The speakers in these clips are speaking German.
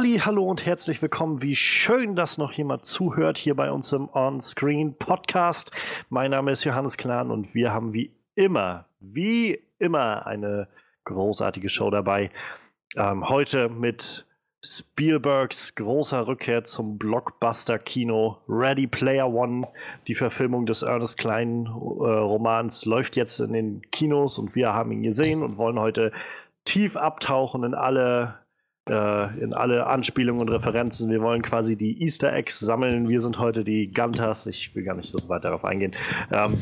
Halli, hallo und herzlich willkommen. Wie schön, dass noch jemand zuhört hier bei uns im On-Screen Podcast. Mein Name ist Johannes Klahn und wir haben wie immer, wie immer eine großartige Show dabei. Ähm, heute mit Spielbergs großer Rückkehr zum Blockbuster-Kino Ready Player One. Die Verfilmung des Ernest Klein äh, Romans läuft jetzt in den Kinos und wir haben ihn gesehen und wollen heute tief abtauchen in alle äh, in alle Anspielungen und Referenzen. Wir wollen quasi die Easter Eggs sammeln. Wir sind heute die Gunters. Ich will gar nicht so weit darauf eingehen. Ähm,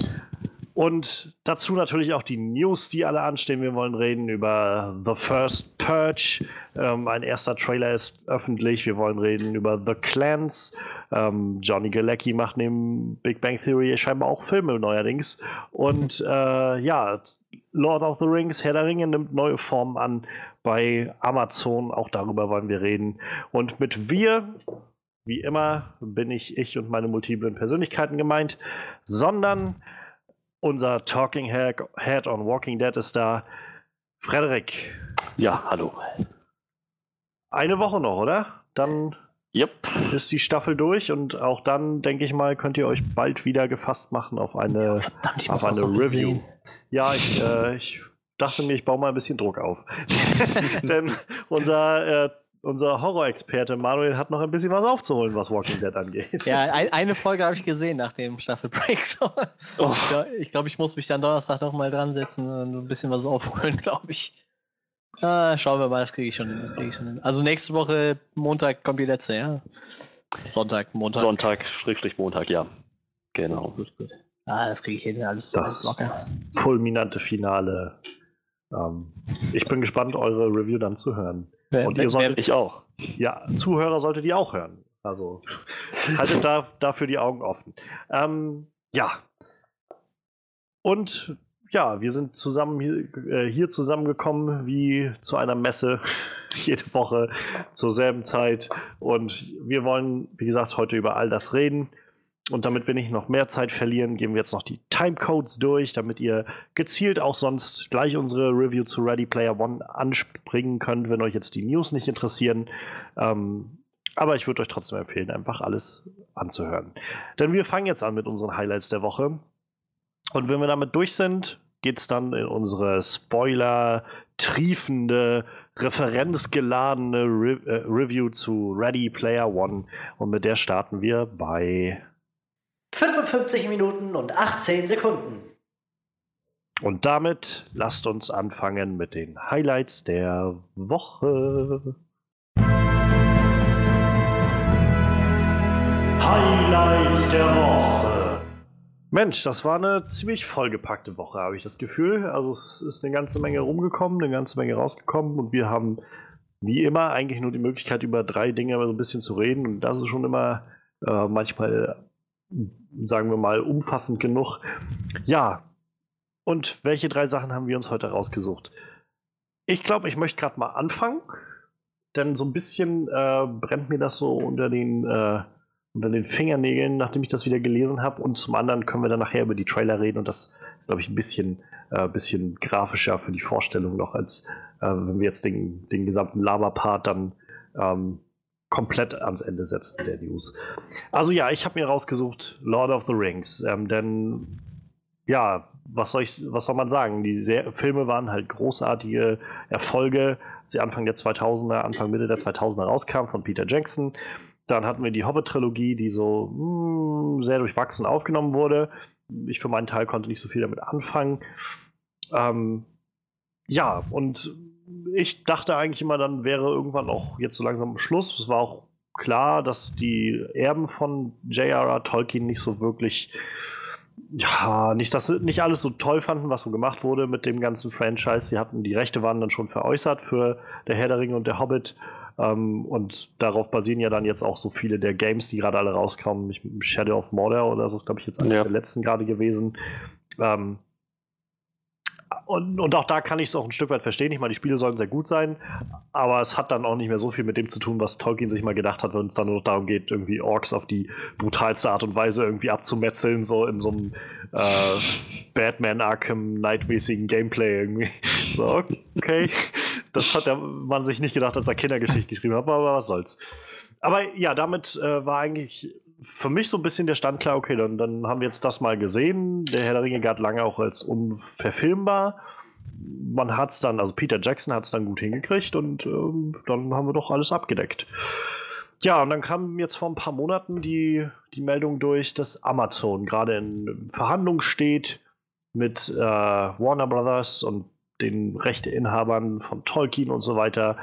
und dazu natürlich auch die News, die alle anstehen. Wir wollen reden über The First Purge. Ähm, ein erster Trailer ist öffentlich. Wir wollen reden über The Clans. Ähm, Johnny Galecki macht neben Big Bang Theory scheinbar auch Filme neuerdings. Und äh, ja, Lord of the Rings, Herr der Ringe nimmt neue Formen an bei Amazon. Auch darüber wollen wir reden. Und mit wir, wie immer, bin ich ich und meine multiplen Persönlichkeiten gemeint, sondern unser Talking Head on Walking Dead ist da. Frederik. Ja, hallo. Eine Woche noch, oder? Dann yep. ist die Staffel durch und auch dann, denke ich mal, könnt ihr euch bald wieder gefasst machen auf eine, oh, verdammt, auf eine Review. Ja, ich, äh, ich dachte mir, ich baue mal ein bisschen Druck auf. Denn unser äh, unser Horror-Experte Manuel hat noch ein bisschen was aufzuholen, was Walking Dead angeht. Ja, ein, eine Folge habe ich gesehen nach dem Staffelbreak. So. Oh. Ich glaube, ich muss mich dann Donnerstag noch mal dran setzen und ein bisschen was aufholen, glaube ich. Ah, schauen wir mal, das kriege ich schon hin. Das krieg ich schon hin. Also nächste Woche Montag kommt die letzte, ja? Sonntag, Montag. Sonntag, Schrägstrich Montag, ja. Genau. Gut, gut. Ah, das kriege ich hin, alles, das locker. Fulminante Finale. Ähm, ich bin gespannt, eure Review dann zu hören. Und ihr solltet, ich auch. Ja, Zuhörer solltet ihr auch hören. Also haltet da, dafür die Augen offen. Ähm, ja. Und ja, wir sind zusammen hier, äh, hier zusammengekommen wie zu einer Messe jede Woche zur selben Zeit. Und wir wollen, wie gesagt, heute über all das reden. Und damit wir nicht noch mehr Zeit verlieren, gehen wir jetzt noch die Timecodes durch, damit ihr gezielt auch sonst gleich unsere Review zu Ready Player One anspringen könnt, wenn euch jetzt die News nicht interessieren. Ähm, aber ich würde euch trotzdem empfehlen, einfach alles anzuhören. Denn wir fangen jetzt an mit unseren Highlights der Woche. Und wenn wir damit durch sind, geht es dann in unsere Spoiler-triefende, referenzgeladene Re äh, Review zu Ready Player One. Und mit der starten wir bei 55 Minuten und 18 Sekunden. Und damit lasst uns anfangen mit den Highlights der Woche. Highlights der Woche. Mensch, das war eine ziemlich vollgepackte Woche, habe ich das Gefühl. Also es ist eine ganze Menge rumgekommen, eine ganze Menge rausgekommen und wir haben wie immer eigentlich nur die Möglichkeit, über drei Dinge so ein bisschen zu reden. Und das ist schon immer äh, manchmal sagen wir mal, umfassend genug. Ja, und welche drei Sachen haben wir uns heute rausgesucht? Ich glaube, ich möchte gerade mal anfangen, denn so ein bisschen äh, brennt mir das so unter den, äh, unter den Fingernägeln, nachdem ich das wieder gelesen habe. Und zum anderen können wir dann nachher über die Trailer reden und das ist, glaube ich, ein bisschen, äh, bisschen grafischer für die Vorstellung noch, als äh, wenn wir jetzt den, den gesamten Laber-Part dann ähm, komplett ans Ende setzen der News. Also ja, ich habe mir rausgesucht Lord of the Rings, ähm, denn ja, was soll ich, was soll man sagen? Die Ser Filme waren halt großartige Erfolge, sie Anfang der 2000er, Anfang Mitte der 2000er rauskam von Peter Jackson. Dann hatten wir die Hobbit-Trilogie, die so mh, hm, sehr durchwachsen aufgenommen wurde. Ich für meinen Teil konnte nicht so viel damit anfangen. Ähm, ja, und ich dachte eigentlich immer, dann wäre irgendwann auch jetzt so langsam Schluss. Es war auch klar, dass die Erben von J.R.R. Tolkien nicht so wirklich, ja, nicht, dass nicht alles so toll fanden, was so gemacht wurde mit dem ganzen Franchise. Sie hatten, die Rechte waren dann schon veräußert für Der Herr der Ringe und der Hobbit. Ähm, und darauf basieren ja dann jetzt auch so viele der Games, die gerade alle rauskommen. Shadow of Mordor oder so ist, glaube ich, jetzt eines ja. der letzten gerade gewesen. Ähm, und, und auch da kann ich es auch ein Stück weit verstehen. Ich meine, die Spiele sollen sehr gut sein, aber es hat dann auch nicht mehr so viel mit dem zu tun, was Tolkien sich mal gedacht hat, wenn es dann nur noch darum geht, irgendwie Orks auf die brutalste Art und Weise irgendwie abzumetzeln, so in so einem äh, Batman Arkham Night-mäßigen Gameplay irgendwie. So, okay. Das hat der Mann sich nicht gedacht, als er Kindergeschichte geschrieben hat, aber was soll's. Aber ja, damit äh, war eigentlich für mich so ein bisschen der Stand klar, okay, dann, dann haben wir jetzt das mal gesehen. Der Herr der Ringe galt lange auch als unverfilmbar. Man hat es dann, also Peter Jackson hat es dann gut hingekriegt und ähm, dann haben wir doch alles abgedeckt. Ja, und dann kam jetzt vor ein paar Monaten die, die Meldung durch, dass Amazon gerade in Verhandlungen steht mit äh, Warner Brothers und den Rechteinhabern von Tolkien und so weiter.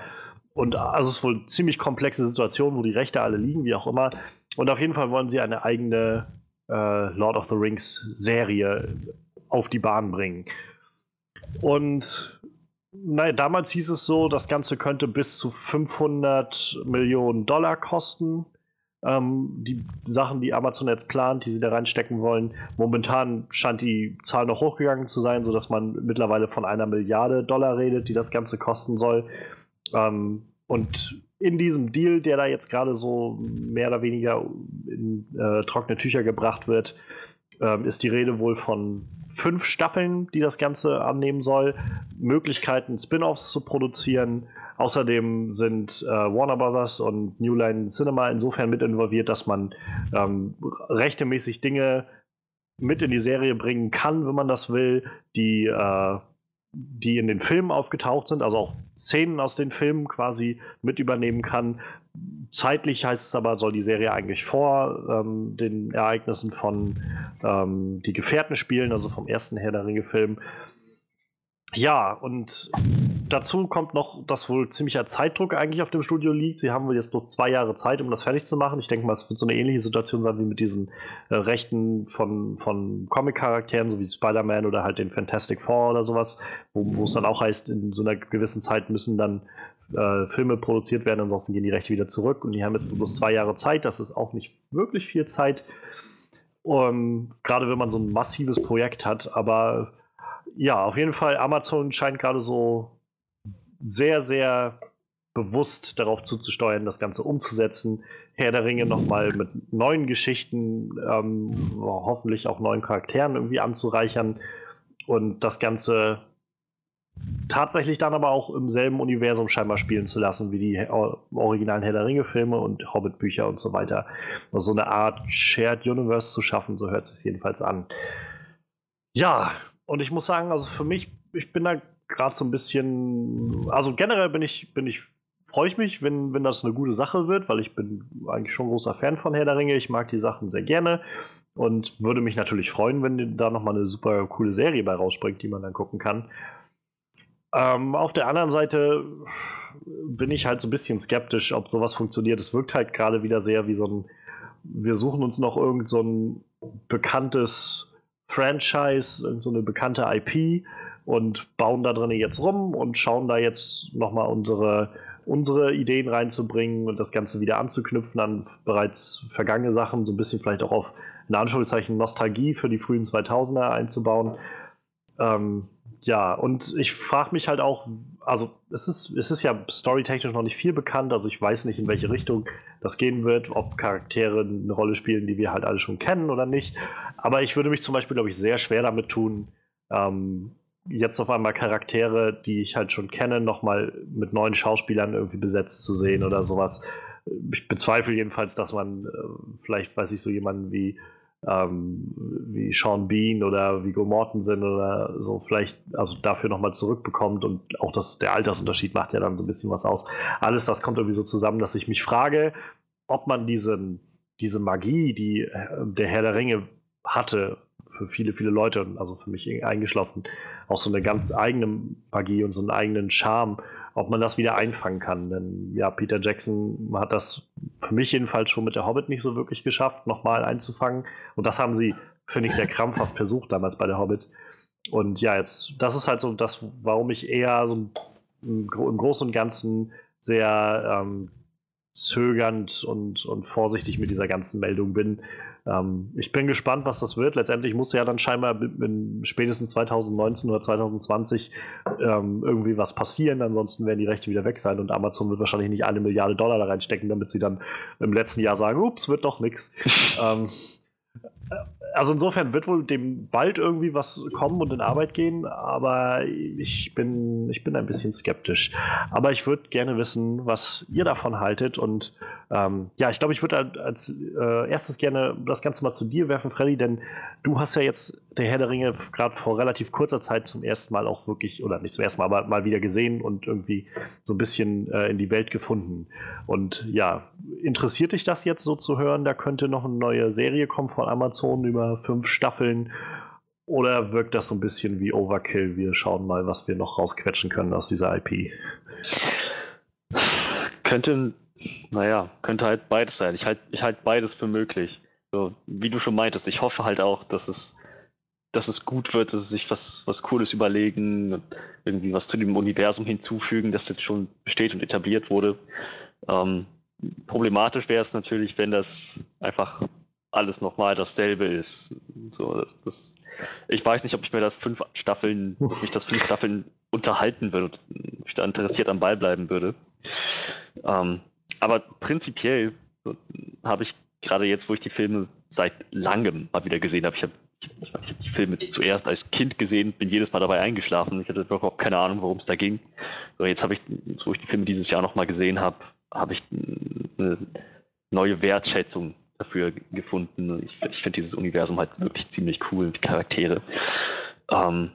Und also es ist wohl eine ziemlich komplexe Situation, wo die Rechte alle liegen, wie auch immer. Und auf jeden Fall wollen sie eine eigene äh, Lord of the Rings Serie auf die Bahn bringen. Und naja, damals hieß es so, das Ganze könnte bis zu 500 Millionen Dollar kosten. Ähm, die Sachen, die Amazon jetzt plant, die sie da reinstecken wollen. Momentan scheint die Zahl noch hochgegangen zu sein, sodass man mittlerweile von einer Milliarde Dollar redet, die das Ganze kosten soll. Ähm, und in diesem Deal, der da jetzt gerade so mehr oder weniger in äh, trockene Tücher gebracht wird, ähm, ist die Rede wohl von fünf Staffeln, die das Ganze annehmen soll, Möglichkeiten, Spin-offs zu produzieren. Außerdem sind äh, Warner Brothers und New Line Cinema insofern mit involviert, dass man ähm, rechtemäßig Dinge mit in die Serie bringen kann, wenn man das will, die äh, die in den Filmen aufgetaucht sind, also auch Szenen aus den Filmen quasi mit übernehmen kann. Zeitlich heißt es aber, soll die Serie eigentlich vor ähm, den Ereignissen von ähm, Die Gefährten spielen, also vom ersten Herr der Ringe-Film. Ja, und dazu kommt noch, dass wohl ziemlicher Zeitdruck eigentlich auf dem Studio liegt. Sie haben jetzt bloß zwei Jahre Zeit, um das fertig zu machen. Ich denke mal, es wird so eine ähnliche Situation sein wie mit diesen äh, Rechten von, von Comic-Charakteren, so wie Spider-Man oder halt den Fantastic Four oder sowas, wo es dann auch heißt, in so einer gewissen Zeit müssen dann äh, Filme produziert werden, ansonsten gehen die Rechte wieder zurück. Und die haben jetzt bloß zwei Jahre Zeit. Das ist auch nicht wirklich viel Zeit. Um, gerade wenn man so ein massives Projekt hat, aber ja, auf jeden Fall, Amazon scheint gerade so sehr, sehr bewusst darauf zuzusteuern, das Ganze umzusetzen. Herr der Ringe nochmal mit neuen Geschichten, ähm, hoffentlich auch neuen Charakteren irgendwie anzureichern und das Ganze tatsächlich dann aber auch im selben Universum scheinbar spielen zu lassen, wie die originalen Herr der Ringe-Filme und Hobbit-Bücher und so weiter. Also so eine Art Shared Universe zu schaffen, so hört es sich jedenfalls an. Ja, und ich muss sagen, also für mich, ich bin da gerade so ein bisschen, also generell bin ich, bin ich, freue ich mich, wenn, wenn das eine gute Sache wird, weil ich bin eigentlich schon großer Fan von Herr der Ringe. Ich mag die Sachen sehr gerne und würde mich natürlich freuen, wenn da nochmal eine super coole Serie bei rausspringt, die man dann gucken kann. Ähm, auf der anderen Seite bin ich halt so ein bisschen skeptisch, ob sowas funktioniert. Es wirkt halt gerade wieder sehr wie so ein, wir suchen uns noch irgend so ein bekanntes Franchise, so eine bekannte IP und bauen da drin jetzt rum und schauen da jetzt nochmal unsere, unsere Ideen reinzubringen und das Ganze wieder anzuknüpfen an bereits vergangene Sachen, so ein bisschen vielleicht auch auf, in Anführungszeichen, Nostalgie für die frühen 2000er einzubauen. Ähm, ja, und ich frage mich halt auch, also es ist, es ist ja storytechnisch noch nicht viel bekannt, also ich weiß nicht, in welche Richtung das gehen wird, ob Charaktere eine Rolle spielen, die wir halt alle schon kennen oder nicht. Aber ich würde mich zum Beispiel, glaube ich, sehr schwer damit tun, ähm, jetzt auf einmal Charaktere, die ich halt schon kenne, nochmal mit neuen Schauspielern irgendwie besetzt zu sehen oder sowas. Ich bezweifle jedenfalls, dass man äh, vielleicht, weiß ich, so jemanden wie ähm, wie Sean Bean oder Vigo Mortensen oder so vielleicht also dafür nochmal zurückbekommt und auch das, der Altersunterschied macht ja dann so ein bisschen was aus. Alles das kommt irgendwie so zusammen, dass ich mich frage, ob man diesen, diese Magie, die äh, der Herr der Ringe hatte, für viele, viele Leute, also für mich eingeschlossen, auch so eine ganz eigene Magie und so einen eigenen Charme ob man das wieder einfangen kann. Denn ja, Peter Jackson hat das für mich jedenfalls schon mit der Hobbit nicht so wirklich geschafft, nochmal einzufangen. Und das haben sie, finde ich, sehr krampfhaft versucht damals bei der Hobbit. Und ja, jetzt, das ist halt so das, warum ich eher so im, im Großen und Ganzen sehr ähm, zögernd und, und vorsichtig mit dieser ganzen Meldung bin. Ähm, ich bin gespannt, was das wird. Letztendlich muss ja dann scheinbar in spätestens 2019 oder 2020 ähm, irgendwie was passieren. Ansonsten werden die Rechte wieder weg sein und Amazon wird wahrscheinlich nicht eine Milliarde Dollar da reinstecken, damit sie dann im letzten Jahr sagen, ups, wird doch nichts. ähm, also insofern wird wohl dem bald irgendwie was kommen und in Arbeit gehen, aber ich bin, ich bin ein bisschen skeptisch. Aber ich würde gerne wissen, was ihr davon haltet. Und ähm, ja, ich glaube, ich würde als äh, erstes gerne das Ganze mal zu dir werfen, Freddy, denn du hast ja jetzt der Herr der Ringe gerade vor relativ kurzer Zeit zum ersten Mal auch wirklich, oder nicht zum ersten Mal, aber mal wieder gesehen und irgendwie so ein bisschen äh, in die Welt gefunden. Und ja, interessiert dich das jetzt so zu hören? Da könnte noch eine neue Serie kommen von Amazon über fünf Staffeln. Oder wirkt das so ein bisschen wie Overkill? Wir schauen mal, was wir noch rausquetschen können aus dieser IP. Könnte, naja, könnte halt beides sein. Ich halte ich halt beides für möglich. So, wie du schon meintest, ich hoffe halt auch, dass es dass es gut wird, dass sie sich was, was Cooles überlegen irgendwie was zu dem Universum hinzufügen, das jetzt schon besteht und etabliert wurde. Ähm, problematisch wäre es natürlich, wenn das einfach alles nochmal dasselbe ist. So, das, das, ich weiß nicht, ob ich mir das fünf Staffeln, ob mich das fünf Staffeln unterhalten würde ob ich da interessiert am Ball bleiben würde. Ähm, aber prinzipiell habe ich gerade jetzt, wo ich die Filme seit langem mal wieder gesehen habe, ich habe ich habe die Filme zuerst als Kind gesehen, bin jedes Mal dabei eingeschlafen. Ich hatte überhaupt keine Ahnung, worum es da ging. So, jetzt habe ich, wo ich die Filme dieses Jahr nochmal gesehen habe, habe ich eine neue Wertschätzung dafür gefunden. Ich, ich finde dieses Universum halt wirklich ziemlich cool, die Charaktere. Ähm,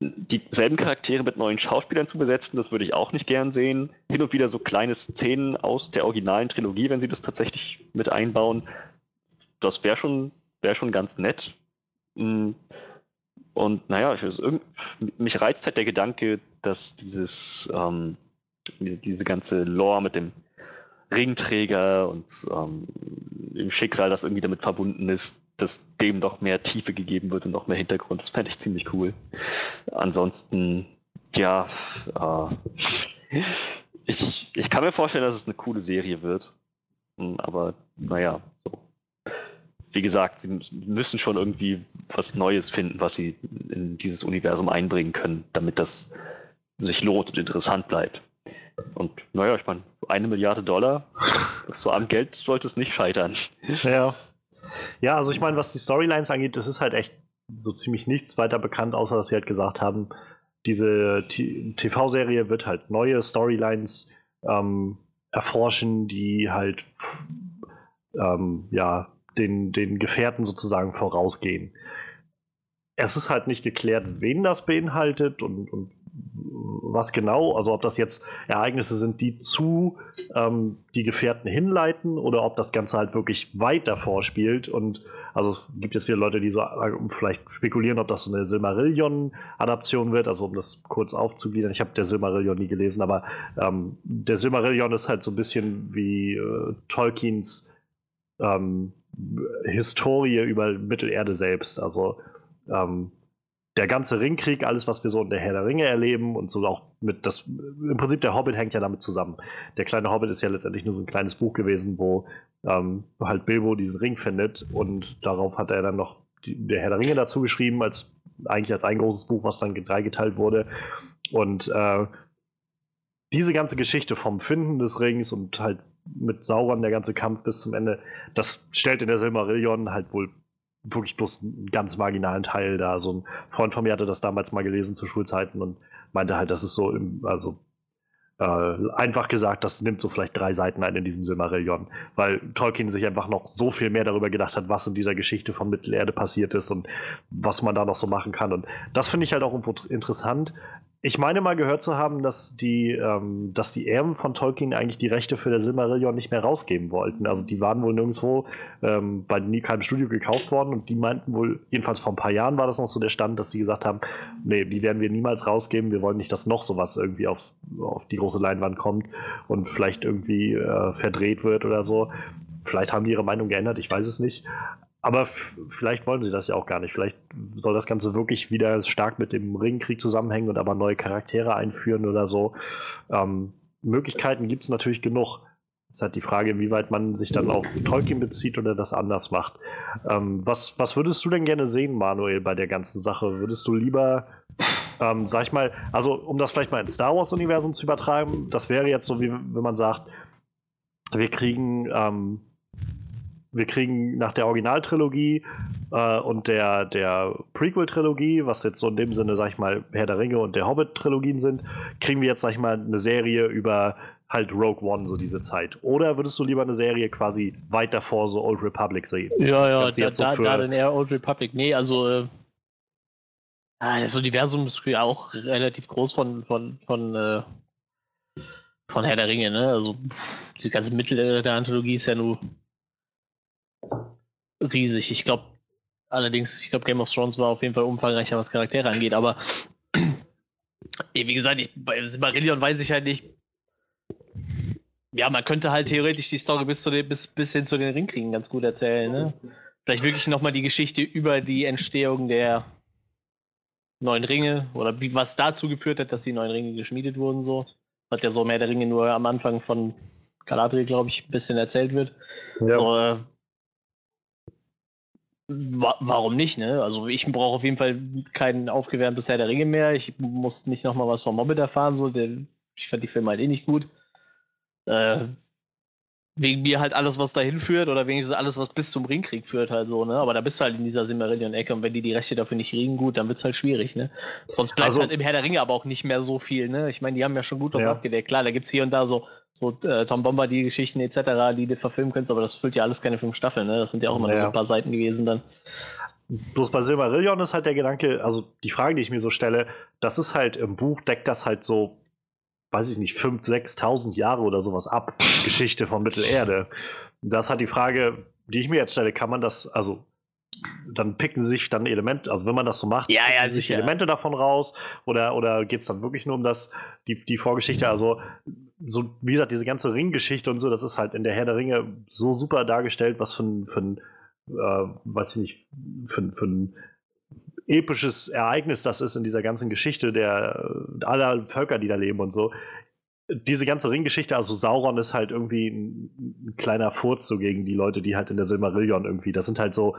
dieselben Charaktere mit neuen Schauspielern zu besetzen, das würde ich auch nicht gern sehen. Hin und wieder so kleine Szenen aus der originalen Trilogie, wenn sie das tatsächlich mit einbauen, das wäre schon, wär schon ganz nett. Mm. Und naja, mich reizt halt der Gedanke, dass dieses, ähm, diese, diese, ganze Lore mit dem Ringträger und ähm, dem Schicksal, das irgendwie damit verbunden ist, dass dem noch mehr Tiefe gegeben wird und noch mehr Hintergrund. Das fände ich ziemlich cool. Ansonsten, ja, äh, ich, ich kann mir vorstellen, dass es eine coole Serie wird. Hm, aber naja, so wie gesagt, sie müssen schon irgendwie was Neues finden, was sie in dieses Universum einbringen können, damit das sich lohnt und interessant bleibt. Und naja, ich meine, eine Milliarde Dollar, so am Geld sollte es nicht scheitern. Ja. Ja, also ich meine, was die Storylines angeht, das ist halt echt so ziemlich nichts weiter bekannt, außer dass sie halt gesagt haben, diese TV-Serie wird halt neue Storylines ähm, erforschen, die halt ähm, ja den, den Gefährten sozusagen vorausgehen. Es ist halt nicht geklärt, wen das beinhaltet und, und was genau, also ob das jetzt Ereignisse sind, die zu ähm, die Gefährten hinleiten oder ob das Ganze halt wirklich weit davor spielt. Und also es gibt jetzt wieder Leute, die so vielleicht spekulieren, ob das so eine Silmarillion-Adaption wird, also um das kurz aufzugliedern. Ich habe der Silmarillion nie gelesen, aber ähm, der Silmarillion ist halt so ein bisschen wie äh, Tolkiens ähm, Historie über Mittelerde selbst. Also ähm, der ganze Ringkrieg, alles, was wir so in der Herr der Ringe erleben und so auch mit das, im Prinzip der Hobbit hängt ja damit zusammen. Der kleine Hobbit ist ja letztendlich nur so ein kleines Buch gewesen, wo ähm, halt Bilbo diesen Ring findet und darauf hat er dann noch die, der Herr der Ringe dazu geschrieben, als eigentlich als ein großes Buch, was dann dreigeteilt wurde. Und äh, diese ganze Geschichte vom Finden des Rings und halt mit Sauron der ganze Kampf bis zum Ende, das stellt in der Silmarillion halt wohl wirklich bloß einen ganz marginalen Teil da. So ein Freund von mir hatte das damals mal gelesen zu Schulzeiten und meinte halt, das ist so im, also äh, einfach gesagt, das nimmt so vielleicht drei Seiten ein in diesem Silmarillion, weil Tolkien sich einfach noch so viel mehr darüber gedacht hat, was in dieser Geschichte von Mittelerde passiert ist und was man da noch so machen kann. Und das finde ich halt auch interessant, ich meine mal gehört zu haben, dass die, ähm, dass die Erben von Tolkien eigentlich die Rechte für der Silmarillion nicht mehr rausgeben wollten. Also die waren wohl nirgendwo ähm, bei keinem Studio gekauft worden und die meinten wohl, jedenfalls vor ein paar Jahren war das noch so der Stand, dass sie gesagt haben, nee, die werden wir niemals rausgeben, wir wollen nicht, dass noch sowas irgendwie aufs, auf die große Leinwand kommt und vielleicht irgendwie äh, verdreht wird oder so. Vielleicht haben die ihre Meinung geändert, ich weiß es nicht. Aber vielleicht wollen sie das ja auch gar nicht. Vielleicht soll das Ganze wirklich wieder stark mit dem Ringkrieg zusammenhängen und aber neue Charaktere einführen oder so. Ähm, Möglichkeiten gibt es natürlich genug. ist halt die Frage, inwieweit man sich dann auf Tolkien bezieht oder das anders macht. Ähm, was, was würdest du denn gerne sehen, Manuel, bei der ganzen Sache? Würdest du lieber, ähm, sag ich mal, also um das vielleicht mal ins Star Wars-Universum zu übertragen, das wäre jetzt so, wie wenn man sagt, wir kriegen, ähm, wir kriegen nach der Originaltrilogie äh, und der, der Prequel-Trilogie, was jetzt so in dem Sinne, sag ich mal, Herr der Ringe und der Hobbit-Trilogien sind, kriegen wir jetzt, sag ich mal, eine Serie über halt Rogue One, so diese Zeit. Oder würdest du lieber eine Serie quasi weit davor, so Old Republic sehen? Ja, ja, da, so da, da dann eher Old Republic. Nee, also äh, ah, das Universum ist ja auch relativ groß von, von, von, äh, von Herr der Ringe, ne? Also diese ganze Mittel der Anthologie ist ja nur riesig. Ich glaube, allerdings, ich glaube, Game of Thrones war auf jeden Fall umfangreicher, was Charaktere angeht, aber wie gesagt, ich, bei Silmarillion weiß ich halt nicht, ja, man könnte halt theoretisch die Story bis, zu den, bis, bis hin zu den Ringkriegen ganz gut erzählen. Ne? Vielleicht wirklich nochmal die Geschichte über die Entstehung der neuen Ringe oder wie, was dazu geführt hat, dass die neuen Ringe geschmiedet wurden. So. Hat ja so mehr der Ringe nur am Anfang von Galadriel, glaube ich, ein bisschen erzählt wird. Ja. So, äh, wa warum nicht, ne? Also ich brauche auf jeden Fall kein aufgewärmtes Herr der Ringe mehr. Ich muss nicht nochmal was vom Mobbit erfahren. So. Der, ich fand die Filme halt eh nicht gut. Äh, wegen mir halt alles, was dahin führt, oder wenigstens alles, was bis zum Ringkrieg führt, halt so, ne? Aber da bist du halt in dieser Simmerillion-Ecke und wenn die die Rechte dafür nicht kriegen, gut, dann wird es halt schwierig, ne? Sonst bleibt also, halt im Herr der Ringe aber auch nicht mehr so viel, ne? Ich meine, die haben ja schon gut was ja. abgedeckt. Klar, da gibt es hier und da so, so äh, Tom Bomber, die Geschichten etc., die du verfilmen kannst, aber das füllt ja alles keine fünf Staffeln, ne? Das sind ja auch immer ja. nur so ein paar Seiten gewesen dann. Bloß bei Silmarillion ist halt der Gedanke, also die Frage, die ich mir so stelle, das ist halt im Buch, deckt das halt so weiß ich nicht, 5.000, 6.000 Jahre oder sowas ab, Geschichte von Mittelerde. Das hat die Frage, die ich mir jetzt stelle, kann man das, also dann picken sich dann Elemente, also wenn man das so macht, ja, ja, sich Elemente davon raus oder, oder geht es dann wirklich nur um das, die, die Vorgeschichte, also so, wie gesagt, diese ganze Ringgeschichte und so, das ist halt in der Herr der Ringe so super dargestellt, was für ein, für ein äh, weiß ich nicht, für, für ein episches Ereignis das ist in dieser ganzen Geschichte der aller Völker, die da leben und so. Diese ganze Ringgeschichte, also Sauron ist halt irgendwie ein, ein kleiner Furz so gegen die Leute, die halt in der Silmarillion irgendwie, das sind halt so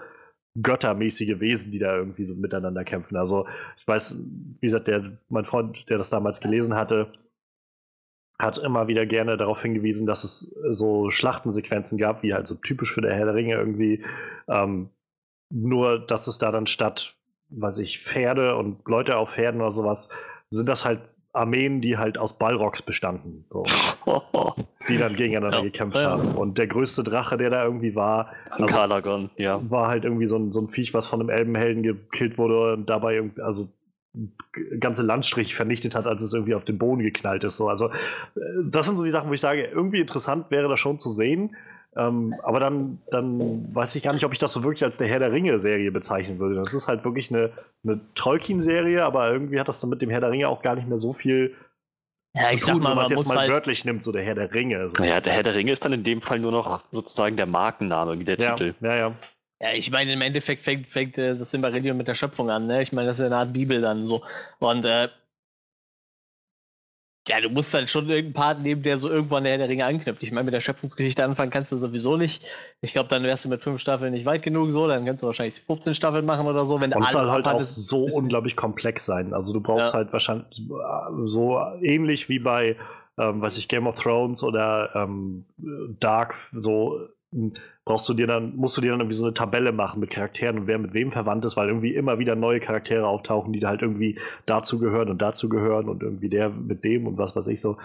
göttermäßige Wesen, die da irgendwie so miteinander kämpfen. Also ich weiß, wie gesagt, der, mein Freund, der das damals gelesen hatte, hat immer wieder gerne darauf hingewiesen, dass es so Schlachtensequenzen gab, wie halt so typisch für der Herr der Ringe irgendwie. Ähm, nur, dass es da dann statt weiß ich, Pferde und Leute auf Pferden oder sowas, sind das halt Armeen, die halt aus Balrogs bestanden. So. die dann gegeneinander ja. gekämpft ja. haben. Und der größte Drache, der da irgendwie war, also, Kalagon, ja. war halt irgendwie so ein, so ein Viech, was von einem Elbenhelden gekillt wurde und dabei irgendwie, also ganze Landstrich vernichtet hat, als es irgendwie auf den Boden geknallt ist. So. Also, äh, das sind so die Sachen, wo ich sage, irgendwie interessant wäre das schon zu sehen. Ähm, aber dann, dann weiß ich gar nicht, ob ich das so wirklich als der Herr der Ringe-Serie bezeichnen würde. Das ist halt wirklich eine, eine Tolkien-Serie, aber irgendwie hat das dann mit dem Herr der Ringe auch gar nicht mehr so viel ja, ich sag mal, wenn man es jetzt mal halt wörtlich nimmt, so der Herr der Ringe. So. Naja, der Herr der Ringe ist dann in dem Fall nur noch sozusagen der Markenname, wie der ja, Titel. Ja, ja. Ja, ich meine, im Endeffekt fängt, fängt äh, das Silmarillion mit der Schöpfung an, ne? Ich meine, das ist eine Art Bibel dann so. Und äh, ja, du musst halt schon irgendeinen Part nehmen, der so irgendwann der, der Ringe anknüpft. Ich meine, mit der Schöpfungsgeschichte anfangen kannst du sowieso nicht. Ich glaube, dann wärst du mit fünf Staffeln nicht weit genug so. Dann kannst du wahrscheinlich 15 Staffeln machen oder so. Wenn du alles halt auch so unglaublich komplex sein. Also du brauchst ja. halt wahrscheinlich so ähnlich wie bei, ähm, weiß ich, Game of Thrones oder ähm, Dark, so brauchst du dir dann, musst du dir dann irgendwie so eine Tabelle machen mit Charakteren und wer mit wem verwandt ist, weil irgendwie immer wieder neue Charaktere auftauchen, die halt irgendwie dazu gehören und dazu gehören und irgendwie der mit dem und was weiß ich so.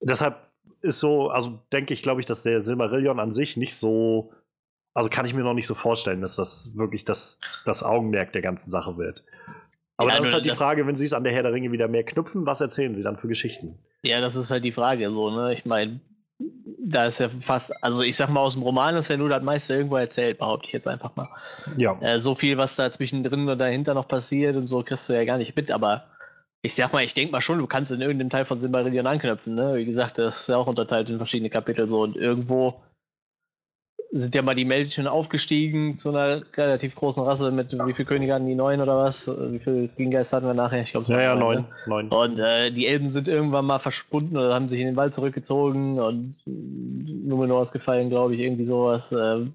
Deshalb ist so, also denke ich, glaube ich, dass der Silmarillion an sich nicht so, also kann ich mir noch nicht so vorstellen, dass das wirklich das, das Augenmerk der ganzen Sache wird. Aber ja, dann ist halt die Frage, wenn sie es an der Herr der Ringe wieder mehr knüpfen, was erzählen sie dann für Geschichten? Ja, das ist halt die Frage, so, ne? Ich meine, da ist ja fast, also ich sag mal, aus dem Roman ist ja nur das meiste irgendwo erzählt, behaupte ich jetzt einfach mal. Ja. Äh, so viel, was da zwischendrin und dahinter noch passiert und so, kriegst du ja gar nicht mit, aber ich sag mal, ich denke mal schon, du kannst in irgendeinem Teil von Silmarillion anknüpfen, ne? Wie gesagt, das ist ja auch unterteilt in verschiedene Kapitel so und irgendwo sind ja mal die Menschen aufgestiegen zu einer relativ großen Rasse mit wie viele Könige hatten die neun oder was? Wie viele Gegengeister hatten wir nachher? Ich glaube, es Ja, waren ja, neun, neun. ne? neun. Und äh, die Elben sind irgendwann mal verschwunden oder haben sich in den Wald zurückgezogen und Numenor ist gefallen, glaube ich, irgendwie sowas. Äh,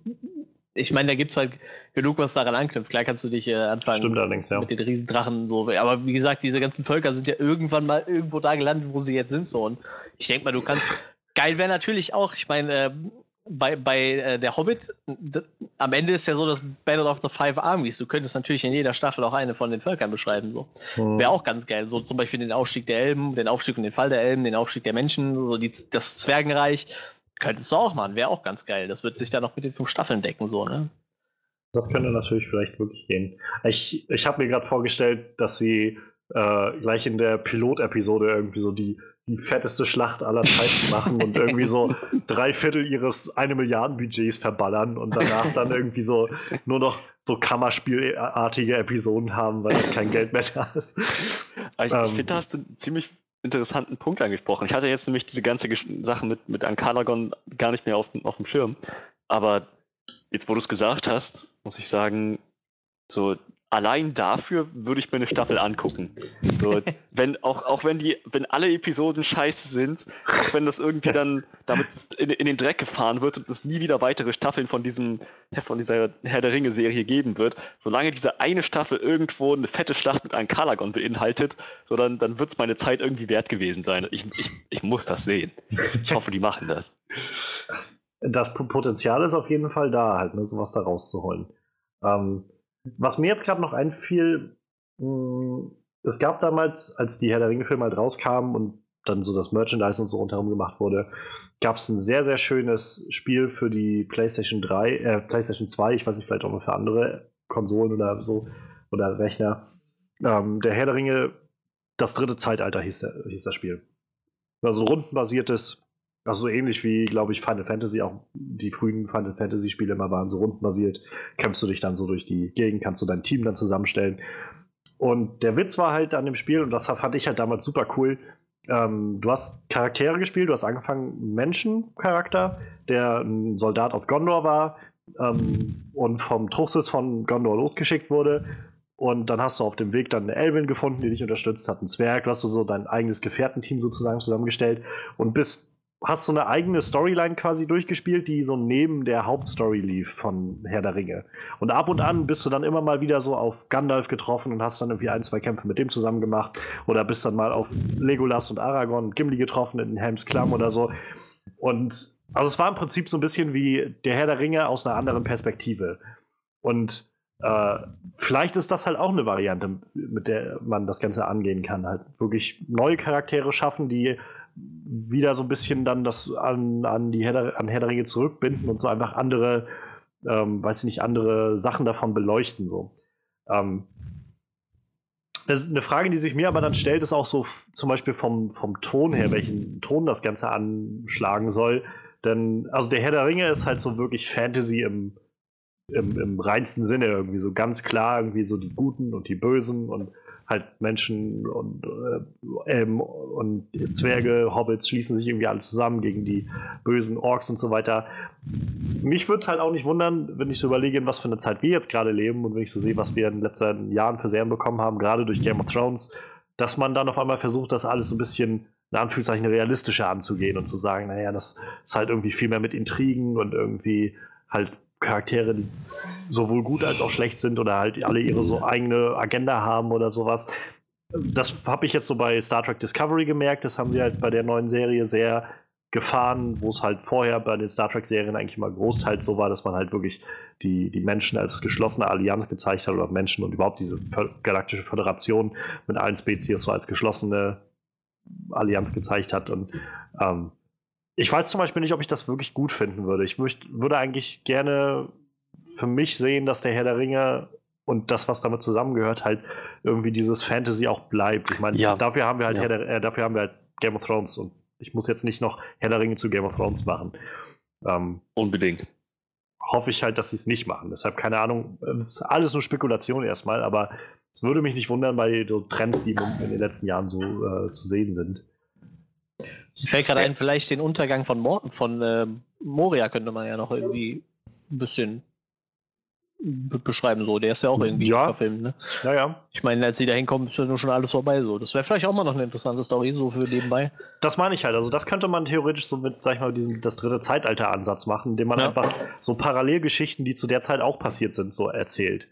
ich meine, da gibt es halt genug, was daran anknüpft. Klar kannst du dich äh, anfangen Stimmt allerdings, ja. mit den Riesendrachen so. Aber wie gesagt, diese ganzen Völker sind ja irgendwann mal irgendwo da gelandet, wo sie jetzt sind. So. Und ich denke mal, du kannst. Geil wäre natürlich auch, ich meine, äh, bei, bei äh, der Hobbit, am Ende ist ja so das Battle of the Five Armies. Du könntest natürlich in jeder Staffel auch eine von den Völkern beschreiben. So. Hm. Wäre auch ganz geil. So zum Beispiel den Aufstieg der Elben, den Aufstieg und den Fall der Elben, den Aufstieg der Menschen, so die, das Zwergenreich. Könntest du auch machen, wäre auch ganz geil. Das wird sich dann noch mit den fünf Staffeln decken, so, ne? Das könnte natürlich vielleicht wirklich gehen. Ich, ich habe mir gerade vorgestellt, dass sie äh, gleich in der Pilotepisode irgendwie so die, die fetteste Schlacht aller Zeiten machen und irgendwie so drei Viertel ihres eine Milliarden Budgets verballern und danach dann irgendwie so nur noch so Kammerspielartige Episoden haben, weil dann kein Geld mehr da ist. Ich, Ähm. ich finde, da hast du einen ziemlich interessanten Punkt angesprochen. Ich hatte jetzt nämlich diese ganze Sache mit, mit Ankalagon gar nicht mehr auf, auf dem Schirm. Aber jetzt, wo du es gesagt hast, muss ich sagen, so allein dafür würde ich mir eine Staffel angucken. So, wenn, auch, auch wenn die, wenn alle Episoden scheiße sind, auch wenn das irgendwie dann damit in, in den Dreck gefahren wird und es nie wieder weitere Staffeln von diesem, von dieser Herr der Ringe-Serie geben wird, solange diese eine Staffel irgendwo eine fette Schlacht mit einem Kalagon beinhaltet, so dann, dann wird es meine Zeit irgendwie wert gewesen sein. Ich, ich, ich muss das sehen. Ich hoffe, die machen das. das Potenzial ist auf jeden Fall da, halt, ne, sowas da rauszuholen. Ähm, was mir jetzt gerade noch einfiel, mh, es gab damals, als die Herr der Ringe-Filme halt rauskamen und dann so das Merchandise und so rundherum gemacht wurde, gab es ein sehr, sehr schönes Spiel für die PlayStation 3, äh, PlayStation 2, ich weiß nicht, vielleicht auch noch für andere Konsolen oder so, oder Rechner. Ähm, der Herr der Ringe, das dritte Zeitalter hieß, der, hieß das Spiel. Also rundenbasiertes also so ähnlich wie, glaube ich, Final Fantasy, auch die frühen Final Fantasy Spiele immer waren, so rundenbasiert, kämpfst du dich dann so durch die Gegend, kannst du dein Team dann zusammenstellen. Und der Witz war halt an dem Spiel, und das fand ich halt damals super cool, ähm, du hast Charaktere gespielt, du hast angefangen Menschencharakter, der ein Soldat aus Gondor war ähm, und vom Truchsitz von Gondor losgeschickt wurde. Und dann hast du auf dem Weg dann eine Elbin gefunden, die dich unterstützt hat, einen Zwerg, du hast so dein eigenes Gefährtenteam sozusagen zusammengestellt und bist hast so eine eigene Storyline quasi durchgespielt, die so neben der Hauptstory lief von Herr der Ringe. Und ab und an bist du dann immer mal wieder so auf Gandalf getroffen und hast dann irgendwie ein, zwei Kämpfe mit dem zusammen gemacht. Oder bist dann mal auf Legolas und Aragorn und Gimli getroffen in Helms Klamm oder so. Und also es war im Prinzip so ein bisschen wie der Herr der Ringe aus einer anderen Perspektive. Und äh, vielleicht ist das halt auch eine Variante, mit der man das Ganze angehen kann. Halt wirklich neue Charaktere schaffen, die wieder so ein bisschen dann das an, an die Herr der, an Herr der Ringe zurückbinden und so einfach andere, ähm, weiß ich nicht, andere Sachen davon beleuchten. So. Ähm, eine Frage, die sich mir aber dann stellt, ist auch so zum Beispiel vom, vom Ton her, welchen Ton das Ganze anschlagen soll. Denn, also der Herr der Ringe ist halt so wirklich Fantasy im, im, im reinsten Sinne irgendwie so ganz klar irgendwie so die Guten und die Bösen und halt Menschen und äh, Elben und Zwerge, Hobbits schließen sich irgendwie alle zusammen gegen die bösen Orks und so weiter. Mich würde es halt auch nicht wundern, wenn ich so überlege, in was für eine Zeit wir jetzt gerade leben und wenn ich so sehe, was wir in den letzten Jahren für Serien bekommen haben, gerade durch Game of Thrones, dass man dann auf einmal versucht, das alles so ein bisschen in Anführungszeichen realistischer anzugehen und zu sagen, naja, das ist halt irgendwie viel mehr mit Intrigen und irgendwie halt Charaktere, die sowohl gut als auch schlecht sind oder halt alle ihre so eigene Agenda haben oder sowas. Das habe ich jetzt so bei Star Trek Discovery gemerkt. Das haben sie halt bei der neuen Serie sehr gefahren, wo es halt vorher bei den Star Trek-Serien eigentlich mal großteils so war, dass man halt wirklich die, die Menschen als geschlossene Allianz gezeigt hat oder Menschen und überhaupt diese galaktische Föderation mit allen Spezies so als geschlossene Allianz gezeigt hat. Und ähm, ich weiß zum Beispiel nicht, ob ich das wirklich gut finden würde. Ich möcht, würde eigentlich gerne für mich sehen, dass der Herr der Ringe und das, was damit zusammengehört, halt irgendwie dieses Fantasy auch bleibt. Ich meine, Ja. dafür haben wir halt Ja. Herr der, äh, dafür haben wir halt Game of Thrones und ich muss jetzt nicht noch Herr der Ringe zu Game of Thrones machen. Ähm, Unbedingt. hoffe ich halt, dass sie es nicht machen. Deshalb keine Ahnung. Es ist alles nur Spekulation erstmal, aber es würde mich nicht wundern bei so Trends, die in, in den letzten Jahren so äh, zu sehen sind. Fällt gerade ein, vielleicht den Untergang von, Mor von äh, Moria könnte man ja noch irgendwie ein bisschen beschreiben, so. Der ist ja auch irgendwie ja. verfilmt, ne? Ja, ja. Ich meine, als sie da hinkommen, ist ja nur schon alles vorbei, so. Das wäre vielleicht auch mal noch eine interessante Story, so für nebenbei. Das meine ich halt. Also, das könnte man theoretisch so mit, sag ich mal, diesem das dritte Zeitalter-Ansatz machen, indem man Ja. einfach so Parallelgeschichten, die zu der Zeit auch passiert sind, so erzählt.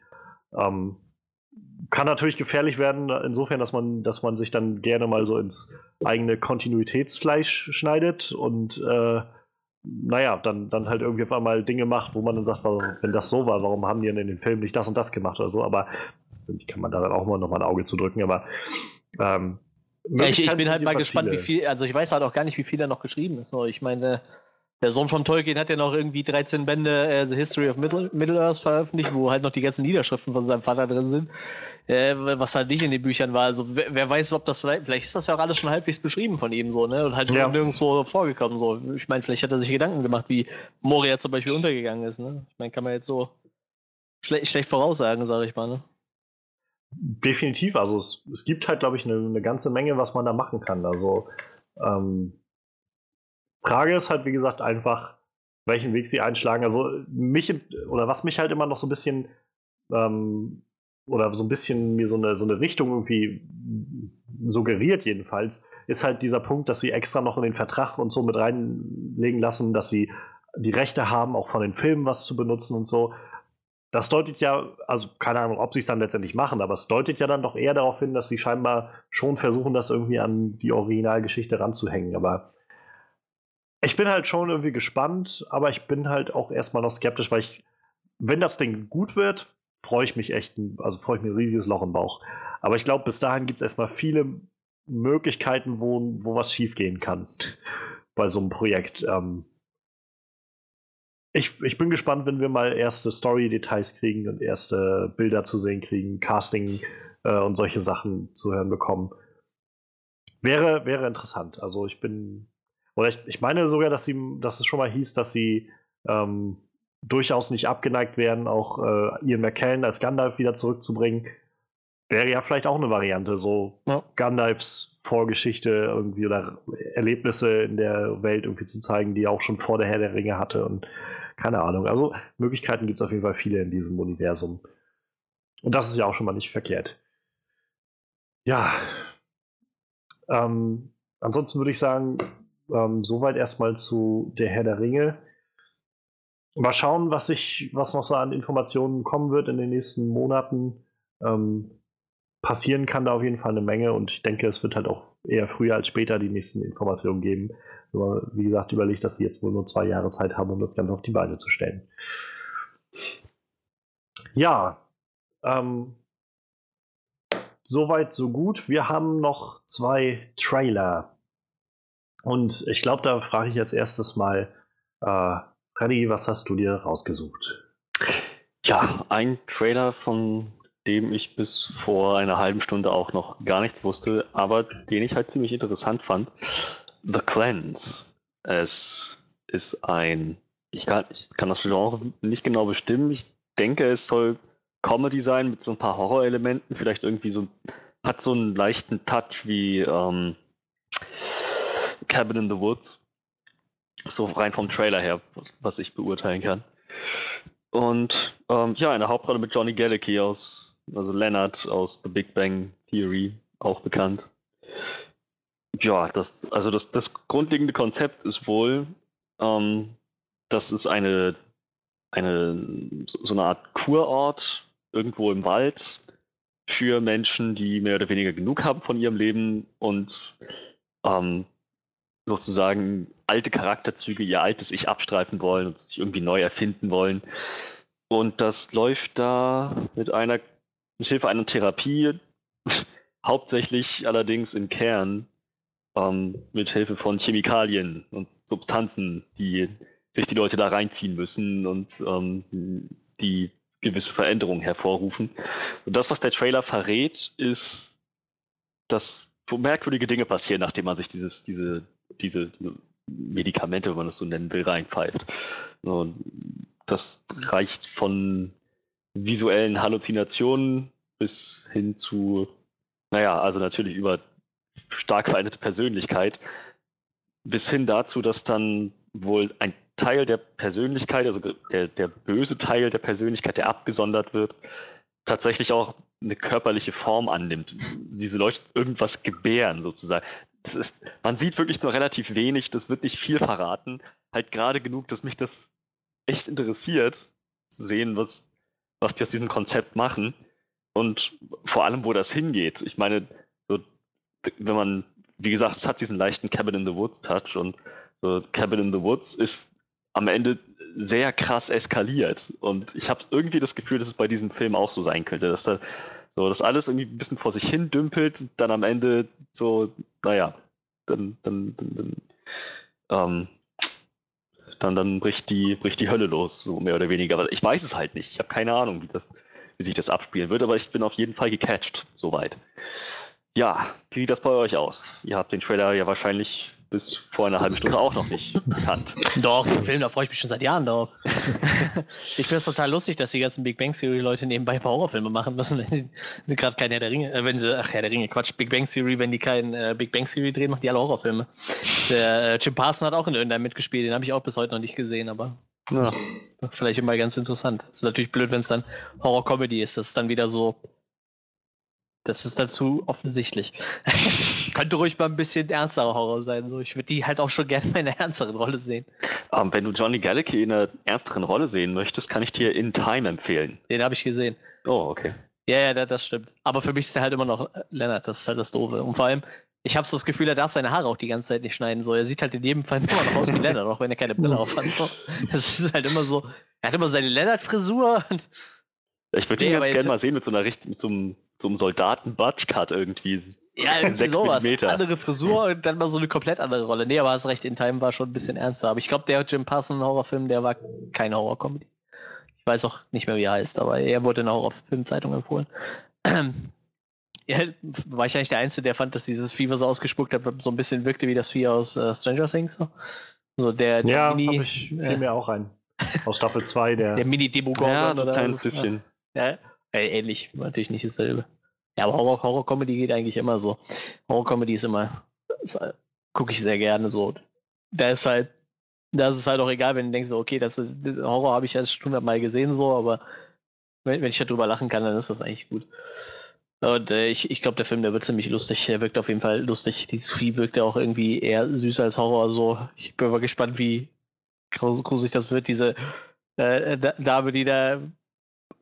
Ähm, kann natürlich gefährlich werden, insofern, dass man, dass man sich dann gerne mal so ins eigene Kontinuitätsfleisch schneidet und äh, naja, dann, dann halt irgendwie auf einmal Dinge macht, wo man dann sagt, warum, wenn das so war, warum haben die denn in den Filmen nicht das und das gemacht oder so, aber ich kann man da dann auch mal nochmal ein Auge zu drücken, aber ähm, Ja, ich, ich bin halt mal gespannt, wie viel, also ich weiß halt auch gar nicht, wie viel da noch geschrieben ist. Ich meine, der Sohn von Tolkien hat ja noch irgendwie 13 Bände äh, The History of Middle, Middle Earth veröffentlicht, wo halt noch die ganzen Niederschriften von seinem Vater drin sind, äh, was halt nicht in den Büchern war. Also wer, wer weiß, ob das vielleicht, vielleicht ist das ja auch alles schon halbwegs beschrieben von ihm so, ne? Und halt Ja. nirgendwo vorgekommen. So. Ich meine, vielleicht hat er sich Gedanken gemacht, wie Moria zum Beispiel untergegangen ist, ne? Ich meine, kann man jetzt so schle schlecht voraussagen, sage ich mal, ne? Definitiv, also es, es gibt halt, glaube ich, eine, eine ganze Menge, was man da machen kann. Also ähm, Frage ist halt, wie gesagt, einfach, welchen Weg sie einschlagen. Also mich oder was mich halt immer noch so ein bisschen ähm, oder so ein bisschen mir so eine, so eine Richtung irgendwie suggeriert jedenfalls, ist halt dieser Punkt, dass sie extra noch in den Vertrag und so mit reinlegen lassen, dass sie die Rechte haben, auch von den Filmen was zu benutzen und so. Das deutet ja, also keine Ahnung, ob sie es dann letztendlich machen, aber es deutet ja dann doch eher darauf hin, dass sie scheinbar schon versuchen, das irgendwie an die Originalgeschichte ranzuhängen. Aber ich bin halt schon irgendwie gespannt, aber ich bin halt auch erstmal noch skeptisch, weil ich, wenn das Ding gut wird, freue ich mich echt, also freue ich mir ein riesiges Loch im Bauch. Aber ich glaube, bis dahin gibt es erstmal viele Möglichkeiten, wo, wo was schiefgehen kann bei so einem Projekt. Ähm, ich, ich bin gespannt, wenn wir mal erste Story-Details kriegen und erste Bilder zu sehen kriegen, Casting äh, und solche Sachen zu hören bekommen. Wäre, wäre interessant. Also ich bin, oder ich, ich meine sogar, dass, sie, dass es schon mal hieß, dass sie ähm, durchaus nicht abgeneigt werden, auch äh, Ian McKellen als Gandalf wieder zurückzubringen. Wäre ja vielleicht auch eine Variante, so Ja. Gandalfs Vorgeschichte irgendwie oder Erlebnisse in der Welt irgendwie zu zeigen, die er auch schon vor der Herr der Ringe hatte und keine Ahnung. Also Möglichkeiten gibt es auf jeden Fall viele in diesem Universum. Und das ist ja auch schon mal nicht verkehrt. Ja. Ähm, ansonsten würde ich sagen, ähm, soweit erstmal zu der Herr der Ringe. Mal schauen, was sich, was noch so an Informationen kommen wird in den nächsten Monaten. Ähm, passieren kann da auf jeden Fall eine Menge und ich denke, es wird halt auch eher früher als später die nächsten Informationen geben. Nur, wie gesagt, überlegt, dass sie jetzt wohl nur zwei Jahre Zeit haben, um das Ganze auf die Beine zu stellen. Ja, ähm, soweit, so gut. Wir haben noch zwei Trailer. Und ich glaube, da frage ich jetzt erstes mal, äh, Freddy, was hast du dir rausgesucht? Ja, ein Trailer, von dem ich bis vor einer halben Stunde auch noch gar nichts wusste, aber den ich halt ziemlich interessant fand. The Cleanse. Es ist ein, ich kann, ich kann das Genre nicht genau bestimmen. Ich denke, es soll Comedy sein mit so ein paar Horrorelementen, vielleicht irgendwie so, hat so einen leichten Touch wie ähm, Cabin in the Woods. So rein vom Trailer her, was, was ich beurteilen kann. Und ähm, ja, in der Hauptrolle mit Johnny Galecki aus, also Leonard aus The Big Bang Theory, auch bekannt. Ja, das, also das, das grundlegende Konzept ist wohl, ähm, dass es eine, eine so so eine Art Kurort irgendwo im Wald für Menschen, die mehr oder weniger genug haben von ihrem Leben und ähm, sozusagen alte Charakterzüge, ihr altes Ich abstreifen wollen und sich irgendwie neu erfinden wollen. Und das läuft da mit einer, mit Hilfe einer Therapie, hauptsächlich allerdings im Kern, ähm, mit Hilfe von Chemikalien und Substanzen, die sich die Leute da reinziehen müssen und ähm, die gewisse Veränderungen hervorrufen. Und das, was der Trailer verrät, ist, dass merkwürdige Dinge passieren, nachdem man sich dieses, diese, diese Medikamente, wenn man das so nennen will, reinpfeift. Und das reicht von visuellen Halluzinationen bis hin zu, naja, also natürlich über stark veränderte Persönlichkeit, bis hin dazu, dass dann wohl ein Teil der Persönlichkeit, also der, der böse Teil der Persönlichkeit, der abgesondert wird, tatsächlich auch eine körperliche Form annimmt. Diese Leute irgendwas gebären sozusagen. Ist, man sieht wirklich nur relativ wenig, das wird nicht viel verraten. Halt gerade genug, dass mich das echt interessiert, zu sehen, was, was die aus diesem Konzept machen und vor allem, wo das hingeht. Ich meine, so, wenn man, wie gesagt, es hat diesen leichten Cabin in the Woods Touch und so Cabin in the Woods ist am Ende sehr krass eskaliert. Und ich habe irgendwie das Gefühl, dass es bei diesem Film auch so sein könnte, dass da so das alles irgendwie ein bisschen vor sich hin dümpelt, dann am Ende so, naja, dann, dann, dann, dann, ähm, dann, dann bricht, die, bricht die Hölle los, so mehr oder weniger. Aber ich weiß es halt nicht. Ich habe keine Ahnung, wie, das, wie sich das abspielen wird, aber ich bin auf jeden Fall gecatcht, soweit. Ja, wie sieht das bei euch aus? Ihr habt den Trailer ja wahrscheinlich bis vor einer halben Stunde auch noch nicht bekannt. Doch, den Film, da freue ich mich schon seit Jahren drauf. ich finde es total lustig, dass die ganzen Big Bang Theory Leute nebenbei Horrorfilme machen müssen, wenn sie gerade kein Herr der Ringe, äh, wenn sie, ach Herr der Ringe, Quatsch, Big Bang Theory, wenn die keinen äh, Big Bang Theory drehen, machen die alle Horrorfilme. Der äh, Jim Parson hat auch in irgendeinem mitgespielt, den habe ich auch bis heute noch nicht gesehen, aber ja. vielleicht immer ganz interessant. Ist natürlich blöd, wenn es dann Horror-Comedy ist, das ist dann wieder so das ist dazu offensichtlich. Könnte ruhig mal ein bisschen ernsterer Horror sein. So. Ich würde die halt auch schon gerne in einer ernsteren Rolle sehen. Um, ähm, wenn du Johnny Galecki in einer ernsteren Rolle sehen möchtest, kann ich dir In Time empfehlen. Den habe ich gesehen. Oh, okay. Ja, ja, das stimmt. Aber für mich ist der halt immer noch Leonard, das ist halt das Doofe. Und vor allem, ich habe so das Gefühl, er darf seine Haare auch die ganze Zeit nicht schneiden. So, er sieht halt in jedem Fall immer noch aus wie Leonard, auch wenn er keine Brille auf hat. So. Das ist halt immer so. Er hat immer seine Leonard-Frisur und ich würde ihn ganz gerne mal sehen mit so einer Richt mit so einem, so einem Soldaten-Butch-Cut irgendwie. Ja, irgendwie sowas. Millimeter. Andere Frisur und dann mal so eine komplett andere Rolle. Nee, aber hast recht, In Time war schon ein bisschen ernster. Aber ich glaube, der Jim Parsons Horrorfilm, der war keine Horror-Comedy. Ich weiß auch nicht mehr, wie er heißt, aber er wurde in der Horrorfilmzeitung empfohlen. ja, war ich eigentlich der Einzige, der fand, dass dieses Vieh, was er ausgespuckt hat, so ein bisschen wirkte wie das Vieh aus äh, Stranger Things. So. So der, ja, Mini, ich, äh, mir auch ein. Aus Staffel 2, der. Der Mini-Demogorgon ja, so oder ein kleines Süßchen. Ja, ähnlich, natürlich nicht dasselbe. Ja, aber Horror, Horror-Comedy geht eigentlich immer so. Horror-Comedy ist immer, halt, gucke ich sehr gerne so. Da ist halt, da ist halt auch egal, wenn du denkst, okay, das ist, Horror habe ich ja schon hundertmal gesehen, so, aber wenn, wenn ich darüber lachen kann, dann ist das eigentlich gut. Und äh, ich, ich glaube, der Film, der wird ziemlich lustig. Er wirkt auf jeden Fall lustig. Dieses Vieh wirkt ja auch irgendwie eher süßer als Horror. So, ich bin mal gespannt, wie gruselig das wird. Diese äh, Dame, die da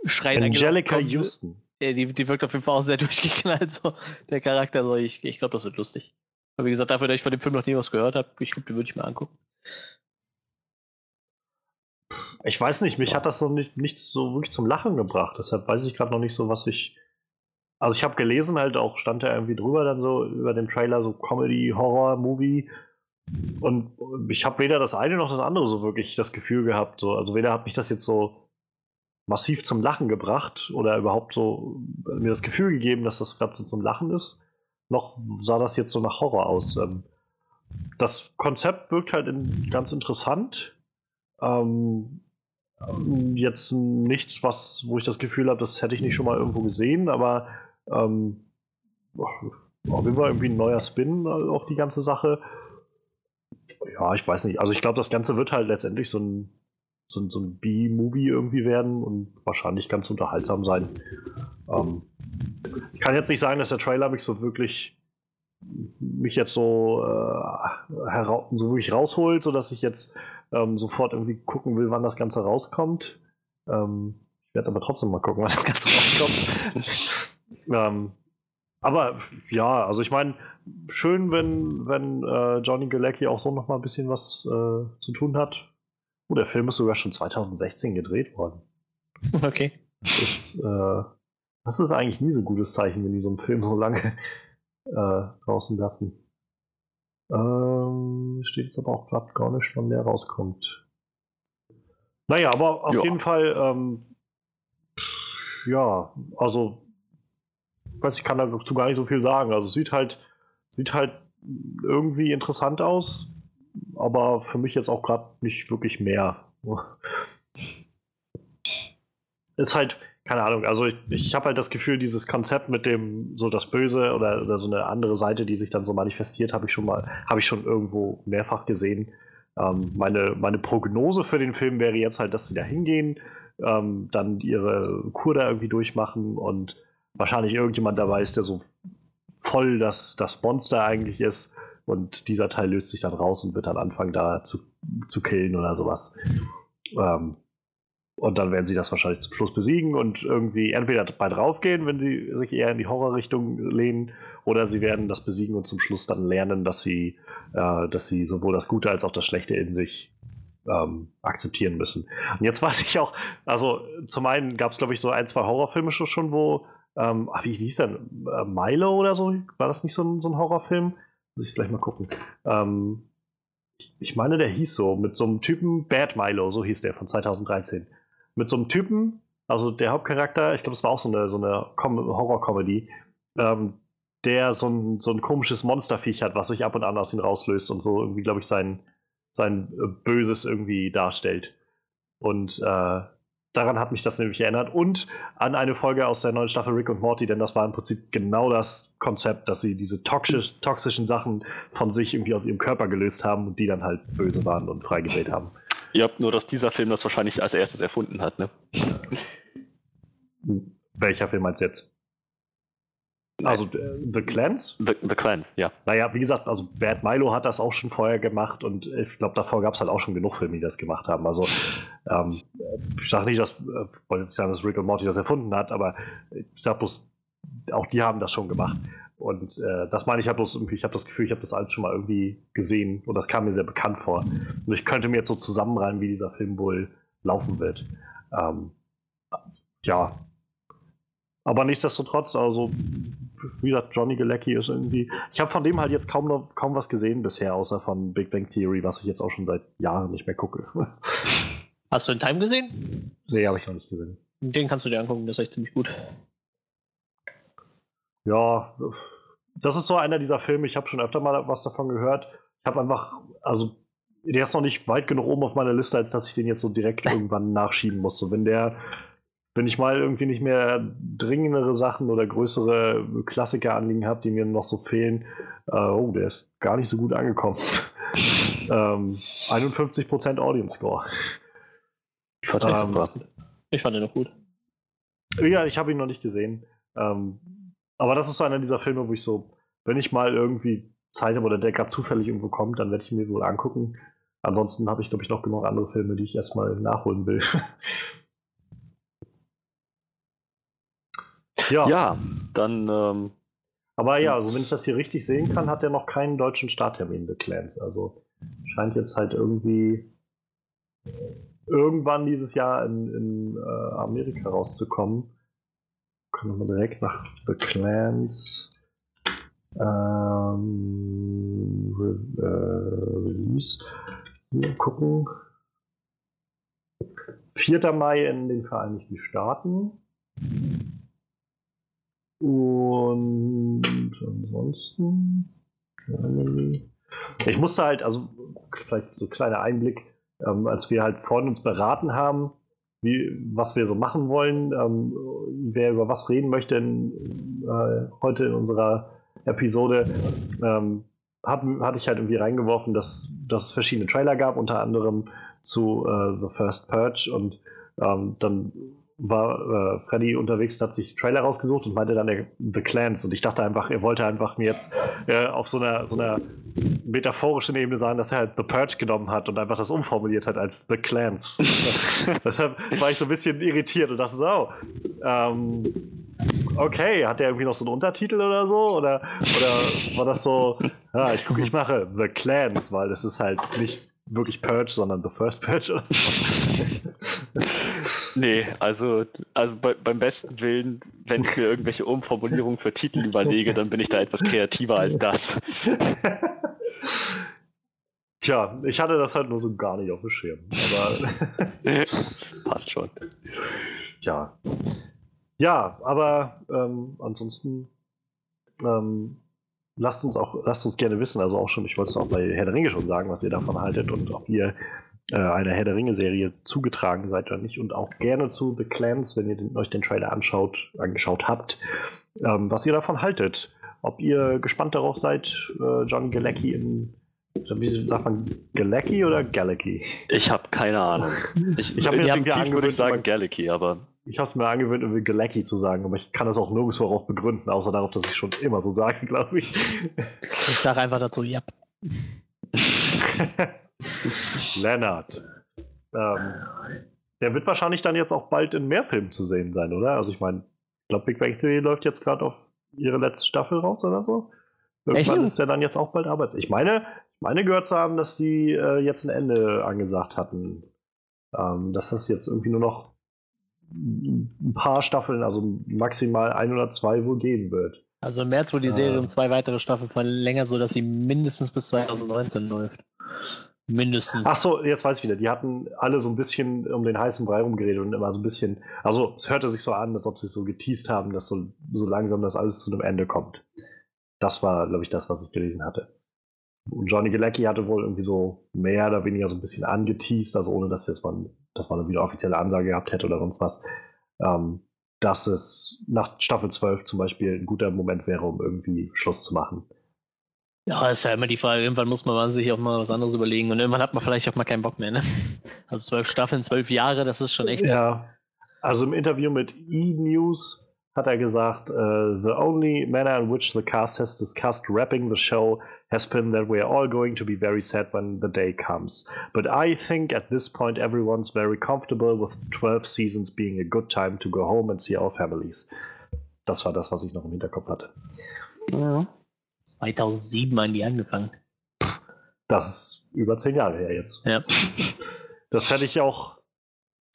schreien Angelica Houston. Die, die wirkt auf jeden Fall auch sehr durchgeknallt, so der Charakter. So, ich ich glaube, das wird lustig. Aber wie gesagt, dafür, dass ich von dem Film noch nie was gehört habe, ich glaube, den würde ich mir angucken. Ich weiß nicht, mich hat das so nicht, nicht so wirklich zum Lachen gebracht. Deshalb weiß ich gerade noch nicht so, was ich. Also ich habe gelesen, halt auch stand da irgendwie drüber dann so über dem Trailer, so Comedy, Horror, Movie. Und ich habe weder das eine noch das andere so wirklich das Gefühl gehabt. So. Also weder hat mich das jetzt so massiv zum Lachen gebracht oder überhaupt so mir das Gefühl gegeben, dass das gerade so zum Lachen ist. Noch sah das jetzt so nach Horror aus. Ähm, das Konzept wirkt halt in, ganz interessant. Ähm, jetzt nichts, was, wo ich das Gefühl habe, das hätte ich nicht schon mal irgendwo gesehen, aber ähm, auf jeden Fall irgendwie ein neuer Spin auf die ganze Sache. Ja, ich weiß nicht. Also ich glaube, das Ganze wird halt letztendlich so ein so, so ein B-Movie irgendwie werden und wahrscheinlich ganz unterhaltsam sein. Ähm, ich kann jetzt nicht sagen, dass der Trailer mich so wirklich mich jetzt so, äh, so wirklich rausholt, sodass ich jetzt ähm, sofort irgendwie gucken will, wann das Ganze rauskommt. Ähm, ich werde aber trotzdem mal gucken, wann das Ganze rauskommt. ähm, aber ja, also ich meine, schön, wenn, wenn äh, Johnny Galecki auch so noch mal ein bisschen was äh, zu tun hat. Oh, der Film ist sogar schon 2016 gedreht worden. Okay. Das ist, äh, das ist eigentlich nie so ein gutes Zeichen, wenn die so einen Film so lange äh, draußen lassen. Ähm, steht jetzt aber auch gerade gar nicht, wann der rauskommt. Naja, aber auf ja. jeden Fall, ähm, ja, also, weiß ich kann dazu gar nicht so viel sagen. Also, sieht halt, sieht halt irgendwie interessant aus aber für mich jetzt auch gerade nicht wirklich mehr. Ist halt, keine Ahnung, also ich, ich habe halt das Gefühl, dieses Konzept mit dem, so das Böse oder, oder so eine andere Seite, die sich dann so manifestiert, habe ich schon mal, habe ich schon irgendwo mehrfach gesehen. Ähm, meine, meine Prognose für den Film wäre jetzt halt, dass sie da hingehen, ähm, dann ihre Kur da irgendwie durchmachen und wahrscheinlich irgendjemand dabei ist, der so voll das, das Monster eigentlich ist und dieser Teil löst sich dann raus und wird dann anfangen da zu, zu killen oder sowas. Ähm, und dann werden sie das wahrscheinlich zum Schluss besiegen und irgendwie entweder bei draufgehen, wenn sie sich eher in die Horrorrichtung lehnen, oder sie werden das besiegen und zum Schluss dann lernen, dass sie, äh, dass sie sowohl das Gute als auch das Schlechte in sich ähm, akzeptieren müssen. Und jetzt weiß ich auch, also zum einen gab es, glaube ich, so ein, zwei Horrorfilme schon, wo, ähm, ach, wie, wie hieß der? Äh, Milo oder so? War das nicht so ein, so ein Horrorfilm? Muss ich gleich mal gucken. Ähm, ich meine, der hieß so, mit so einem Typen Bad Milo, so hieß der von 2013. Mit so einem Typen, also der Hauptcharakter, ich glaube, es war auch so eine, so eine Horror-Comedy, ähm, der so ein, so ein komisches Monsterviech hat, was sich ab und an aus ihm rauslöst und so irgendwie, glaube ich, sein, sein äh, Böses irgendwie darstellt. Und äh, daran hat mich das nämlich erinnert. Und an eine Folge aus der neuen Staffel Rick und Morty, denn das war im Prinzip genau das Konzept, dass sie diese toxisch, toxischen Sachen von sich irgendwie aus ihrem Körper gelöst haben und die dann halt böse waren und freigewählt haben. Ihr habt nur, dass dieser Film das wahrscheinlich als erstes erfunden hat, ne? Welcher Film meinst du jetzt? Also äh, The Clans? The, The Clans, ja. Naja, wie gesagt, also Bad Milo hat das auch schon vorher gemacht und ich glaube, davor gab es halt auch schon genug Filme, die das gemacht haben. Also ähm, ich sage nicht, dass, äh, jetzt sagen, dass Rick und Morty das erfunden hat, aber ich sag bloß, auch die haben das schon gemacht. Und äh, das meine ich halt bloß irgendwie, ich habe das Gefühl, ich habe das alles schon mal irgendwie gesehen und das kam mir sehr bekannt vor. Und ich könnte mir jetzt so zusammenreimen, wie dieser Film wohl laufen wird. Ähm, ja, aber nichtsdestotrotz, also, wie gesagt, Johnny Galecki ist irgendwie. Ich habe von dem halt jetzt kaum noch kaum was gesehen bisher, außer von Big Bang Theory, was ich jetzt auch schon seit Jahren nicht mehr gucke. Hast du in Time gesehen? Nee, habe ich noch nicht gesehen. Den kannst du dir angucken, das ist echt ziemlich gut. Ja, das ist so einer dieser Filme, ich habe schon öfter mal was davon gehört. Ich habe einfach, also der ist noch nicht weit genug oben auf meiner Liste, als dass ich den jetzt so direkt irgendwann nachschieben muss. So, wenn der wenn ich mal irgendwie nicht mehr dringendere Sachen oder größere Klassiker-Anliegen habe, die mir noch so fehlen, äh, oh, der ist gar nicht so gut angekommen. ähm, 51% Audience Score. Ich fand, ähm, ich fand ihn noch gut. Ja, ich habe ihn noch nicht gesehen. Ähm, aber das ist so einer dieser Filme, wo ich so, wenn ich mal irgendwie Zeit habe oder der gerade zufällig irgendwo kommt, dann werde ich mir wohl angucken. Ansonsten habe ich, glaube ich, noch genug andere Filme, die ich erstmal nachholen will. Ja, ja dann. Ähm, aber ja, also wenn ich das hier richtig sehen kann, hat er noch keinen deutschen Starttermin, The Clans. Also scheint jetzt halt irgendwie irgendwann dieses Jahr in, in äh, Amerika rauszukommen. Können wir direkt nach The Clans ähm, Re äh, Release hier gucken. 4. Mai in den Vereinigten Staaten. Und ansonsten Germany. Ich musste halt, also vielleicht so ein kleiner Einblick, ähm, als wir halt vorhin uns beraten haben, wie, was wir so machen wollen, ähm, wer über was reden möchte in, äh, heute in unserer Episode, ähm, hab, hatte ich halt irgendwie reingeworfen, dass, dass es verschiedene Trailer gab, unter anderem zu äh, The First Purge und ähm, dann war äh, Freddy unterwegs und hat sich Trailer rausgesucht und meinte dann der, The Clans. Und ich dachte einfach, er wollte einfach mir jetzt äh, auf so einer, so einer metaphorischen Ebene sagen, dass er halt The Purge genommen hat und einfach das umformuliert hat als The Clans. Deshalb war ich so ein bisschen irritiert und dachte so, oh, ähm, okay, hat der irgendwie noch so einen Untertitel oder so? Oder, oder war das so, ja, ich gucke, ich mache The Clans, weil das ist halt nicht wirklich Purge, sondern The First Purge oder so. nee, also, also bei, beim besten Willen, wenn ich mir irgendwelche Umformulierungen für Titel überlege, dann bin ich da etwas kreativer als das. Tja, ich hatte das halt nur so gar nicht auf dem Schirm. Aber passt schon. Ja. Ja, aber ähm, ansonsten ähm, lasst uns auch, lasst uns gerne wissen, also auch schon, ich wollte es auch bei Herr der Ringe schon sagen, was ihr davon haltet und ob ihr äh, einer Herr der Ringe-Serie zugetragen seid oder nicht und auch gerne zu The Clans, wenn ihr den, euch den Trailer anschaut, angeschaut habt, ähm, was ihr davon haltet. Ob ihr gespannt darauf seid, äh, John Galecki in Wie sagt man Galecki oder Galecki? Ich habe keine Ahnung. Ich, ich habe mir irgendwie würde ich sagen Galecki, aber. Ich habe es mir angewöhnt, irgendwie Galecki zu sagen, aber ich kann das auch nirgendwo darauf begründen, außer darauf, dass ich schon immer so sage, glaube ich. Ich sage einfach dazu, ja. Lennart. Ähm, der wird wahrscheinlich dann jetzt auch bald in mehr Filmen zu sehen sein, oder? Also ich meine, ich glaube, Big Bang Theory läuft jetzt gerade auf ihre letzte Staffel raus oder so. Irgendwann Echt? ist der dann jetzt auch bald arbeits. Ich meine, ich meine gehört zu haben, dass die äh, jetzt ein Ende angesagt hatten. Ähm, dass das jetzt irgendwie nur noch ein paar Staffeln, also maximal ein oder zwei wohl geben wird. Also im März wurde die Serie um zwei weitere Staffeln verlängert, sodass sie mindestens bis 2019 läuft. Mindestens. Ach so, jetzt weiß ich wieder. Die hatten alle so ein bisschen um den heißen Brei rumgeredet und immer so ein bisschen. Also, es hörte sich so an, als ob sie so geteased haben, dass so, so langsam das alles zu einem Ende kommt. Das war, glaube ich, das, was ich gelesen hatte. Und Johnny Galecki hatte wohl irgendwie so mehr oder weniger so ein bisschen angeteased, also ohne dass, jetzt man, dass man wieder offizielle Ansage gehabt hätte oder sonst was, ähm, dass es nach Staffel 12 zum Beispiel ein guter Moment wäre, um irgendwie Schluss zu machen. Ja, ist ja immer die Frage, irgendwann muss man sich auch mal was anderes überlegen und irgendwann hat man vielleicht auch mal keinen Bock mehr, ne? Also zwölf Staffeln, zwölf Jahre, das ist schon echt. Ja. Also im Interview mit E-News hat er gesagt, uh, the only manner in which the cast has discussed wrapping the show has been that we are all going to be very sad when the day comes. But I think at this point everyone's very comfortable with 12 seasons being a good time to go home and see our families. Das war das, was ich noch im Hinterkopf hatte. Ja. 2007 haben die angefangen. Das ist über zehn Jahre her jetzt. Ja. Das hätte ich auch,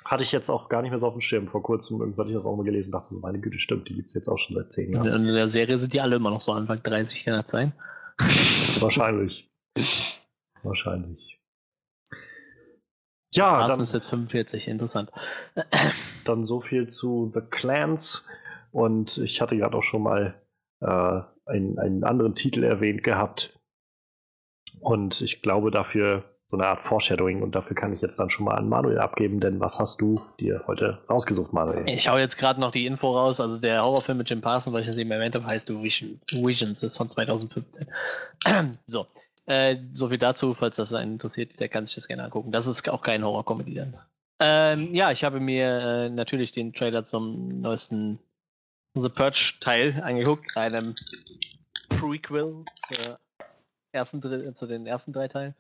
hatte ich jetzt auch gar nicht mehr so auf dem Schirm. Vor kurzem irgendwann hatte ich das auch mal gelesen dachte so, meine Güte, stimmt, die gibt es jetzt auch schon seit zehn Jahren. In der Serie sind die alle immer noch so Anfang 30, kann das sein? Wahrscheinlich. Wahrscheinlich. Ja, dann ist jetzt 45, interessant. Dann so viel zu The Clans. Und ich hatte gerade auch schon mal äh, einen, einen anderen Titel erwähnt gehabt. Und ich glaube dafür so eine Art Foreshadowing und dafür kann ich jetzt dann schon mal an Manuel abgeben, denn was hast du dir heute rausgesucht, Manuel? Ich hau jetzt gerade noch die Info raus, also der Horrorfilm mit Jim Parsons, weil ich das eben erwähnt habe, heißt Vision, Visions, ist von 2015. so, äh, so viel dazu, falls das einen interessiert, der kann sich das gerne angucken. Das ist auch kein Horror-Comedy dann. Ähm, ja, ich habe mir äh, natürlich den Trailer zum neuesten The Purge-Teil angeguckt, einem Prequel ersten, zu den ersten drei Teilen.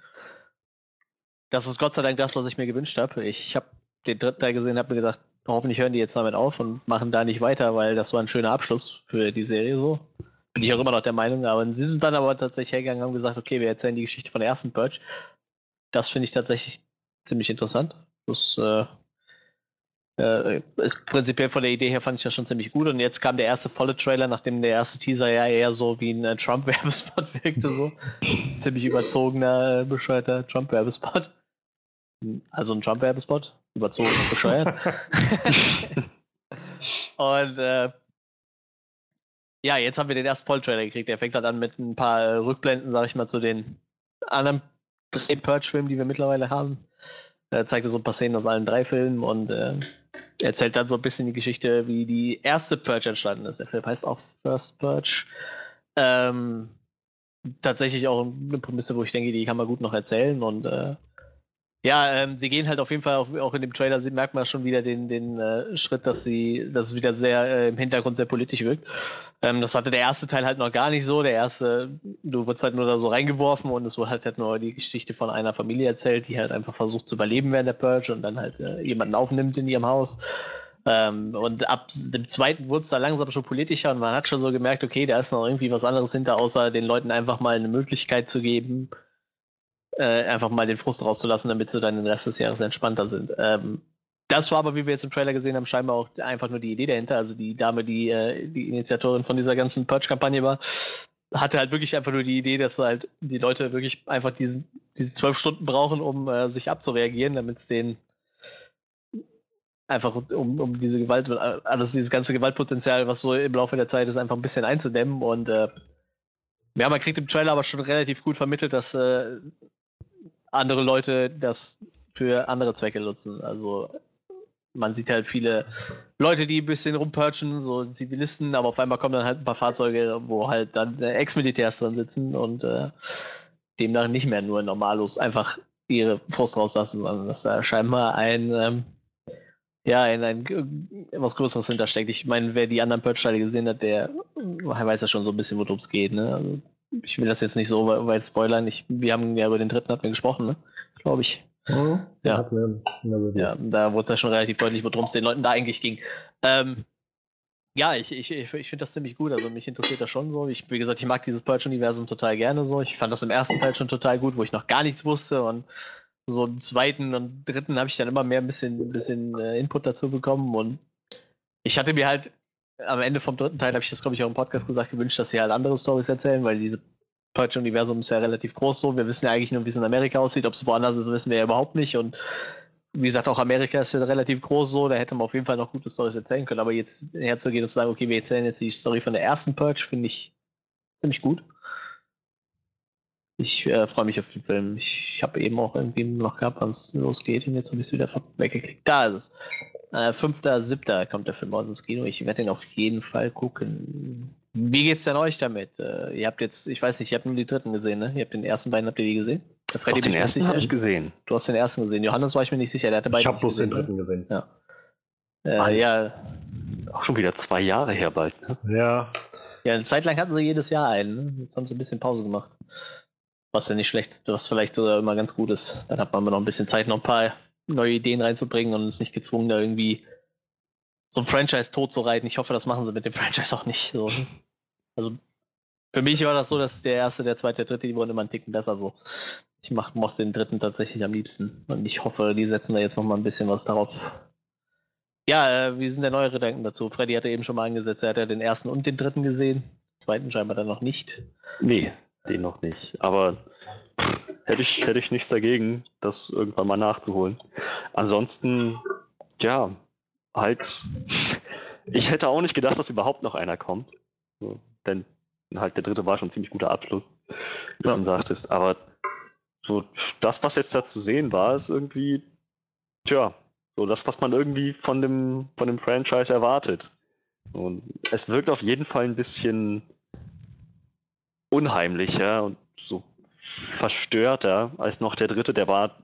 Das ist Gott sei Dank das, was ich mir gewünscht habe. Ich habe den dritten Teil gesehen habe mir gedacht, hoffentlich hören die jetzt damit auf und machen da nicht weiter, weil das war ein schöner Abschluss für die Serie so. Bin ich auch immer noch der Meinung, aber sie sind dann aber tatsächlich hergegangen und haben gesagt, okay, wir erzählen die Geschichte von der ersten Purge. Das finde ich tatsächlich ziemlich interessant. Das äh, äh, ist prinzipiell von der Idee her fand ich das schon ziemlich gut. Und jetzt kam der erste volle Trailer, nachdem der erste Teaser ja eher so wie ein äh, Trump-Werbespot wirkte, so. Ziemlich überzogener, äh, bescheuerter Trump-Werbespot. Also ein Trump-Werbespot. Überzogen und bescheuert. und äh, ja, jetzt haben wir den ersten Volltrailer gekriegt. Der fängt halt an mit ein paar Rückblenden, sag ich mal, zu den anderen drei Purge-Filmen, die wir mittlerweile haben. Er zeigte so ein paar Szenen aus allen drei Filmen und äh, erzählt dann so ein bisschen die Geschichte, wie die erste Purge entstanden ist. Der Film heißt auch First Purge. Ähm, tatsächlich auch eine Prämisse, wo ich denke, die kann man gut noch erzählen und äh, ja, ähm, sie gehen halt auf jeden Fall auch, auch in dem Trailer, sie merkt man schon wieder den, den äh, Schritt, dass sie, dass es wieder sehr äh, im Hintergrund sehr politisch wirkt. Ähm, das hatte der erste Teil halt noch gar nicht so. Der erste, du wurdest halt nur da so reingeworfen und es wurde halt, halt nur die Geschichte von einer Familie erzählt, die halt einfach versucht zu überleben während der Purge und dann halt äh, jemanden aufnimmt in ihrem Haus. Ähm, und ab dem zweiten wurde es da langsam schon politischer und man hat schon so gemerkt, okay, da ist noch irgendwie was anderes hinter, außer den Leuten einfach mal eine Möglichkeit zu geben, äh, einfach mal den Frust rauszulassen, damit sie dann den Rest des Jahres entspannter sind. Ähm, das war aber, wie wir jetzt im Trailer gesehen haben, scheinbar auch einfach nur die Idee dahinter. Also die Dame, die äh, die Initiatorin von dieser ganzen Purge-Kampagne war, hatte halt wirklich einfach nur die Idee, dass halt die Leute wirklich einfach diesen, diese zwölf Stunden brauchen, um äh, sich abzureagieren, damit es denen einfach um, um diese Gewalt, alles dieses ganze Gewaltpotenzial, was so im Laufe der Zeit ist, einfach ein bisschen einzudämmen. Und äh, ja, man kriegt im Trailer aber schon relativ gut vermittelt, dass äh, andere Leute das für andere Zwecke nutzen. Also man sieht halt viele Leute, die ein bisschen rumpurchen, so Zivilisten, aber auf einmal kommen dann halt ein paar Fahrzeuge, wo halt dann Ex-Militärs drin sitzen und äh, demnach nicht mehr nur normallos einfach ihre Frust rauslassen, sondern dass da scheinbar ein, ähm, ja, ein, ein, was Größeres hintersteckt. Ich meine, wer die anderen Purge-Teile gesehen hat, der weiß ja schon so ein bisschen, worum es geht. Ne? Also, ich will das jetzt nicht so weit spoilern. Ich, wir haben ja über den dritten hatten wir gesprochen, ne? glaube ich. Mhm. Ja. ja, da wurde es ja schon relativ deutlich, worum es den Leuten da eigentlich ging. Ähm, ja, ich, ich, ich, ich finde das ziemlich gut. Also mich interessiert das schon so. Ich, wie gesagt, ich mag dieses Purge-Universum total gerne so. Ich fand das im ersten Teil schon total gut, wo ich noch gar nichts wusste. Und so im zweiten und dritten habe ich dann immer mehr ein bisschen, ein bisschen äh, Input dazu bekommen. Und ich hatte mir halt am Ende vom dritten Teil, habe ich das, glaube ich, auch im Podcast gesagt, gewünscht, dass sie halt andere Stories erzählen, weil diese Purge-Universum ist ja relativ groß so. Wir wissen ja eigentlich nur, wie es in Amerika aussieht. Ob es woanders ist, wissen wir ja überhaupt nicht. Und wie gesagt, auch Amerika ist ja relativ groß so, da hätte man auf jeden Fall noch gute Storys erzählen können. Aber jetzt herzugehen und zu sagen, okay, wir erzählen jetzt die Story von der ersten Purge, finde ich ziemlich gut. Ich äh, freue mich auf den Film. Ich, ich habe eben auch irgendwie noch gehabt, wann es losgeht und jetzt habe ich es wieder weggeklickt. Da ist es. Äh, 5.7. kommt der Film aus ins Kino. Ich werde den auf jeden Fall gucken. Wie geht's denn euch damit? Äh, ihr habt jetzt, ich weiß nicht, ihr habt nur die dritten gesehen, ne? Ihr habt den ersten beiden, habt ihr die gesehen? Der Freddy den ersten habe ich gesehen. Du hast den ersten gesehen. Johannes war ich mir nicht sicher, der hatte beide Ich habe bloß den dritten gesehen. Ja. Äh, ja. Auch schon wieder zwei Jahre her bald, ne? Ja. Ja, eine Zeit lang hatten sie jedes Jahr einen. Ne? Jetzt haben sie ein bisschen Pause gemacht. Was ja nicht schlecht, was vielleicht sogar immer ganz gut ist. Dann hat man noch ein bisschen Zeit, noch ein paar neue Ideen reinzubringen und ist nicht gezwungen, da irgendwie so ein Franchise tot zu reiten. Ich hoffe, das machen sie mit dem Franchise auch nicht. So. Also für mich war das so, dass der erste, der zweite, der dritte, die wurden immer einen Ticken besser so. Ich mach, mochte den dritten tatsächlich am liebsten. Und ich hoffe, die setzen da jetzt noch mal ein bisschen was darauf. Ja, äh, wie sind denn eure Gedanken dazu? Freddy hatte eben schon mal angesetzt, er hat ja den ersten und den dritten gesehen. Den zweiten scheinbar dann noch nicht. Nee, den noch nicht. Aber hätte ich, hätte ich nichts dagegen, das irgendwann mal nachzuholen. Ansonsten, ja, halt, ich hätte auch nicht gedacht, dass überhaupt noch einer kommt. So, denn halt der dritte war schon ein ziemlich guter Abschluss, wie du schon sagtest. Aber so das, was jetzt da zu sehen war, ist irgendwie, tja, so das, was man irgendwie von dem, von dem Franchise erwartet. Und es wirkt auf jeden Fall ein bisschen unheimlicher und so verstörter als noch der dritte. Der war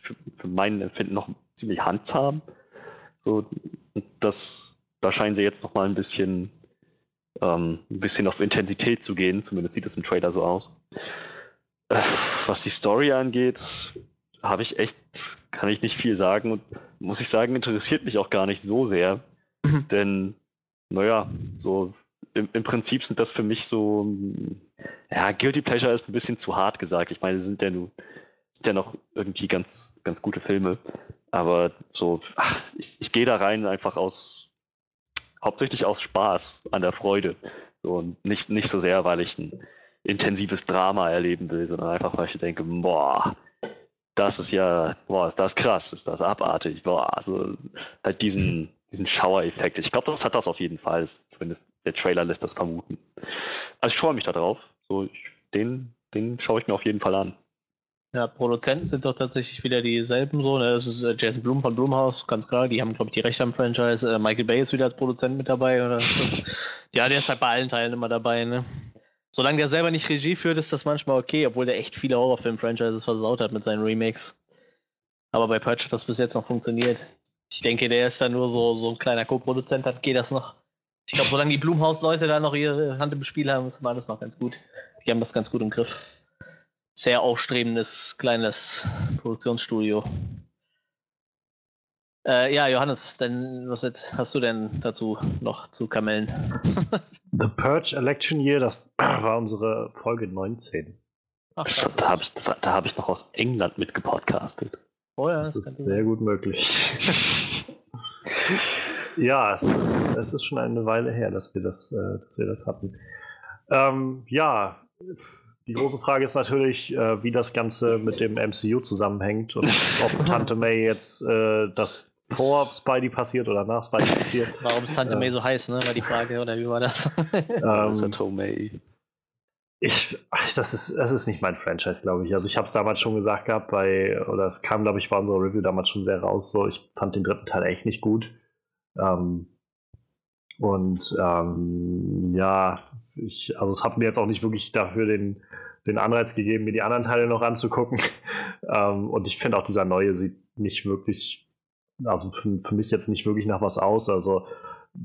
für, für mein Empfinden noch ziemlich handzahm. So, das, da scheinen sie jetzt noch mal ein bisschen ähm, ein bisschen auf Intensität zu gehen. Zumindest sieht es im Trailer so aus. Äh, was die Story angeht, habe ich echt, kann ich nicht viel sagen und muss ich sagen, interessiert mich auch gar nicht so sehr. Mhm. Denn, naja, so im, im, Prinzip sind das für mich so, ja, Guilty Pleasure ist ein bisschen zu hart gesagt. Ich meine, sind ja nur, sind ja noch irgendwie ganz, ganz gute Filme. Aber so, ach, ich, ich gehe da rein einfach aus, hauptsächlich aus Spaß an der Freude. So, und nicht, nicht so sehr, weil ich ein intensives Drama erleben will, sondern einfach, weil ich denke, boah, das ist ja, boah, ist das krass, ist das abartig, boah, also halt diesen, diesen Schauereffekt. Ich glaube, das hat das auf jeden Fall, zumindest der Trailer lässt das vermuten. Also ich freue mich darauf. So, ich, den, den schaue ich mir auf jeden Fall an. Ja, Produzenten sind doch tatsächlich wieder dieselben so. Ne? Das ist äh, Jason Blum von Blumhaus, ganz klar. Die haben, glaube ich, die Rechte am Franchise. Äh, Michael Bay ist wieder als Produzent mit dabei. Oder? ja, der ist halt bei allen Teilen immer dabei. Ne? Solange der selber nicht Regie führt, ist das manchmal okay, obwohl der echt viele Horrorfilm-Franchises versaut hat mit seinen Remakes. Aber bei Purge hat das bis jetzt noch funktioniert. Ich denke, der ist da nur so, so ein kleiner Co-Produzent, dann geht das noch. Ich glaube, solange die Blumhaus-Leute da noch ihre Hand im Spiel haben, ist alles noch ganz gut. Die haben das ganz gut im Griff sehr aufstrebendes kleines Produktionsstudio. Äh, ja, Johannes, denn was jetzt hast du denn dazu noch zu Kamellen? The Purge Election Year, das war unsere Folge 19. Ach, da habe ich, hab ich noch aus England mitgepodcastet. Oh ja, das, das ist sehr sein. gut möglich. ja, es ist, es ist schon eine Weile her, dass wir das, äh, dass wir das hatten. Ähm, ja, die große Frage ist natürlich, äh, wie das Ganze mit dem MCU zusammenhängt und ob Tante May jetzt äh, das vor Spidey passiert oder nach Spidey passiert. Warum ist Tante äh, May so heiß, ne? War die Frage, oder wie war das? ähm, Tante May. Ich, das ist, das ist nicht mein Franchise, glaube ich. Also ich habe es damals schon gesagt gehabt, bei, oder es kam, glaube ich, bei unserer Review damals schon sehr raus. So, ich fand den dritten Teil echt nicht gut. Ähm, und ähm, ja, ich, also es hat mir jetzt auch nicht wirklich dafür den, den Anreiz gegeben, mir die anderen Teile noch anzugucken. ähm, und ich finde auch dieser neue sieht nicht wirklich, also für, für, mich jetzt nicht wirklich nach was aus. Also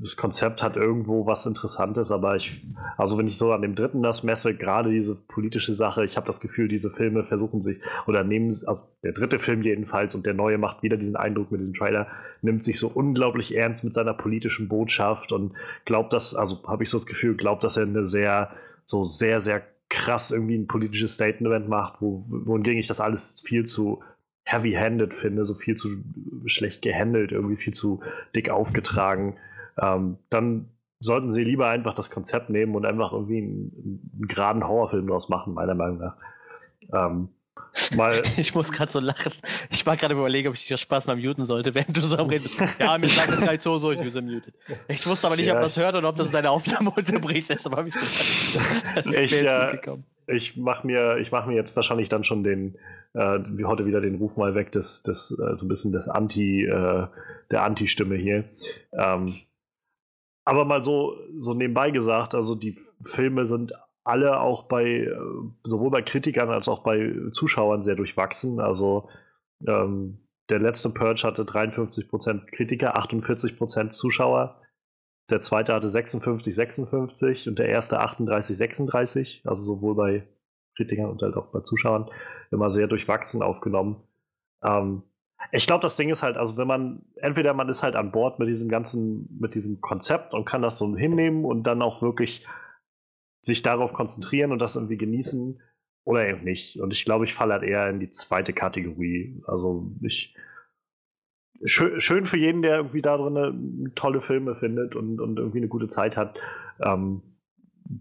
das Konzept hat irgendwo was Interessantes, aber ich, also wenn ich so an dem dritten das messe, gerade diese politische Sache, ich habe das Gefühl, diese Filme versuchen sich oder nehmen, also der dritte Film jedenfalls und der neue macht wieder diesen Eindruck mit diesem Trailer, nimmt sich so unglaublich ernst mit seiner politischen Botschaft und glaubt das, also habe ich so das Gefühl, glaubt, dass er eine sehr, so sehr, sehr krass irgendwie ein politisches Statement macht, wo, wohingegen ich das alles viel zu heavy-handed finde, so viel zu schlecht gehandelt, irgendwie viel zu dick aufgetragen. Ähm, dann sollten sie lieber einfach das Konzept nehmen und einfach irgendwie einen, einen geraden Horrorfilm daraus machen, meiner Meinung nach. Ähm, Mal ich muss gerade so lachen. Ich war gerade überlegen, ob ich dir Spaß mal muten sollte, während du so am Reden bist. Ja, mir sagt das gar nicht so, so, ich bin so muted. Ich wusste aber nicht, ja, ob das hört oder ob das seine Aufnahme unterbricht. Deshalb habe ich es gemacht. Ich, äh, ich mache mir, mach mir jetzt wahrscheinlich dann schon den, äh, wie heute wieder den Ruf mal weg, des, des, äh, so ein bisschen des Anti, äh, der Anti-Stimme hier. Ähm, aber mal so, so nebenbei gesagt, also die Filme sind alle auch bei, äh, sowohl bei Kritikern als auch bei Zuschauern sehr durchwachsen. Also ähm, der letzte Purge hatte 53% Kritiker, 48% Zuschauer. Der zweite hatte 56, 56 und der erste 38, 36. Also sowohl bei Kritikern und halt auch bei Zuschauern immer sehr durchwachsen aufgenommen. Ähm, ich glaube, das Ding ist halt, also wenn man, entweder man ist halt an Bord mit diesem ganzen, mit diesem Konzept und kann das so hinnehmen und dann auch wirklich sich darauf konzentrieren und das irgendwie genießen oder eben nicht. Und ich glaube, ich falle halt eher in die zweite Kategorie. Also ich schön, schön für jeden, der irgendwie da drin tolle Filme findet und, und irgendwie eine gute Zeit hat. Ähm,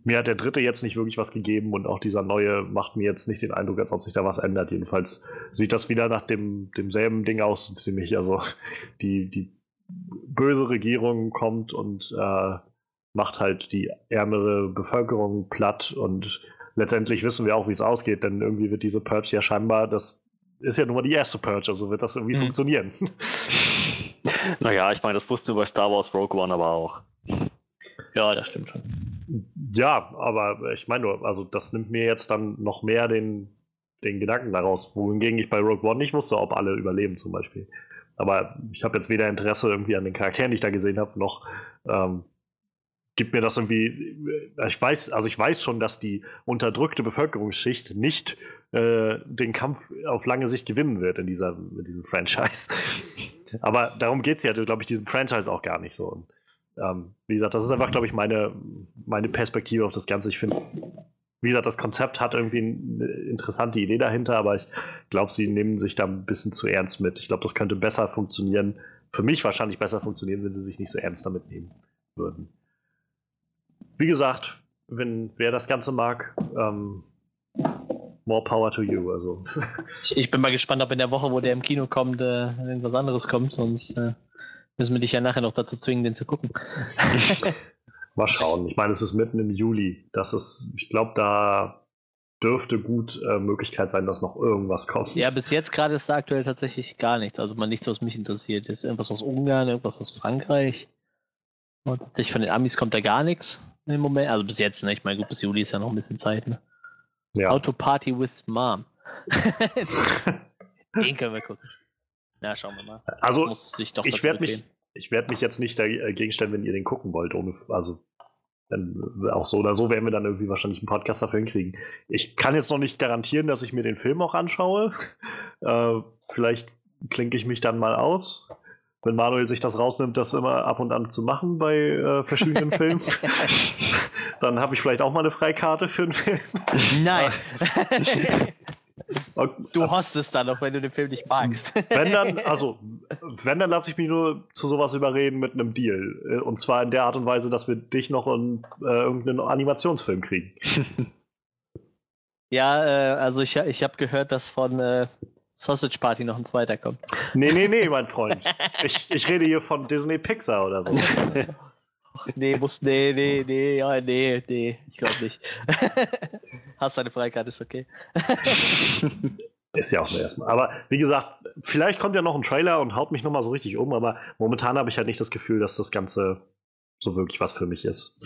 mir hat der dritte jetzt nicht wirklich was gegeben und auch dieser neue macht mir jetzt nicht den Eindruck, als ob sich da was ändert. Jedenfalls sieht das wieder nach dem, demselben Ding aus, ziemlich. Also die, die böse Regierung kommt und äh, macht halt die ärmere Bevölkerung platt und letztendlich wissen wir auch, wie es ausgeht, denn irgendwie wird diese Purge ja scheinbar, das ist ja nur mal die erste Purge, also wird das irgendwie mhm. funktionieren. Naja, ich meine, das wussten wir bei Star Wars Rogue One aber auch. Ja, das stimmt schon. Ja, aber ich meine nur, also das nimmt mir jetzt dann noch mehr den, den Gedanken daraus, wohingegen ich bei Rogue One nicht wusste, ob alle überleben zum Beispiel. Aber ich habe jetzt weder Interesse irgendwie an den Charakteren, die ich da gesehen habe, noch ähm, gibt mir das irgendwie, äh, ich weiß, also ich weiß schon, dass die unterdrückte Bevölkerungsschicht nicht äh, den Kampf auf lange Sicht gewinnen wird in dieser, in diesem Franchise. Aber darum geht es ja, glaube ich, diesem Franchise auch gar nicht so. Und, ähm, wie gesagt, das ist einfach, glaube ich, meine, meine Perspektive auf das Ganze. Ich finde, wie gesagt, das Konzept hat irgendwie eine interessante Idee dahinter, aber ich glaube, sie nehmen sich da ein bisschen zu ernst mit. Ich glaube, das könnte besser funktionieren, für mich wahrscheinlich besser funktionieren, wenn sie sich nicht so ernst damit nehmen würden wie gesagt, wenn wer das Ganze mag, ähm, more power to you. Also. Ich, ich, bin mal gespannt, ob in der Woche, wo der im Kino kommt, äh, irgendwas anderes kommt, sonst äh, müssen wir dich ja nachher noch dazu zwingen, den zu gucken. mal schauen. Ich meine, es ist mitten im Juli. Das ist, ich glaube, da dürfte gut äh, Möglichkeit sein, dass noch irgendwas kommt. Ja, bis jetzt gerade ist da aktuell tatsächlich gar nichts. Also mal nichts, was mich interessiert. Ist irgendwas aus Ungarn, irgendwas aus Frankreich. Und tatsächlich von den Amis kommt da gar nichts im Moment. Also bis jetzt, ne? Ich meine, gut, bis Juli ist ja noch ein bisschen Zeit, ne? Ja. Auto Party with Mom. Den können wir gucken. Na, schauen wir mal. Also, ich werde mich, werd mich jetzt nicht dagegen stellen, wenn ihr den gucken wollt. Ohne, also, dann auch so oder so werden wir dann irgendwie wahrscheinlich einen Podcast dafür hinkriegen. Ich kann jetzt noch nicht garantieren, dass ich mir den Film auch anschaue. Äh, vielleicht klinke ich mich dann mal aus wenn Manuel sich das rausnimmt, das immer ab und an zu machen bei äh, verschiedenen Filmen, dann habe ich vielleicht auch mal eine Freikarte für einen Film. Nein. du hast es dann noch, wenn du den Film nicht magst. wenn dann, also, wenn dann lasse ich mich nur zu sowas überreden mit einem Deal. Und zwar in der Art und Weise, dass wir dich noch in äh, irgendeinen Animationsfilm kriegen. Ja, äh, also ich, ich habe gehört, dass von äh, Sausage Party noch ein zweiter kommt. Nee, nee, nee, mein Freund. Ich, ich rede hier von Disney Pixar oder so. nee, muss, nee, nee, nee, ja, nee, nee, ich glaube nicht. Hast deine Freikarte, ist okay. ist ja auch nur erstmal. Aber wie gesagt, vielleicht kommt ja noch ein Trailer und haut mich nochmal so richtig um, aber momentan habe ich halt nicht das Gefühl, dass das Ganze so wirklich was für mich ist.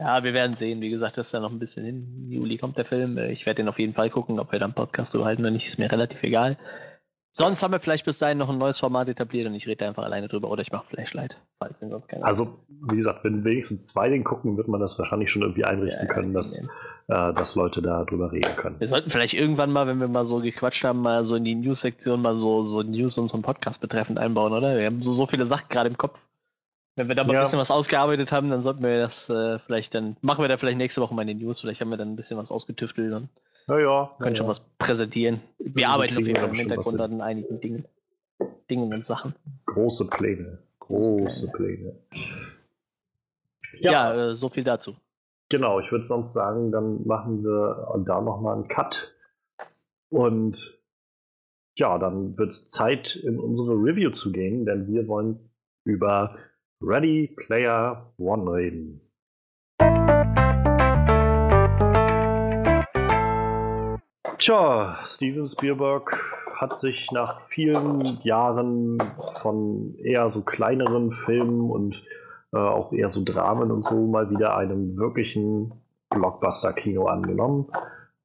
Ja, wir werden sehen. Wie gesagt, das ist ja noch ein bisschen hin. Juli kommt der Film. Ich werde den auf jeden Fall gucken, ob wir dann Podcast so halten oder nicht, ist mir relativ egal. Sonst haben wir vielleicht bis dahin noch ein neues Format etabliert und ich rede einfach alleine drüber oder ich mache Flashlight, falls den sonst keiner. Also, wie gesagt, wenn wenigstens zwei den gucken, wird man das wahrscheinlich schon irgendwie einrichten ja, können, dass, äh, dass Leute da drüber reden können. Wir sollten vielleicht irgendwann mal, wenn wir mal so gequatscht haben, mal so in die News-Sektion mal so, so News unserem Podcast betreffend einbauen, oder? Wir haben so, so viele Sachen gerade im Kopf. Wenn wir da mal ja. ein bisschen was ausgearbeitet haben, dann sollten wir das äh, vielleicht dann, machen wir da vielleicht nächste Woche mal in die News, vielleicht haben wir dann ein bisschen was ausgetüftelt und ja, ja, können ja, schon was präsentieren. Wir arbeiten auf jeden Fall im Hintergrund an einigen Dingen. Dingen und Sachen. Große Pläne. Große Pläne. Ja, ja äh, so viel dazu. Genau, ich würde sonst sagen, dann machen wir da nochmal einen Cut. Und ja, dann wird es Zeit, in unsere Review zu gehen, denn wir wollen über Ready Player One reden. Tja, Steven Spielberg hat sich nach vielen Jahren von eher so kleineren Filmen und äh, auch eher so Dramen und so mal wieder einem wirklichen Blockbuster-Kino angenommen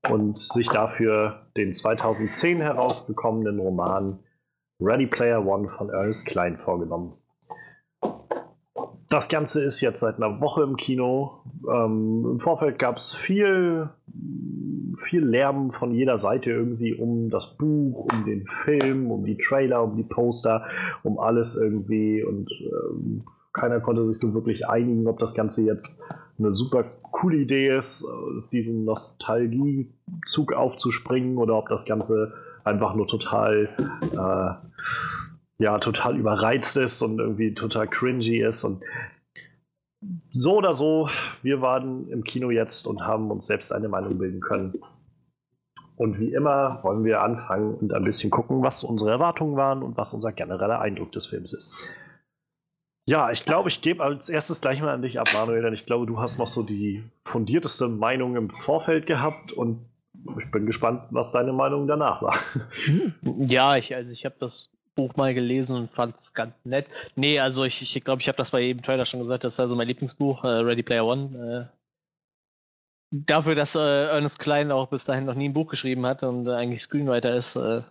und sich dafür den 2010 herausgekommenen Roman Ready Player One von Ernest Klein vorgenommen. Das Ganze ist jetzt seit einer Woche im Kino. Ähm, Im Vorfeld gab es viel viel Lärm von jeder Seite irgendwie um das Buch, um den Film, um die Trailer, um die Poster, um alles irgendwie. Und ähm, keiner konnte sich so wirklich einigen, ob das Ganze jetzt eine super coole Idee ist, diesen Nostalgiezug aufzuspringen oder ob das Ganze einfach nur total äh, ja, total überreizt ist und irgendwie total cringy ist. Und so oder so, wir waren im Kino jetzt und haben uns selbst eine Meinung bilden können. Und wie immer wollen wir anfangen und ein bisschen gucken, was unsere Erwartungen waren und was unser genereller Eindruck des Films ist. Ja, ich glaube, ich gebe als erstes gleich mal an dich ab, Manuel, denn ich glaube, du hast noch so die fundierteste Meinung im Vorfeld gehabt und ich bin gespannt, was deine Meinung danach war. Ja, ich, also ich habe das Buch mal gelesen und fand es ganz nett. Nee, also ich glaube, ich, glaub, ich habe das bei jedem Trailer schon gesagt, das ist also mein Lieblingsbuch, äh, Ready Player One. Äh, dafür, dass äh, Ernest Klein auch bis dahin noch nie ein Buch geschrieben hat und eigentlich Screenwriter ist, äh,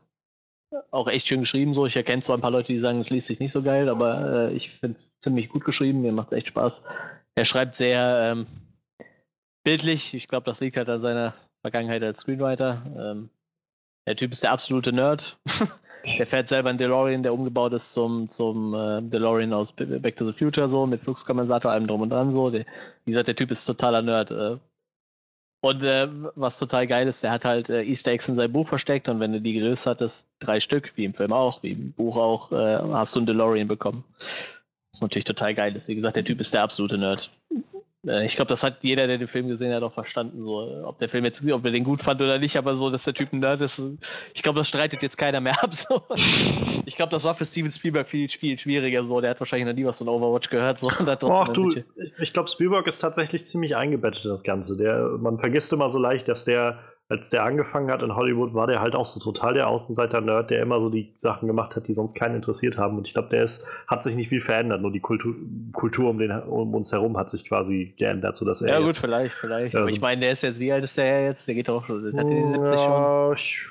auch echt schön geschrieben. So, ich erkenne zwar ein paar Leute, die sagen, es liest sich nicht so geil, aber äh, ich finde es ziemlich gut geschrieben. Mir macht es echt Spaß. Er schreibt sehr ähm, bildlich. Ich glaube, das liegt halt an seiner Vergangenheit als Screenwriter. Ähm, der Typ ist der absolute Nerd. der fährt selber einen DeLorean, der umgebaut ist zum, zum äh, DeLorean aus Back to the Future, so mit Fluxkompensator, allem drum und dran. So. Der, wie gesagt, der Typ ist totaler Nerd. Äh, und äh, was total geil ist, der hat halt äh, Easter Eggs in seinem Buch versteckt und wenn du die gelöst hattest, drei Stück, wie im Film auch, wie im Buch auch, äh, hast du einen DeLorean bekommen. Was natürlich total geil ist. Wie gesagt, der Typ ist der absolute Nerd. Äh, ich glaube, das hat jeder, der den Film gesehen hat, auch verstanden. So, ob der Film jetzt, ob er den gut fand oder nicht, aber so, dass der Typ ein Nerd ist, ich glaube, das streitet jetzt keiner mehr ab. So. Ich glaube, das war für Steven Spielberg viel, viel schwieriger. So, der hat wahrscheinlich noch nie was von Overwatch gehört. So, Ach du, ich, ich glaube, Spielberg ist tatsächlich ziemlich eingebettet in das Ganze. Der, man vergisst immer so leicht, dass der als der angefangen hat in Hollywood, war der halt auch so total der Außenseiter-Nerd, der immer so die Sachen gemacht hat, die sonst keinen interessiert haben. Und ich glaube, der ist, hat sich nicht viel verändert, nur die Kultur, Kultur um, den, um uns herum hat sich quasi geändert, sodass er. Ja, gut, jetzt, vielleicht, vielleicht. Also, Aber ich meine, der ist jetzt, wie alt ist der jetzt? Der geht doch schon, hat die 70 schon? Ich,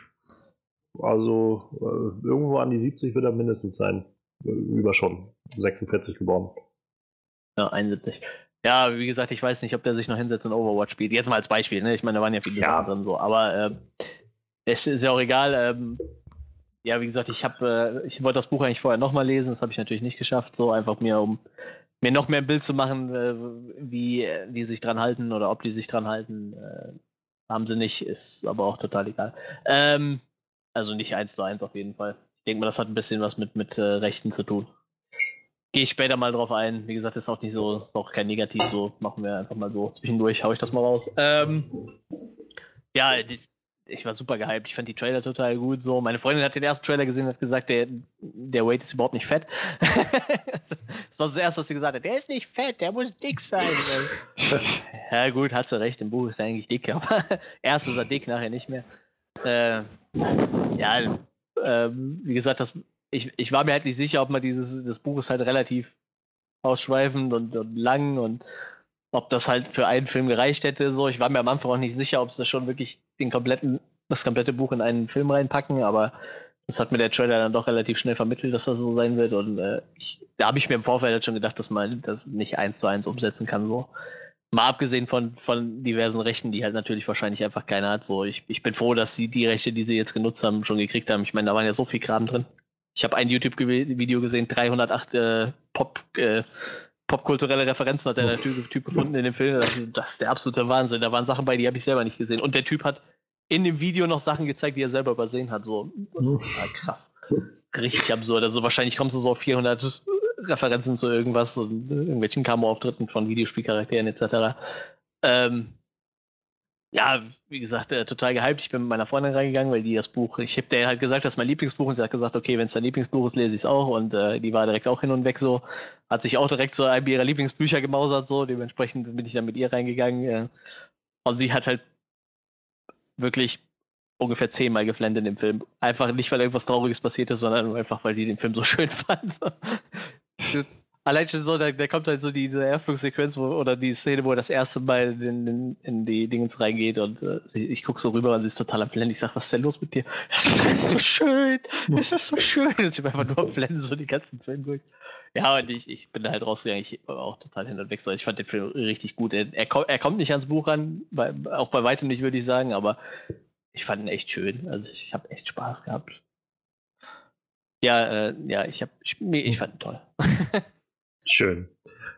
also, äh, irgendwo an die 70 wird er mindestens sein. Über schon. 46 geboren. Ja, 71. Ja, wie gesagt, ich weiß nicht, ob der sich noch hinsetzt und Overwatch spielt. Jetzt mal als Beispiel, ne? Ich meine, da waren ja viele ja. drin so, aber äh, es ist ja auch egal. Ähm, ja, wie gesagt, ich habe, äh, ich wollte das Buch eigentlich vorher nochmal lesen, das habe ich natürlich nicht geschafft, so einfach mir, um mir noch mehr ein Bild zu machen, äh, wie die sich dran halten oder ob die sich dran halten. Äh, haben sie nicht, ist aber auch total egal. Ähm, also nicht eins zu eins auf jeden Fall. Ich denke mal, das hat ein bisschen was mit, mit äh, Rechten zu tun. Gehe ich später mal drauf ein. Wie gesagt, ist auch nicht so, ist auch kein Negativ, so machen wir einfach mal so zwischendurch, hau ich das mal raus. Ähm, ja, die, ich war super gehypt. Ich fand die Trailer total gut. So, meine Freundin hat den ersten Trailer gesehen und hat gesagt, der, der Wade ist überhaupt nicht fett. das war so das erste, was sie gesagt hat. Der ist nicht fett, der muss dick sein. ja, gut, hat sie recht. Im Buch ist er eigentlich dick, aber erst ist er dick, nachher nicht mehr. Äh, ja, äh, wie gesagt, das ich, ich war mir halt nicht sicher, ob man dieses, das Buch ist halt relativ ausschweifend und, und lang und ob das halt für einen Film gereicht hätte. So, ich war mir am Anfang auch nicht sicher, ob sie schon wirklich den kompletten, das komplette Buch in einen Film reinpacken, aber das hat mir der Trailer dann doch relativ schnell vermittelt, dass das so sein wird. Und äh, ich, da habe ich mir im Vorfeld halt schon gedacht, dass man das nicht eins zu eins umsetzen kann. So. Mal abgesehen von, von diversen Rechten, die halt natürlich wahrscheinlich einfach keiner hat. So, ich, ich bin froh, dass sie die Rechte, die sie jetzt genutzt haben, schon gekriegt haben. Ich meine, da waren ja so viel Kram drin. Ich habe ein YouTube-Video gesehen, 308 äh, Pop, äh, popkulturelle Referenzen hat der typ, typ gefunden in dem Film. Das ist der absolute Wahnsinn. Da waren Sachen bei, die habe ich selber nicht gesehen. Und der Typ hat in dem Video noch Sachen gezeigt, die er selber übersehen hat. So, das ist ja krass. Richtig absurd. Also wahrscheinlich kommst du so auf 400 Referenzen zu irgendwas, so irgendwelchen Camo-Auftritten von Videospielcharakteren etc. Ähm, ja, wie gesagt, äh, total gehypt. Ich bin mit meiner Freundin reingegangen, weil die das Buch, ich habe der halt gesagt, das ist mein Lieblingsbuch und sie hat gesagt, okay, wenn es dein Lieblingsbuch ist, lese ich es auch und äh, die war direkt auch hin und weg so, hat sich auch direkt zu einem ihrer Lieblingsbücher gemausert so, dementsprechend bin ich dann mit ihr reingegangen äh, und sie hat halt wirklich ungefähr zehnmal geflennt in dem Film. Einfach nicht, weil irgendwas Trauriges passiert ist, sondern einfach, weil die den Film so schön fand. Allein schon so, da, da kommt halt so die, diese Eröffnungssequenz wo, oder die Szene, wo er das erste Mal in, in, in die Dingens reingeht und äh, ich gucke so rüber und sie ist total am Flennen. Ich sage, was ist denn los mit dir? Das ist so schön, es ist so schön. Und sie war einfach nur am Flennen, so die ganzen Film durch. Ja, und ich, ich bin da halt rausgegangen, ich war auch total hin und weg. So, ich fand den Film richtig gut. Er, er, er kommt nicht ans Buch ran, bei, auch bei weitem nicht, würde ich sagen, aber ich fand ihn echt schön. Also ich, ich habe echt Spaß gehabt. Ja, äh, ja, ich, hab, ich, ich fand ihn toll. Schön.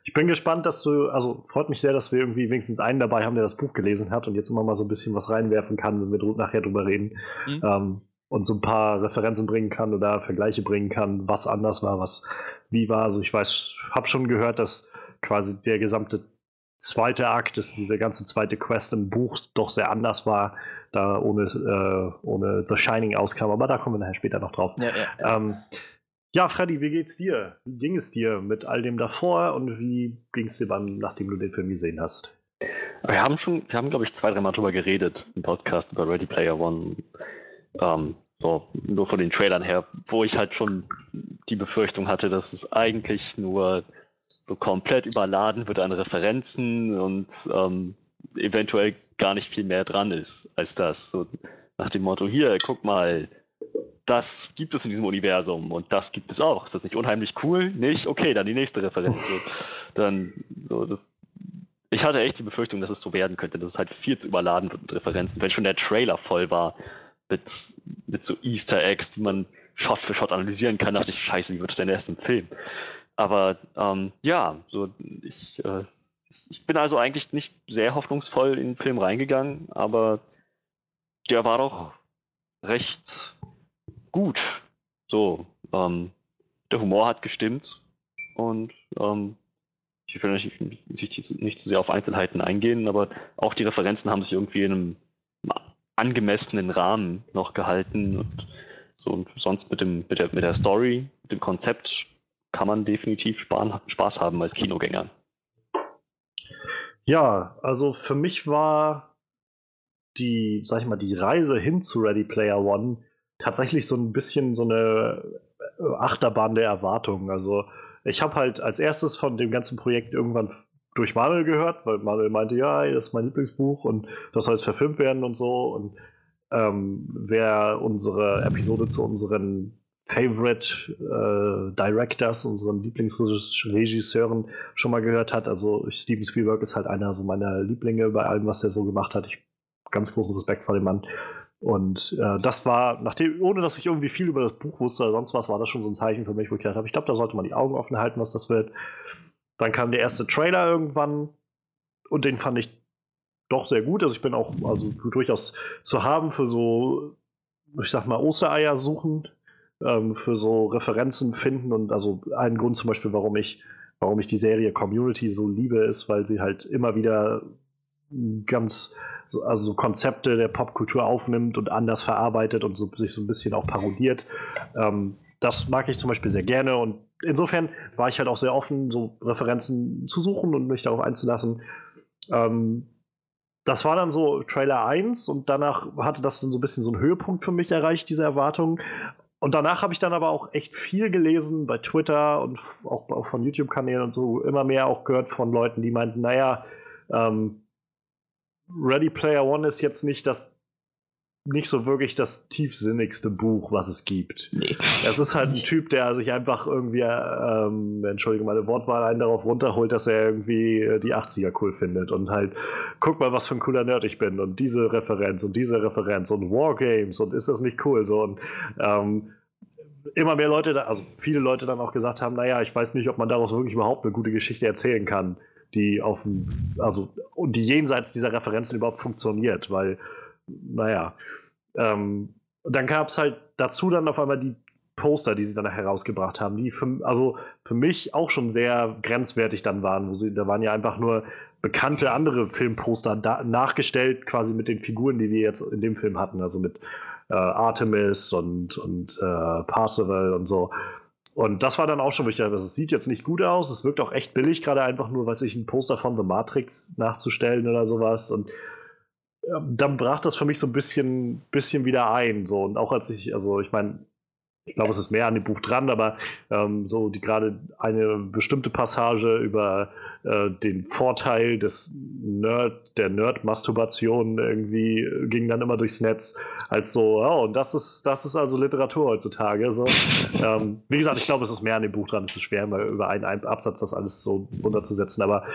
Ich bin gespannt, dass du, also freut mich sehr, dass wir irgendwie wenigstens einen dabei haben, der das Buch gelesen hat und jetzt immer mal so ein bisschen was reinwerfen kann, wenn wir nachher drüber reden. Mhm. Ähm, und so ein paar Referenzen bringen kann oder Vergleiche bringen kann, was anders war, was wie war. Also ich weiß, habe schon gehört, dass quasi der gesamte zweite Akt, dass diese ganze zweite Quest im Buch doch sehr anders war, da ohne, äh, ohne The Shining auskam, aber da kommen wir nachher später noch drauf. Ja, ja, ja. Ähm, ja, Freddy, wie geht's dir? Wie ging es dir mit all dem davor und wie ging es dir dann, nachdem du den Film gesehen hast? Wir haben schon, wir haben, glaube ich, zwei, dreimal drüber geredet im Podcast über Ready Player One. Ähm, so, nur von den Trailern her, wo ich halt schon die Befürchtung hatte, dass es eigentlich nur so komplett überladen wird an Referenzen und ähm, eventuell gar nicht viel mehr dran ist als das. So nach dem Motto, hier, guck mal, das gibt es in diesem Universum und das gibt es auch. Ist das nicht unheimlich cool? Nicht? Okay, dann die nächste Referenz. So, dann, so, das, ich hatte echt die Befürchtung, dass es so werden könnte, dass es halt viel zu überladen wird mit Referenzen, wenn schon der Trailer voll war mit, mit so Easter Eggs, die man Shot für Shot analysieren kann, dachte ich, scheiße, wie wird das denn erst im Film? Aber ähm, ja, so ich, äh, ich bin also eigentlich nicht sehr hoffnungsvoll in den Film reingegangen, aber der war doch recht gut. So, ähm, der Humor hat gestimmt und ähm, ich will nicht, nicht, nicht zu sehr auf Einzelheiten eingehen, aber auch die Referenzen haben sich irgendwie in einem angemessenen Rahmen noch gehalten und so und sonst mit dem mit der, mit der Story, mit dem Konzept kann man definitiv Spaß haben als Kinogänger. Ja, also für mich war die, sag ich mal, die Reise hin zu Ready Player One tatsächlich so ein bisschen so eine äh, Achterbahn der Erwartungen. Also ich habe halt als erstes von dem ganzen Projekt irgendwann durch Manuel gehört, weil Manuel meinte, ja, das ist mein Lieblingsbuch und das soll jetzt verfilmt werden und so. Und ähm, wer unsere Episode zu unseren Favorite äh, Directors, unseren Lieblingsregisseuren schon mal gehört hat, also Steven Spielberg ist halt einer so meiner Lieblinge bei allem, was er so gemacht hat. Ich ganz großen Respekt vor dem Mann. Und äh, das war, nachdem, ohne dass ich irgendwie viel über das Buch wusste oder sonst was, war das schon so ein Zeichen für mich, wo ich gedacht habe, ich glaube, da sollte man die Augen offen halten, was das wird. Dann kam der erste Trailer irgendwann und den fand ich doch sehr gut. Also ich bin auch also durchaus zu haben für so, ich sag mal, Ostereier suchen, ähm, für so Referenzen finden und also ein Grund zum Beispiel, warum ich, warum ich die Serie Community so liebe, ist, weil sie halt immer wieder ganz so, also so Konzepte der Popkultur aufnimmt und anders verarbeitet und so, sich so ein bisschen auch parodiert. Ähm, das mag ich zum Beispiel sehr gerne und insofern war ich halt auch sehr offen, so Referenzen zu suchen und mich darauf einzulassen. Ähm, das war dann so Trailer 1 und danach hatte das dann so ein bisschen so einen Höhepunkt für mich erreicht, diese Erwartung. Und danach habe ich dann aber auch echt viel gelesen bei Twitter und auch, auch von YouTube-Kanälen und so, immer mehr auch gehört von Leuten, die meinten, naja, ähm, Ready Player One ist jetzt nicht das nicht so wirklich das tiefsinnigste Buch, was es gibt. Nee. Es ist halt ein Typ, der sich einfach irgendwie, ähm, entschuldige meine Wortwahl, einen darauf runterholt, dass er irgendwie äh, die 80er cool findet und halt, guck mal, was für ein cooler Nerd ich bin und diese Referenz und diese Referenz und Wargames und ist das nicht cool so und ähm, immer mehr Leute, da, also viele Leute dann auch gesagt haben, naja, ich weiß nicht, ob man daraus wirklich überhaupt eine gute Geschichte erzählen kann, die auf also die jenseits dieser Referenzen überhaupt funktioniert, weil naja. Ähm, dann gab es halt dazu dann auf einmal die Poster, die sie dann herausgebracht haben, die für, also für mich auch schon sehr grenzwertig dann waren, wo sie, da waren ja einfach nur bekannte andere Filmposter da, nachgestellt, quasi mit den Figuren, die wir jetzt in dem Film hatten, also mit äh, Artemis und, und äh, Parzival und so. Und das war dann auch schon wichtig. Also, es sieht jetzt nicht gut aus, es wirkt auch echt billig, gerade einfach nur, weiß ich, ein Poster von The Matrix nachzustellen oder sowas. Und dann brach das für mich so ein bisschen, bisschen wieder ein. So. Und auch als ich, also ich meine, ich glaube, es ist mehr an dem Buch dran, aber ähm, so die gerade eine bestimmte Passage über äh, den Vorteil des Nerd, der Nerd-Masturbation irgendwie ging dann immer durchs Netz, als so, oh, und das ist, das ist also Literatur heutzutage. So. ähm, wie gesagt, ich glaube, es ist mehr an dem Buch dran, es ist schwer, immer über einen Absatz das alles so runterzusetzen, aber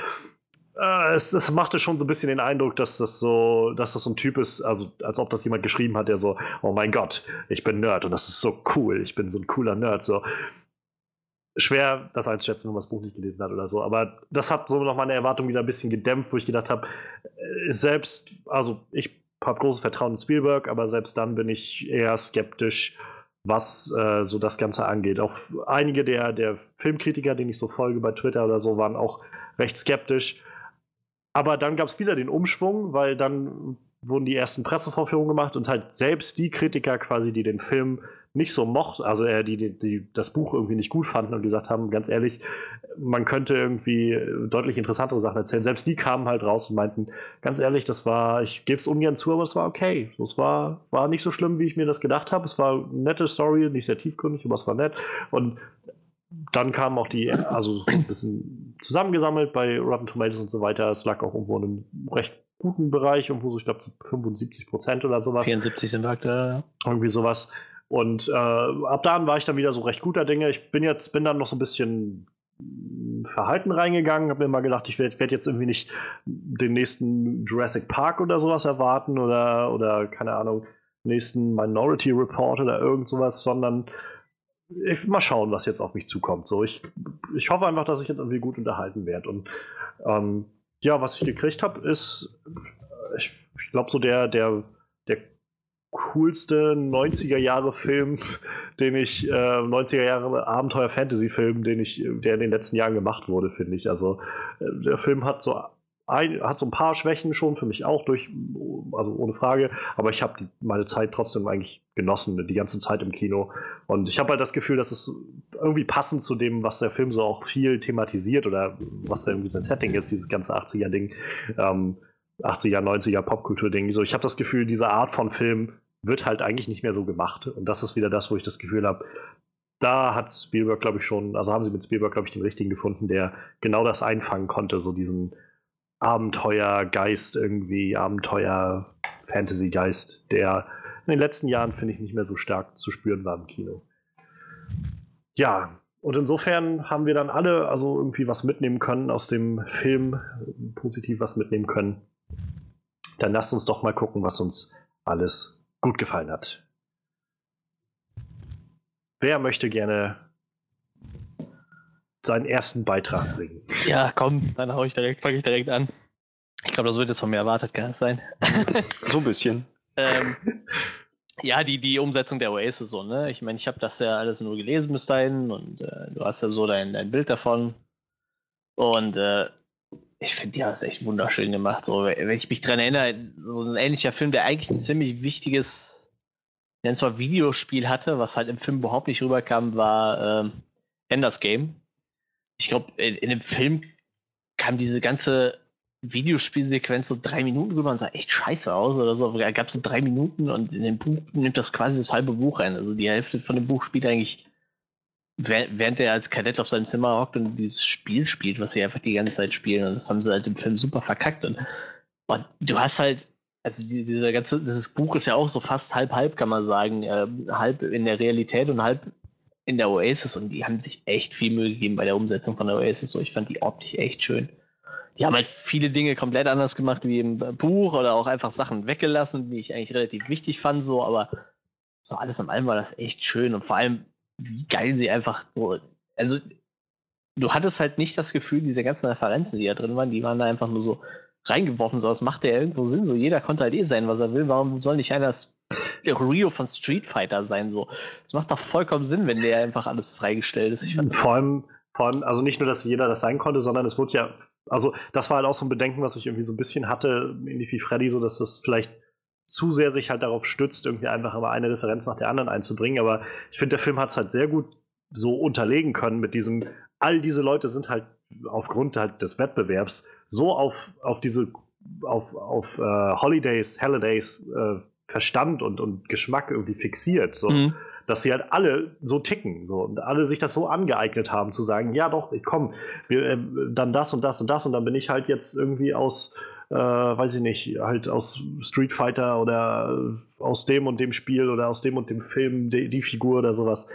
äh, es, es, machte schon so ein bisschen den Eindruck, dass das so, dass das so ein Typ ist, also als ob das jemand geschrieben hat, der so, oh mein Gott, ich bin Nerd und das ist so cool, ich bin so ein cooler Nerd. So schwer, das einzuschätzen, wenn man das Buch nicht gelesen hat oder so. Aber das hat so noch meine Erwartung wieder ein bisschen gedämpft, wo ich gedacht habe, äh, selbst, also ich habe großes Vertrauen in Spielberg, aber selbst dann bin ich eher skeptisch, was äh, so das Ganze angeht. Auch einige der, der Filmkritiker, denen ich so folge bei Twitter oder so, waren auch recht skeptisch. Aber dann gab es wieder den Umschwung, weil dann wurden die ersten Pressevorführungen gemacht und halt selbst die Kritiker quasi, die den Film nicht so mochten, also äh, die, die, die, das Buch irgendwie nicht gut fanden und gesagt haben, ganz ehrlich, man könnte irgendwie deutlich interessantere Sachen erzählen. Selbst die kamen halt raus und meinten, ganz ehrlich, das war, ich gebe es ungern zu, aber es war okay. Es war, war nicht so schlimm, wie ich mir das gedacht habe. Es war eine nette Story, nicht sehr tiefgründig, aber es war nett. Und dann kamen auch die, also ein bisschen zusammengesammelt bei Rotten Tomatoes und so weiter. Es lag auch irgendwo in einem recht guten Bereich, irgendwo so, ich glaube, 75 Prozent oder sowas. 74 sind wir aktuell, Irgendwie sowas. Und äh, ab da war ich dann wieder so recht guter Dinge. Ich bin jetzt, bin dann noch so ein bisschen Verhalten reingegangen, habe mir mal gedacht, ich werde werd jetzt irgendwie nicht den nächsten Jurassic Park oder sowas erwarten oder, oder keine Ahnung, nächsten Minority Report oder irgend sowas, sondern ich, mal schauen, was jetzt auf mich zukommt. So, ich, ich hoffe einfach, dass ich jetzt irgendwie gut unterhalten werde. Und ähm, ja, was ich gekriegt habe, ist, ich, ich glaube, so der, der, der coolste 90er Jahre Film, den ich, äh, 90er Jahre Abenteuer-Fantasy-Film, den ich, der in den letzten Jahren gemacht wurde, finde ich. Also, äh, der Film hat so ein, hat so ein paar Schwächen schon für mich auch durch, also ohne Frage, aber ich habe meine Zeit trotzdem eigentlich genossen, die ganze Zeit im Kino. Und ich habe halt das Gefühl, dass es irgendwie passend zu dem, was der Film so auch viel thematisiert oder was da irgendwie sein Setting ist, dieses ganze 80er-Ding, ähm, 80er, 90er Popkultur-Ding. So, ich habe das Gefühl, diese Art von Film wird halt eigentlich nicht mehr so gemacht. Und das ist wieder das, wo ich das Gefühl habe, da hat Spielberg, glaube ich, schon, also haben sie mit Spielberg, glaube ich, den richtigen gefunden, der genau das einfangen konnte, so diesen Abenteuergeist irgendwie, Abenteuer-Fantasy-Geist, der in den letzten Jahren, finde ich, nicht mehr so stark zu spüren war im Kino. Ja, und insofern haben wir dann alle also irgendwie was mitnehmen können aus dem Film, positiv was mitnehmen können. Dann lasst uns doch mal gucken, was uns alles gut gefallen hat. Wer möchte gerne seinen ersten Beitrag bringen. Ja, komm, dann hau ich direkt, fange ich direkt an. Ich glaube, das wird jetzt von mir erwartet, kann es sein? so ein bisschen. ähm, ja, die, die Umsetzung der Oasis so, ne? Ich meine, ich habe das ja alles nur gelesen bis dahin und äh, du hast ja so dein, dein Bild davon. Und äh, ich finde, die haben es echt wunderschön gemacht. So, wenn ich mich dran erinnere, so ein ähnlicher Film, der eigentlich ein ziemlich wichtiges, nenn es mal Videospiel hatte, was halt im Film überhaupt nicht rüberkam, war ähm, Enders Game ich glaube, in, in, dem Film kam diese ganze Videospielsequenz so drei Minuten rüber und sah echt scheiße aus oder so. Da gab es so drei Minuten und in dem Buch nimmt das quasi das halbe Buch ein. Also die Hälfte von dem Buch spielt eigentlich während er als Kadett auf seinem Zimmer hockt und dieses Spiel spielt, was sie einfach die ganze Zeit spielen. Und das haben sie halt im Film super verkackt. Und, und du hast halt, also die, dieser ganze, dieses Buch ist ja auch so fast halb-halb, kann man sagen. Äh, halb in der Realität und halb in der Oasis. Und die haben sich echt viel Mühe gegeben bei der Umsetzung von der Oasis. So, ich fand die optisch echt schön. Die haben halt viele Dinge komplett anders gemacht wie im Buch oder auch einfach Sachen weggelassen, die ich eigentlich relativ wichtig fand, so, aber so alles in allem war das echt schön und vor allem wie geil sie einfach so. Also, du hattest halt nicht das Gefühl, diese ganzen Referenzen, die da drin waren, die waren da einfach nur so reingeworfen. So, das macht ja irgendwo Sinn. So, jeder konnte halt eh sein, was er will. Warum soll nicht einer das Rio von Street Fighter sein? So, das macht doch vollkommen Sinn, wenn der einfach alles freigestellt ist. vor allem, vor allem, also nicht nur, dass jeder das sein konnte, sondern es wurde ja, also das war halt auch so ein Bedenken, was ich irgendwie so ein bisschen hatte, ähnlich wie Freddy, so dass das vielleicht zu sehr sich halt darauf stützt, irgendwie einfach immer eine Referenz nach der anderen einzubringen. Aber ich finde, der Film hat es halt sehr gut so unterlegen können mit diesem, all diese Leute sind halt aufgrund halt des Wettbewerbs so auf, auf diese, auf, auf uh, Holidays, Holidays uh, Verstand und, und Geschmack irgendwie fixiert. So. Mhm. Dass sie halt alle so ticken so, und alle sich das so angeeignet haben, zu sagen, ja doch, ich komm, wir, äh, dann das und das und das und dann bin ich halt jetzt irgendwie aus äh, weiß ich nicht, halt aus Street Fighter oder aus dem und dem Spiel oder aus dem und dem Film die, die Figur oder sowas.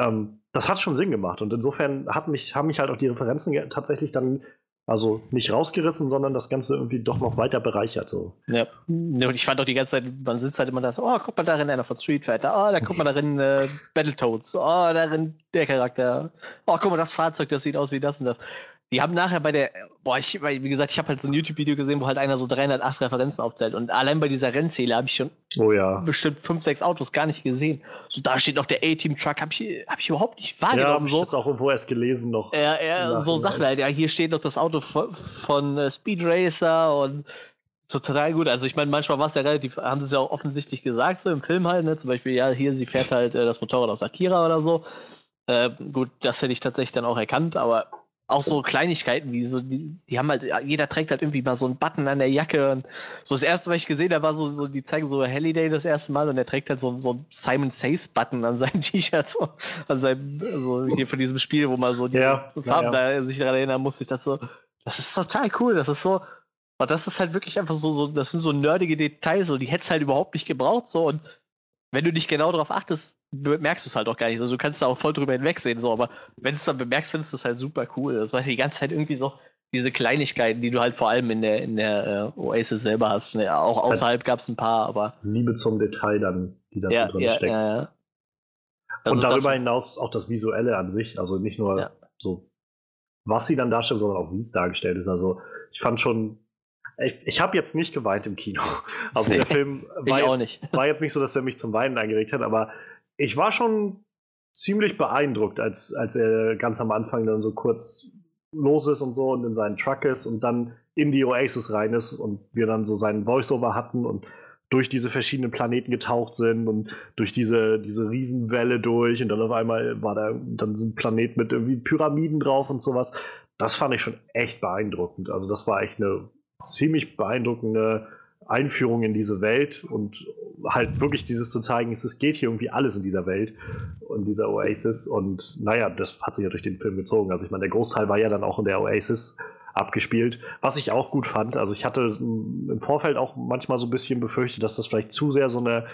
Ähm, das hat schon Sinn gemacht und insofern hat mich, haben mich halt auch die Referenzen tatsächlich dann also nicht rausgerissen, sondern das Ganze irgendwie doch noch weiter bereichert. So. Ja. Und ich fand auch die ganze Zeit, man sitzt halt immer da so, oh, guck mal darin einer von Street Fighter, oh, da guck mal darin äh, Battletoads, oh, darin der Charakter, oh, guck mal, das Fahrzeug, das sieht aus wie das und das. Die haben nachher bei der, boah, ich, wie gesagt, ich habe halt so ein YouTube-Video gesehen, wo halt einer so 308 Referenzen aufzählt. Und allein bei dieser Rennzähle habe ich schon oh, ja. bestimmt fünf, sechs Autos gar nicht gesehen. So, da steht noch der A-Team-Truck, habe ich, hab ich überhaupt nicht wahrgenommen. Ja, hab ich so. jetzt auch irgendwo erst gelesen noch. Ja, ja so Sachen halt. Ja, hier steht noch das Auto von, von uh, Speed Racer und total gut. Also ich meine, manchmal war es ja relativ, haben sie es ja auch offensichtlich gesagt, so im Film halt, ne? Zum Beispiel, ja, hier, sie fährt halt äh, das Motorrad aus Akira oder so. Äh, gut, das hätte ich tatsächlich dann auch erkannt, aber auch so Kleinigkeiten wie so, die, die haben halt, jeder trägt halt irgendwie mal so einen Button an der Jacke und so das erste, was ich gesehen habe, war so, so, die zeigen so Halliday das erste Mal und er trägt halt so, so einen Simon Says Button an seinem T-Shirt, so, an seinem, so hier von diesem Spiel, wo man so die ja, Farben ja, da sich daran erinnern muss, ich dachte so, das ist total cool, das ist so, und das ist halt wirklich einfach so, so, das sind so nerdige Details, so, die hätte es halt überhaupt nicht gebraucht, so, und wenn du nicht genau darauf achtest, bemerkst du es halt auch gar nicht. Also du kannst da auch voll drüber hinwegsehen, so, aber wenn du es dann bemerkst, findest du es halt super cool. Das halt die ganze Zeit irgendwie so diese Kleinigkeiten, die du halt vor allem in der, in der uh, Oasis selber hast. Ne? Auch das außerhalb gab es ein paar, aber. Liebe zum Detail dann, die da ja, so drin ja, steckt. Ja, ja. Also Und darüber hinaus auch das Visuelle an sich, also nicht nur ja. so, was sie dann darstellt, sondern auch wie es dargestellt ist. Also ich fand schon, ich, ich habe jetzt nicht geweint im Kino. Also der Film war jetzt, war jetzt, nicht so, dass er mich zum Weinen angeregt hat, aber ich war schon ziemlich beeindruckt, als, als er ganz am Anfang dann so kurz los ist und so und in seinen Truck ist und dann in die Oasis rein ist und wir dann so seinen Voiceover hatten und durch diese verschiedenen Planeten getaucht sind und durch diese, diese Riesenwelle durch und dann auf einmal war da dann so ein Planet mit irgendwie Pyramiden drauf und sowas. Das fand ich schon echt beeindruckend. Also das war echt eine ziemlich beeindruckende Einführung in diese Welt und halt wirklich dieses zu zeigen, es geht hier irgendwie alles in dieser Welt und dieser Oasis. Und naja, das hat sich ja durch den Film gezogen. Also ich meine, der Großteil war ja dann auch in der Oasis abgespielt, was ich auch gut fand. Also ich hatte im Vorfeld auch manchmal so ein bisschen befürchtet, dass das vielleicht zu sehr so eine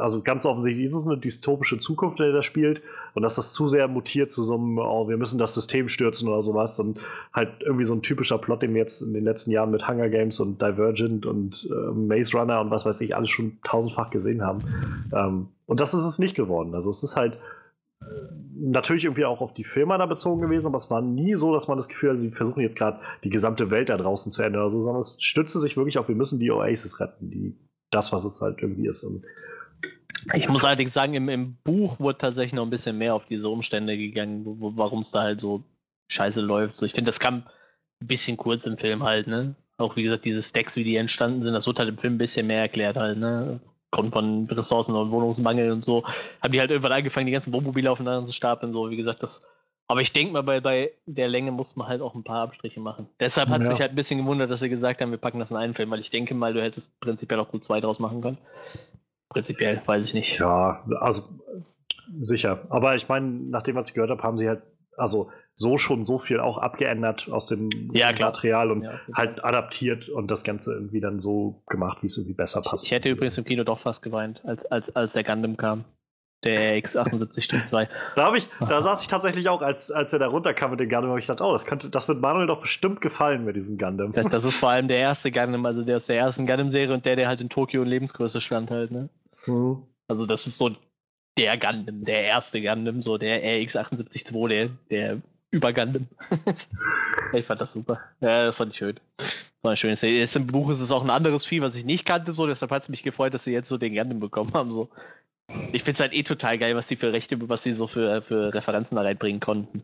also ganz offensichtlich ist es eine dystopische Zukunft, in der das spielt und dass das zu sehr mutiert zu so einem, oh, wir müssen das System stürzen oder sowas und halt irgendwie so ein typischer Plot, den wir jetzt in den letzten Jahren mit Hunger Games und Divergent und äh, Maze Runner und was weiß ich alles schon tausendfach gesehen haben. Ähm, und das ist es nicht geworden. Also es ist halt natürlich irgendwie auch auf die Firma da bezogen gewesen, aber es war nie so, dass man das Gefühl hat, sie versuchen jetzt gerade die gesamte Welt da draußen zu ändern oder so, sondern es stützte sich wirklich auf, wir müssen die Oasis retten, die das, was es halt irgendwie ist. Und ich muss allerdings sagen, im, im Buch wurde tatsächlich noch ein bisschen mehr auf diese Umstände gegangen, warum es da halt so scheiße läuft. So, ich finde, das kam ein bisschen kurz im Film halt, ne? Auch wie gesagt, diese Stacks, wie die entstanden sind, das wurde halt im Film ein bisschen mehr erklärt halt, ne? Kommt von Ressourcen und Wohnungsmangel und so. Haben die halt irgendwann angefangen, die ganzen Wohnmobile aufeinander zu stapeln, so, wie gesagt, das. Aber ich denke mal, bei, bei der Länge muss man halt auch ein paar Abstriche machen. Deshalb hat es ja. mich halt ein bisschen gewundert, dass sie gesagt haben, wir packen das in einen Film, weil ich denke mal, du hättest prinzipiell auch gut zwei draus machen können. Prinzipiell, weiß ich nicht. Ja, also sicher. Aber ich meine, nach dem, was ich gehört habe, haben sie halt also so schon so viel auch abgeändert aus dem Ja. Material und Ja, halt adaptiert und das Ganze irgendwie dann so gemacht, wie es irgendwie besser passt. Ich hätte übrigens im Kino doch fast geweint, als, als, als der Gundam kam. Der X78-2. Da ich, da saß ich tatsächlich auch, als, als er da runterkam mit dem Gundam, habe ich gedacht, oh, das könnte, das wird Manuel doch bestimmt gefallen mit diesem Gundam. Das, das ist vor allem der erste Gundam, also der aus der ersten Gundam-Serie und der, der halt in Tokio in Lebensgröße stand halt, ne? Mhm. Also das ist so der Gundam, der erste Gundam, so der RX-78-2, der, der Über-Gundam. ich fand das super. Ja, das fand ich schön. Das war schön. Es- Jetzt im Buch ist es auch ein anderes Vieh, was ich nicht kannte, so, deshalb hat es mich gefreut, dass sie jetzt so den Gundam bekommen haben, so. Ich finde es halt eh total geil, was sie für Rechte, was sie so für, für Referenzen da reinbringen konnten.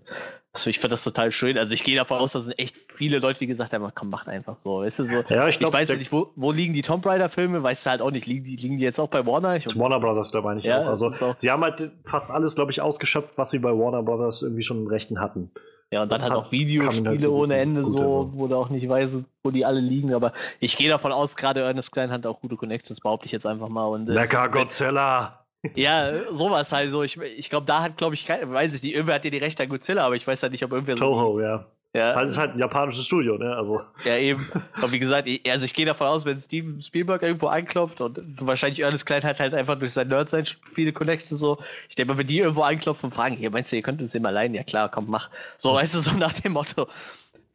Also ich finde das total schön. Also ich gehe davon aus, dass es echt viele Leute, die gesagt haben, komm, macht einfach so. Weißt du, so. Ja, ich Ich, glaube, weiß ja nicht, wo, wo liegen die Tomb Raider-Filme, weißt du halt auch nicht. Liegen die, liegen die jetzt auch bei Warner? Ich, Warner Brothers, meine ich Ja, auch. Also, auch- sie haben halt fast alles, glaube ich, ausgeschöpft, was sie bei Warner Brothers irgendwie schon in Rechten hatten. ja, und dann das halt hat- auch Videospiele halt so ohne Ende, gut so, einfach. wo du auch nicht weißt, wo die alle liegen. Aber ich gehe davon aus, gerade Ernest Klein hat auch gute Connections, behaupte ich jetzt einfach mal. Und Mecha Godzilla! Ja, sowas halt so. Ich, ich glaube, da hat, glaube ich, kein, weiß ich nicht, irgendwer hat ja die Rechte an Godzilla, aber ich weiß halt nicht, ob irgendwer so. Toho, ja. Ja, Weil es ist halt ein japanisches Studio, ne? Also, Ja, eben. Aber wie gesagt, ich, also ich gehe davon aus, wenn Steven Spielberg irgendwo anklopft und wahrscheinlich Ernest Klein hat halt einfach durch sein Nerd-Sein schon viele Connections so. Ich denke mal, wenn die irgendwo anklopfen und fragen, hier, meinst du, ihr könnt uns den mal leihen? Ja klar, komm, mach. So, weißt du, so nach dem Motto.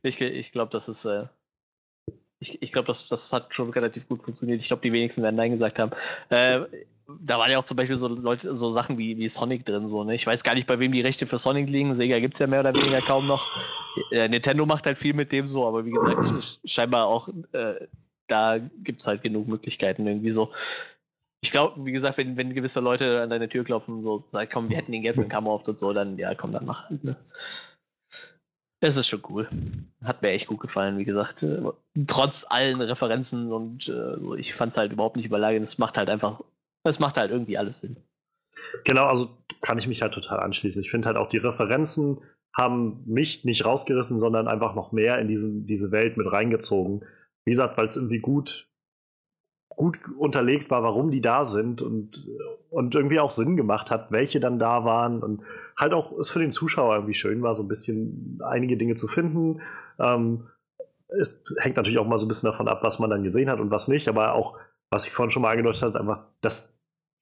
Ich, ich glaube, das ist, äh, ich, ich glaube, das, das hat schon relativ gut funktioniert. Ich glaube, die wenigsten werden Nein gesagt haben. Äh, da waren ja auch zum Beispiel so Leute, so Sachen wie, wie Sonic drin, so, ne? Ich weiß gar nicht, bei wem die Rechte für Sonic liegen. Sega gibt es ja mehr oder weniger kaum noch. Äh, Nintendo macht halt viel mit dem so, aber wie gesagt, sch- scheinbar auch, äh, da gibt es halt genug Möglichkeiten irgendwie so. Ich glaube, wie gesagt, wenn, wenn gewisse Leute an deine Tür klopfen, so sagen, komm, wir hätten den Geld für den Kamerauftritt, so, dann, ja, komm, dann mach halt, ne? Es ist schon cool. Hat mir echt gut gefallen, wie gesagt. Äh, Trotz allen Referenzen und äh, ich fand es halt überhaupt nicht überlagert. Es macht halt einfach, es macht halt irgendwie alles Sinn. genau, also kann ich mich halt total anschließen. Ich finde halt auch die Referenzen haben mich nicht rausgerissen, sondern einfach noch mehr in diesen, diese Welt mit reingezogen. Wie gesagt, weil es irgendwie gut, gut unterlegt war, warum die da sind und, und irgendwie auch Sinn gemacht hat, welche dann da waren und halt auch es für den Zuschauer irgendwie schön war, so ein bisschen einige Dinge zu finden. Ähm, es hängt natürlich auch mal so ein bisschen davon ab, was man dann gesehen hat und was nicht, aber auch, was ich vorhin schon mal angedeutet habe, einfach, dass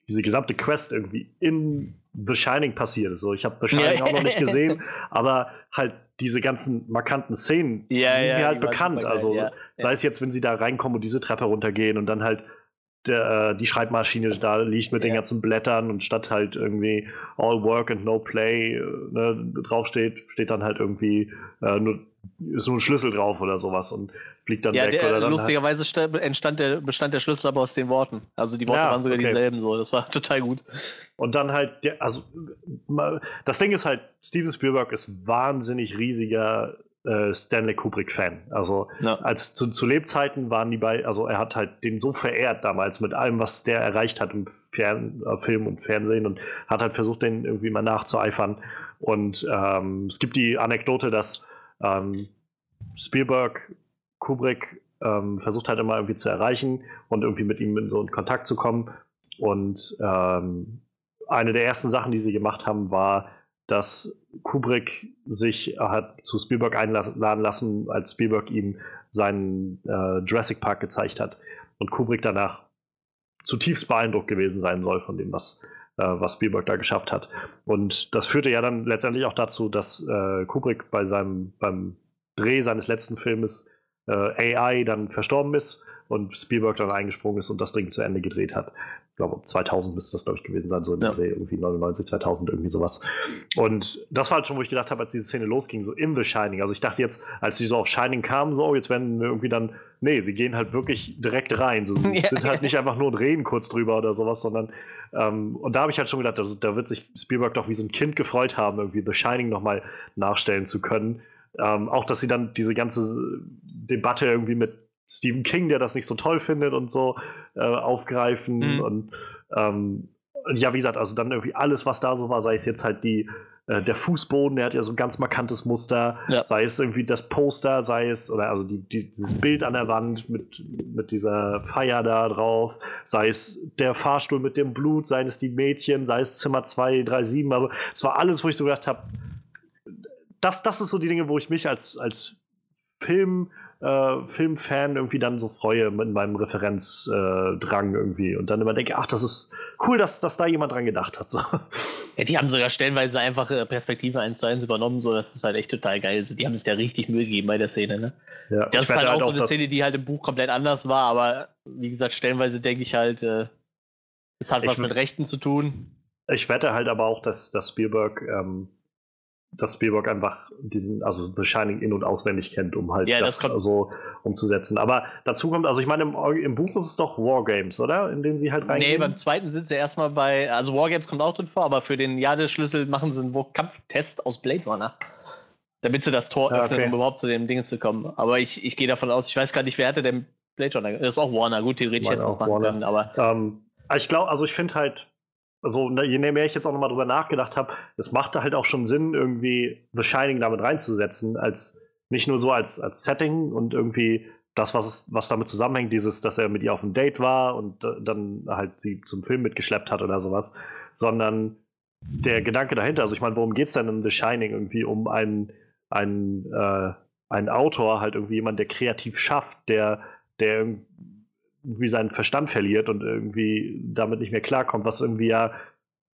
diese gesamte Quest irgendwie in The Shining passiert ist. So, ich habe The Shining Ja. auch noch nicht gesehen, aber halt diese ganzen markanten Szenen Ja, sind ja, mir halt bekannt. supergeil, Also sei es jetzt, wenn sie da reinkommen und diese Treppe runtergehen und dann halt der, die Schreibmaschine da liegt mit den Ja. ganzen Blättern und statt halt irgendwie All Work and No Play ne, draufsteht, steht dann halt irgendwie äh, nur, ist nur ein Schlüssel drauf oder sowas und fliegt dann Ja, weg. der, oder dann halt, lustigerweise sta- entstand der, bestand der Schlüssel aber aus den Worten. Also die Worte Ja, waren sogar okay. dieselben so. Das war total gut. Und dann halt, der, also das Ding ist halt, Steven Spielberg ist wahnsinnig riesiger äh, Stanley Kubrick-Fan. Also Ja. als zu, zu Lebzeiten waren die bei, also er hat halt den so verehrt damals mit allem, was der erreicht hat im Fern, äh, Film und Fernsehen und hat halt versucht, den irgendwie mal nachzueifern. Und ähm, es gibt die Anekdote, dass ähm, Spielberg Kubrick ähm, versucht halt immer irgendwie zu erreichen und irgendwie mit ihm in so einen Kontakt zu kommen. Und ähm, eine der ersten Sachen, die sie gemacht haben, war, dass Kubrick sich hat zu Spielberg einladen lassen, als Spielberg ihm seinen äh, Jurassic Park gezeigt hat. Und Kubrick danach zutiefst beeindruckt gewesen sein soll von dem, was, äh, was Spielberg da geschafft hat. Und das führte ja dann letztendlich auch dazu, dass äh, Kubrick bei seinem, beim Dreh seines letzten Filmes äh, AI dann verstorben ist und Spielberg dann eingesprungen ist und das Ding zu Ende gedreht hat. Ich glaube, 2000 müsste das, glaube ich, gewesen sein, so in Ja. der Dreh, irgendwie 99, 2000, irgendwie sowas. Und das war halt schon, wo ich gedacht habe, als diese Szene losging, so in The Shining. Also ich dachte jetzt, als sie so auf Shining kamen, so, oh, jetzt werden wir irgendwie dann, nee, sie gehen halt wirklich direkt rein. So, sie Ja. sind halt nicht einfach nur und reden kurz drüber oder sowas, sondern, ähm, und da habe ich halt schon gedacht, also, da wird sich Spielberg doch wie so ein Kind gefreut haben, irgendwie The Shining nochmal nachstellen zu können. Ähm, auch, dass sie dann diese ganze Debatte irgendwie mit Stephen King, der das nicht so toll findet und so, äh, aufgreifen. Mhm. Und ähm, ja, wie gesagt, also dann irgendwie alles, was da so war, sei es jetzt halt die, äh, der Fußboden, der hat ja so ein ganz markantes Muster, ja. sei es irgendwie das Poster, sei es, oder also die, die, dieses Bild an der Wand mit, mit dieser Feier da drauf, sei es der Fahrstuhl mit dem Blut, sei es die Mädchen, sei es Zimmer 237, also es war alles, wo ich so gedacht habe, das, das ist so die Dinge, wo ich mich als, als Film äh, Filmfan irgendwie dann so freue mit meinem Referenzdrang äh, irgendwie und dann immer denke, ach, das ist cool, dass, dass da jemand dran gedacht hat. So. Ja, die haben sogar stellenweise einfach äh, Perspektive 1 zu 1 übernommen, so das ist halt echt total geil. Also, die haben sich da richtig Mühe gegeben bei der Szene, ne? Ja, das ist halt, halt auch so eine Szene, die halt im Buch komplett anders war, aber wie gesagt, stellenweise denke ich halt, äh, es hat was mit Rechten zu tun. Ich wette halt aber auch, dass, dass Spielberg ähm, dass Spielberg einfach diesen, also The Shining in- und auswendig kennt, um halt ja, das, das so umzusetzen. Aber dazu kommt, also ich meine, im, im, Buch ist es doch Wargames, oder? In denen sie halt reingehen. Nee, beim zweiten sind sie erstmal bei, also Wargames kommt auch drin vor, aber für den Jade-Schlüssel machen sie einen Kampftest aus Blade Runner. Damit sie das Tor öffnen, okay. um überhaupt zu dem Ding zu kommen. Aber ich, ich gehe davon aus, ich weiß gar nicht, wer hatte denn Blade Runner? Das ist auch Warner, gut, theoretisch hätte es machen können, aber. Ähm, ich glaube, also ich finde halt, also ne, je mehr ich jetzt auch nochmal drüber nachgedacht habe, es machte halt auch schon Sinn, irgendwie The Shining damit reinzusetzen, als nicht nur so als, als Setting und irgendwie das, was, was damit zusammenhängt, dieses, dass er mit ihr auf einem Date war und dann halt sie zum Film mitgeschleppt hat oder sowas, sondern der Gedanke dahinter, also ich meine, worum geht es denn in The Shining? Irgendwie um einen, einen, äh, einen Autor, halt irgendwie jemand, der kreativ schafft, der, der irgendwie seinen Verstand verliert und irgendwie damit nicht mehr klarkommt, was irgendwie ja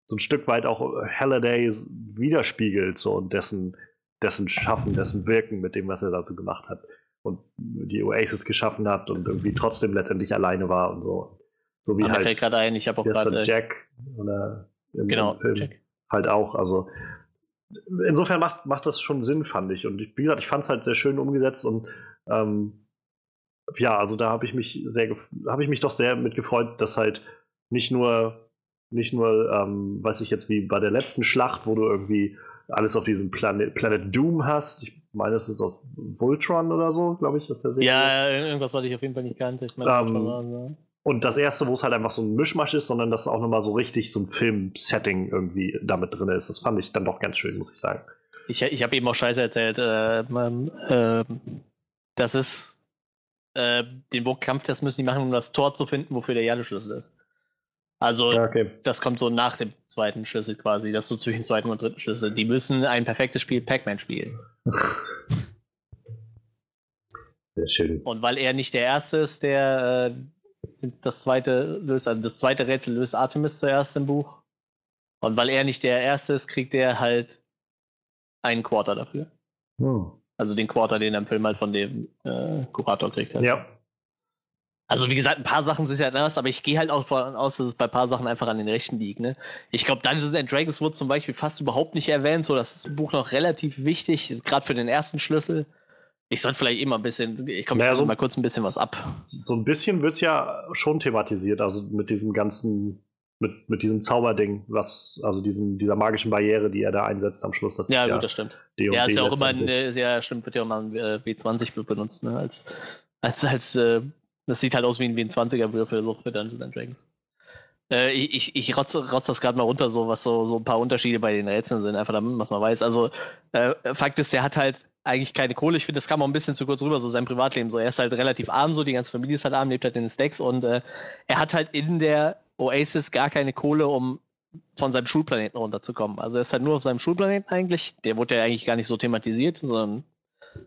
so ein Stück weit auch Halliday widerspiegelt, so und dessen, dessen Schaffen, dessen Wirken mit dem, was er dazu gemacht hat und die Oasis geschaffen hat und irgendwie trotzdem letztendlich alleine war und so. So wie halt. fällt gerade ein, ich habe auch gerade Jack oder im, genau, Film Jack. halt auch. Also insofern macht, macht das schon Sinn, fand ich. Und ich, wie gesagt, ich fand es halt sehr schön umgesetzt und ähm, ja, also da habe ich mich sehr, habe ich mich doch sehr mit gefreut, dass halt nicht nur, nicht nur, ähm, weiß ich jetzt wie bei der letzten Schlacht, wo du irgendwie alles auf diesem Planet, Planet Doom hast. Ich meine, es ist aus Voltron oder so, glaube ich, ist der Serie. Ja, irgendwas, was ich auf jeden Fall nicht kannte. Ich meine, ähm, war, Und das erste, wo es halt einfach so ein Mischmasch ist, sondern dass auch nochmal so richtig so ein Film-Setting irgendwie damit drin ist. Das fand ich dann doch ganz schön, muss ich sagen. Ich, ich habe eben auch Scheiße erzählt. Äh, äh, das ist äh, den Burgkampftest müssen die machen, um das Tor zu finden, wofür der Jade-Schlüssel ist. Also, ja, okay. das kommt so nach dem zweiten Schlüssel quasi, das so zwischen zweiten und dritten Schlüssel. Die müssen ein perfektes Spiel Pac-Man spielen. Sehr schön. Und weil er nicht der Erste ist, der äh, das zweite löst, also das zweite Rätsel löst Artemis zuerst im Buch. Und weil er nicht der Erste ist, kriegt er halt einen Quarter dafür. Hm. Also den Quarter, den er im Film halt von dem äh, Kurator kriegt. Halt. Ja. Also wie gesagt, ein paar Sachen sind ja anders, aber ich gehe halt auch davon aus, dass es bei ein paar Sachen einfach an den Rechten liegt. Ne? Ich glaube, Dungeons and Dragons wurde zum Beispiel fast überhaupt nicht erwähnt, so das ist im Buch noch relativ wichtig, gerade für den ersten Schlüssel. Ich sollte vielleicht immer ein bisschen, ich komme naja, so, mal kurz ein bisschen was ab. So ein bisschen wird es ja schon thematisiert, also mit diesem ganzen mit, mit diesem Zauberding, was, also diesem, dieser magischen Barriere, die er da einsetzt am Schluss. Das ja, gut, ja das stimmt. Ja, ist ja auch immer ein, äh, sehr stimmt, wird ja auch mal ein äh, W20 benutzt, ne? Als, als, als, äh, das sieht halt aus wie ein W20er-Würfel so für Dungeons and Dragons. Äh, ich ich rotze, rotze das gerade mal runter, so was so, so ein paar Unterschiede bei den Rätseln sind, einfach damit man es mal weiß. Also, äh, Fakt ist, der hat halt eigentlich keine Kohle. Ich finde, das kam auch ein bisschen zu kurz rüber, so sein Privatleben. So, er ist halt relativ arm, so die ganze Familie ist halt arm, lebt halt in den Stacks und äh, er hat halt in der Oasis gar keine Kohle, um von seinem Schulplaneten runterzukommen. Also er ist halt nur auf seinem Schulplaneten eigentlich. Der wurde ja eigentlich gar nicht so thematisiert, sondern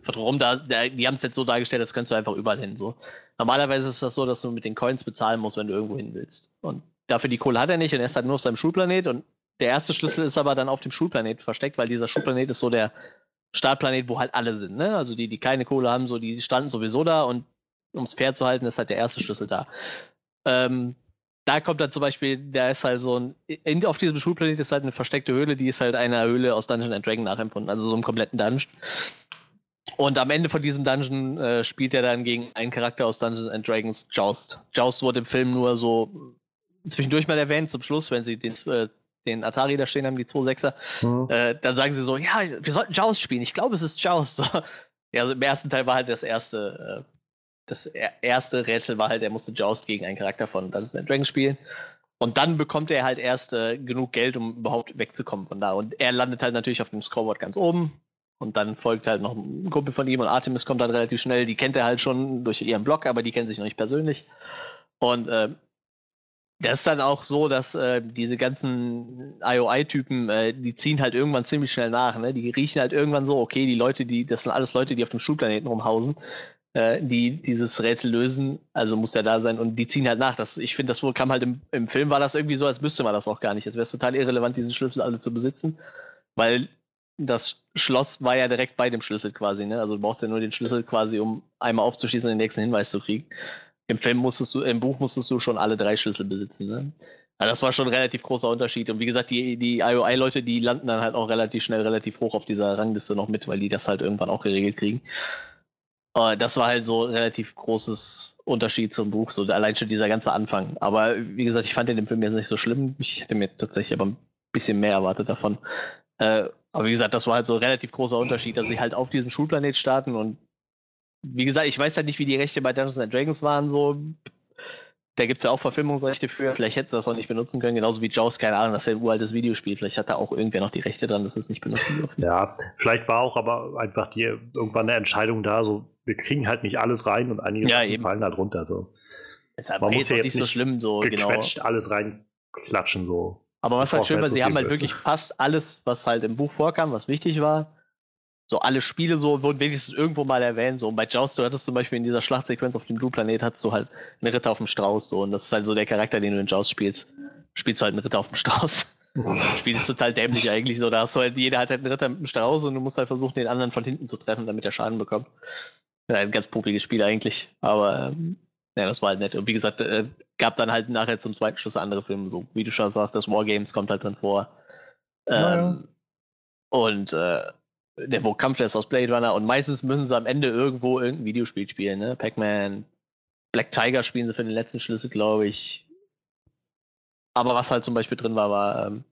warum da, die haben es jetzt so dargestellt, als könntest du einfach überall hin. So. Normalerweise ist das so, dass du mit den Coins bezahlen musst, wenn du irgendwo hin willst. Und dafür die Kohle hat er nicht und er ist halt nur auf seinem Schulplanet und der erste Schlüssel ist aber dann auf dem Schulplanet versteckt, weil dieser Schulplanet ist so der Startplanet, wo halt alle sind. Ne? Also die, die keine Kohle haben, so die standen sowieso da und um es fair zu halten, ist halt der erste Schlüssel da. Ähm, da kommt dann zum Beispiel, da ist halt so ein, in, auf diesem Schulplanet ist halt eine versteckte Höhle, die ist halt einer Höhle aus Dungeon and Dragon nachempfunden, also so einem kompletten Dungeon. Und am Ende von diesem Dungeon äh, spielt er dann gegen einen Charakter aus Dungeons and Dragons, Joust. Joust wurde im Film nur so zwischendurch mal erwähnt, zum Schluss, wenn sie den, äh, den Atari da stehen haben, die 2.6er. Mhm. Äh, dann sagen sie so, ja, wir sollten Joust spielen. Ich glaube, es ist Joust. So. Ja, also im ersten Teil war halt das erste äh, das erste Rätsel war halt, er musste Joust gegen einen Charakter von Dungeons Dragons spielen. Und dann bekommt er halt erst äh, genug Geld, um überhaupt wegzukommen von da. Und er landet halt natürlich auf dem Scoreboard ganz oben. Und dann folgt halt noch ein Kumpel von ihm und Artemis kommt dann relativ schnell. Die kennt er halt schon durch ihren Blog, aber die kennen sich noch nicht persönlich. Und äh, das ist dann auch so, dass äh, diese ganzen IOI-Typen, äh, die ziehen halt irgendwann ziemlich schnell nach. Ne? Die riechen halt irgendwann so, okay, die Leute, die, das sind alles Leute, die auf dem Schulplaneten rumhausen, äh, die dieses Rätsel lösen. Also muss der da sein und die ziehen halt nach. Das, ich finde, das wohl kam halt im, im Film, war das irgendwie so, als müsste man das auch gar nicht. Es wäre total irrelevant, diese Schlüssel alle zu besitzen, weil das Schloss war ja direkt bei dem Schlüssel quasi. Ne? Also du brauchst ja nur den Schlüssel quasi, um einmal aufzuschließen und den nächsten Hinweis zu kriegen. Im Film musstest du, im Buch musstest du schon alle drei Schlüssel besitzen, ne? Also das war schon ein relativ großer Unterschied. Und wie gesagt, die, die IOI-Leute, die landen dann halt auch relativ schnell, relativ hoch auf dieser Rangliste noch mit, weil die das halt irgendwann auch geregelt kriegen. Aber das war halt so ein relativ großes Unterschied zum Buch, so allein schon dieser ganze Anfang. Aber wie gesagt, ich fand den Film jetzt nicht so schlimm. Ich hätte mir tatsächlich aber ein bisschen mehr erwartet davon. Äh, aber wie gesagt, das war halt so ein relativ großer Unterschied, dass sie halt auf diesem Schulplanet starten und wie gesagt, ich weiß halt nicht, wie die Rechte bei Dungeons Dragons waren, so. Da gibt es ja auch Verfilmungsrechte für. Vielleicht hätten sie das auch nicht benutzen können, genauso wie Jaws, keine Ahnung, das ist ja ein uraltes Videospiel. Vielleicht hat da auch irgendwer noch die Rechte dran, dass es nicht benutzen dürfen. Ja, vielleicht war auch aber einfach die irgendwann eine Entscheidung da, so, wir kriegen halt nicht alles rein und einige Ja, fallen da drunter. So. Deshalb Man war muss ja jetzt nicht so schlimm, so genau. Gequetscht alles reinklatschen, so. Aber was halt schön war, Vorfeld so sie haben halt wirklich fast alles, was halt im Buch vorkam, was wichtig war. So alle Spiele so wurden wenigstens irgendwo mal erwähnt. So und bei Joust, du hattest zum Beispiel in dieser Schlachtsequenz auf dem Blue Planet, hattest du halt einen Ritter auf dem Strauß. So, und das ist halt so der Charakter, den du in Joust spielst. Spielst du halt einen Ritter auf dem Strauß. Das Spiel ist total dämlich eigentlich. So, da hast du halt, jeder hat halt einen Ritter mit einem Strauß und du musst halt versuchen, den anderen von hinten zu treffen, damit er Schaden bekommt. Ja, ein ganz pupiges Spiel eigentlich. Aber ähm, ja, das war halt nett. Und wie gesagt, äh, gab dann halt nachher zum zweiten Schluss andere Filme, so wie du schon sagst, das Wargames kommt halt drin vor. Ähm, Naja. Und äh, der wo Kampf ist aus Blade Runner und meistens müssen sie am Ende irgendwo irgendein Videospiel spielen, ne? Pac-Man, Black Tiger spielen sie für den letzten Schlüssel, glaube ich. Aber was halt zum Beispiel drin war, war, ähm,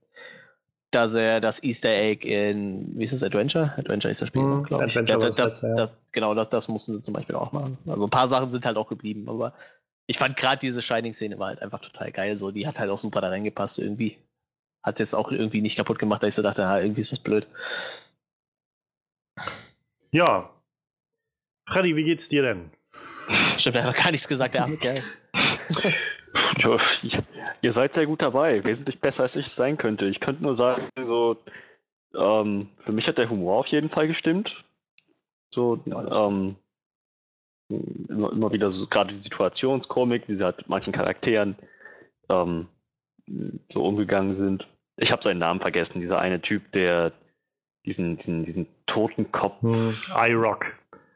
dass er das Easter Egg in, wie ist das, Adventure? Adventure ist das Spiel, Mhm, glaube ich. Adventure das, das das, das, genau, das, das mussten sie zum Beispiel auch machen. Also ein paar Sachen sind halt auch geblieben, aber ich fand gerade diese Shining-Szene war halt einfach total geil. So, die hat halt auch super da reingepasst irgendwie. Hat es jetzt auch irgendwie nicht kaputt gemacht, dass ich so dachte, ah, irgendwie ist das blöd. Ja. Freddy, wie geht's dir denn? Stimmt, er hat gar nichts gesagt, der arme Kerl. Ja, ihr- ihr seid sehr gut dabei, wesentlich besser als ich es sein könnte. Ich könnte nur sagen, so, ähm, für mich hat der Humor auf jeden Fall gestimmt. So, ähm, immer, immer wieder so, gerade die Situationskomik, wie sie halt mit manchen Charakteren ähm, so umgegangen sind. Ich habe seinen Namen vergessen, dieser eine Typ, der diesen, diesen, diesen Totenkopf, Hm, iRock.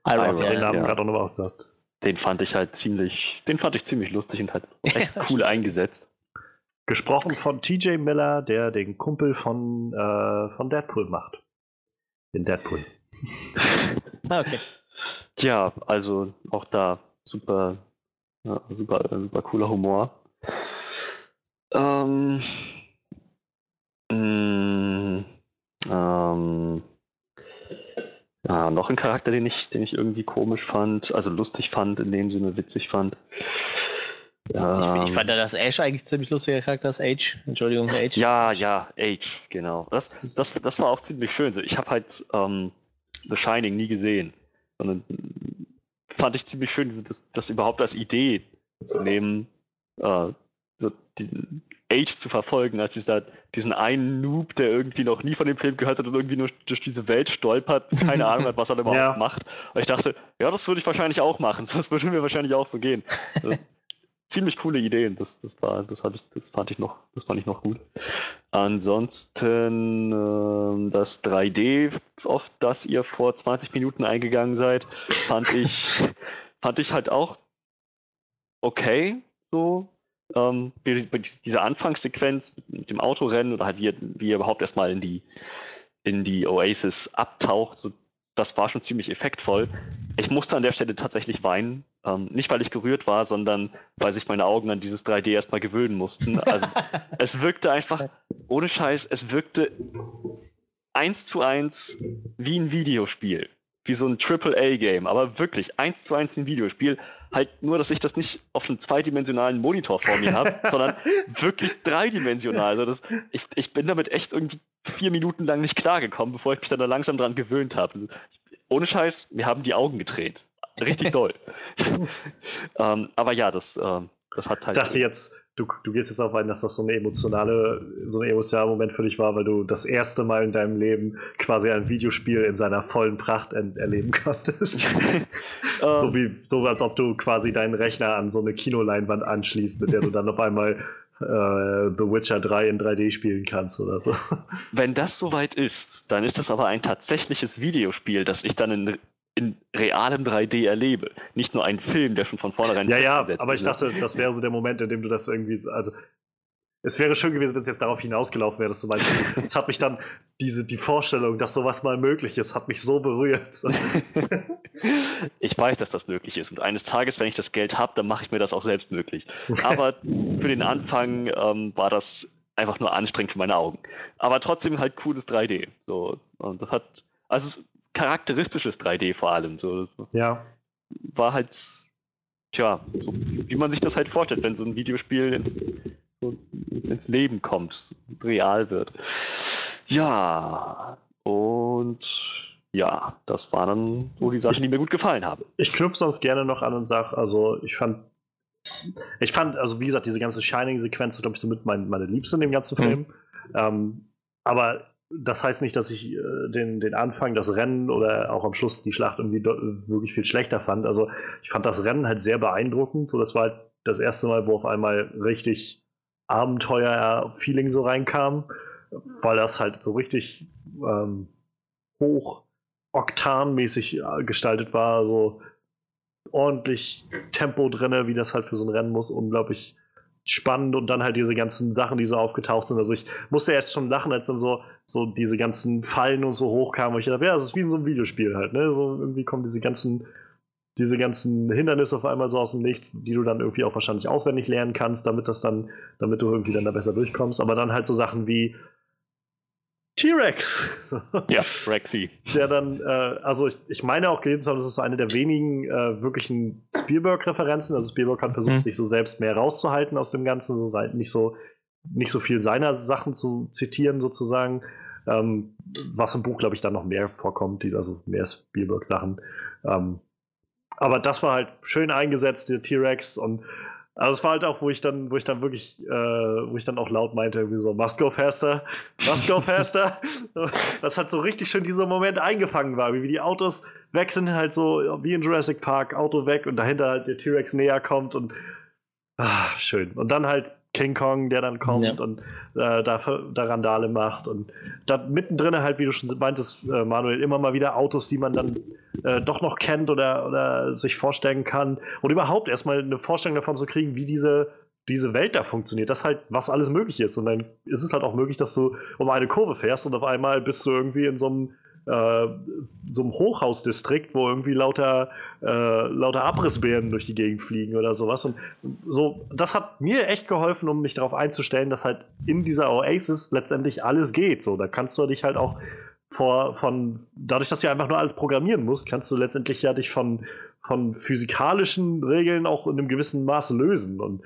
Iron, Ja, ja, den Namen ja. gerade auch noch was sagt. den fand ich halt ziemlich, den fand ich ziemlich lustig und halt echt cool eingesetzt. Gesprochen von TJ Miller, der den Kumpel von, äh, von Deadpool macht. Den Deadpool. Ah, okay. Ja, also auch da super, ja, super, super cooler Humor. Ähm, mh, ähm, ja, noch ein Charakter, den ich, den ich irgendwie komisch fand, also lustig fand, in dem Sinne witzig fand. Ich, ich Ähm, fand ja, dass Ash eigentlich ziemlich lustiger Charakter ist. Age. Entschuldigung, Age. Ja, ja, Age, genau. Das, das, das war auch ziemlich schön. So, ich habe halt ähm, The Shining nie gesehen. Sondern mm, fand ich ziemlich schön, das, das überhaupt als Idee zu nehmen, äh, so den Age zu verfolgen, als dieser, diesen einen Noob, der irgendwie noch nie von dem Film gehört hat und irgendwie nur durch diese Welt stolpert, keine Ahnung hat, was er da überhaupt Ja. macht. Und ich dachte, ja, das würde ich wahrscheinlich auch machen. Das würde mir wahrscheinlich auch so gehen. Also, ziemlich coole Ideen. Das, das war, das hatte ich, das fand ich noch, das fand ich noch gut. Ansonsten ähm, das 3D, auf das ihr vor 20 Minuten eingegangen seid, fand ich, fand ich halt auch okay. So. Ähm, diese Anfangssequenz mit dem Autorennen oder halt wie, wie ihr überhaupt erstmal in die, in die Oasis abtaucht, so, das war schon ziemlich effektvoll. Ich musste an der Stelle tatsächlich weinen. Ähm, nicht, weil ich gerührt war, sondern weil sich meine Augen an dieses 3D erstmal gewöhnen mussten. Also, es wirkte einfach, ohne Scheiß, es wirkte eins zu eins wie ein Videospiel. Wie so ein AAA-Game, aber wirklich eins zu eins wie ein Videospiel. Halt nur, dass ich das nicht auf einem zweidimensionalen Monitor vor mir habe, sondern wirklich dreidimensional. Also das, ich, ich bin damit echt irgendwie vier Minuten lang nicht klargekommen, bevor ich mich dann da langsam dran gewöhnt habe. Ohne Scheiß, mir haben die Augen gedreht. Richtig doll. ähm, aber ja, das, ähm, das hat halt. Ich dachte jetzt, du, du gehst jetzt auf ein, dass das so eine emotionale, so ein emotionaler Moment für dich war, weil du das erste Mal in deinem Leben quasi ein Videospiel in seiner vollen Pracht erleben konntest. so ähm. wie, so als ob du quasi deinen Rechner an so eine Kinoleinwand anschließt, mit der du dann auf einmal äh, The Witcher 3 in 3D spielen kannst oder so. Wenn das soweit ist, dann ist das aber ein tatsächliches Videospiel, das ich dann in in realem 3D erlebe. Nicht nur ein Film, der schon von vornherein. Ja, ja, aber ich dachte, das wäre so der Moment, in dem du das irgendwie. Also, es wäre schön gewesen, wenn es jetzt darauf hinausgelaufen wäre, dass du meinst, es hat mich dann, diese, die Vorstellung, dass sowas mal möglich ist, hat mich so berührt. ich weiß, dass das möglich ist. Und eines Tages, wenn ich das Geld habe, dann mache ich mir das auch selbst möglich. Aber für den Anfang ähm, war das einfach nur anstrengend für meine Augen. Aber trotzdem halt cooles 3D. So, und das hat, also charakteristisches 3D vor allem. So. Ja. War halt, tja, so, wie man sich das halt vorstellt, wenn so ein Videospiel ins, so, ins Leben kommt, real wird. Ja, und ja, das waren dann so die Sachen, die mir gut gefallen haben. Ich knüpfe sonst gerne noch an und sage, also ich fand, ich fand, also wie gesagt, diese ganze Shining-Sequenz ist, glaube ich, so mit mein, meine Liebste in dem ganzen mhm. Film. Mhm. Ähm, aber das heißt nicht, dass ich äh, den, den Anfang, das Rennen oder auch am Schluss die Schlacht irgendwie wirklich viel schlechter fand. Also ich fand das Rennen halt sehr beeindruckend. So, das war halt das erste Mal, wo auf einmal richtig Abenteuer-Feeling so reinkam, weil das halt so richtig ähm, hoch oktanmäßig äh, gestaltet war. So ordentlich Tempo drinne, wie das halt für so ein Rennen muss. Unglaublich spannend und dann halt diese ganzen Sachen, die so aufgetaucht sind. Also ich musste erst schon lachen, als dann so, so diese ganzen Fallen und so hochkamen, wo ich dachte, ja, das ist wie in so einem Videospiel halt, ne? So irgendwie kommen diese ganzen, diese ganzen Hindernisse auf einmal so aus dem Nichts, die du dann irgendwie auch wahrscheinlich auswendig lernen kannst, damit das dann, damit du irgendwie dann da besser durchkommst. Aber dann halt so Sachen wie, T-Rex. Ja, Rexy. Der dann, äh, also ich, ich meine auch gelesen zu haben, das ist so eine der wenigen äh, wirklichen Spielberg-Referenzen. Also Spielberg hat versucht, mhm. sich so selbst mehr rauszuhalten aus dem Ganzen, so nicht so, nicht so viel seiner Sachen zu zitieren sozusagen. Ähm, was im Buch, glaube ich, dann noch mehr vorkommt, also mehr Spielberg-Sachen. Ähm, aber das war halt schön eingesetzt, der T-Rex und also es war halt auch, wo ich dann, wo ich dann wirklich, äh, wo ich dann auch laut meinte, irgendwie so, must go faster, must go faster. das hat so richtig schön dieser Moment eingefangen war, wie die Autos weg sind, halt so wie in Jurassic Park, Auto weg und dahinter halt der T-Rex näher kommt und ah, schön. Und dann halt King Kong, der dann kommt ja. und äh, da, da Randale macht. Und da mittendrin halt, wie du schon meintest, äh, Manuel, immer mal wieder Autos, die man dann äh, doch noch kennt oder, oder sich vorstellen kann. Und überhaupt erstmal eine Vorstellung davon zu kriegen, wie diese, diese Welt da funktioniert, dass halt, was alles möglich ist. Und dann ist es halt auch möglich, dass du um eine Kurve fährst und auf einmal bist du irgendwie in so einem äh, so einem Hochhausdistrikt, wo irgendwie lauter, äh, lauter Abrissbären durch die Gegend fliegen oder sowas. Und so, das hat mir echt geholfen, um mich darauf einzustellen, dass halt in dieser Oasis letztendlich alles geht. So, da kannst du dich halt auch vor, von, dadurch, dass du einfach nur alles programmieren musst, kannst du letztendlich ja dich von, von physikalischen Regeln auch in einem gewissen Maße lösen. Und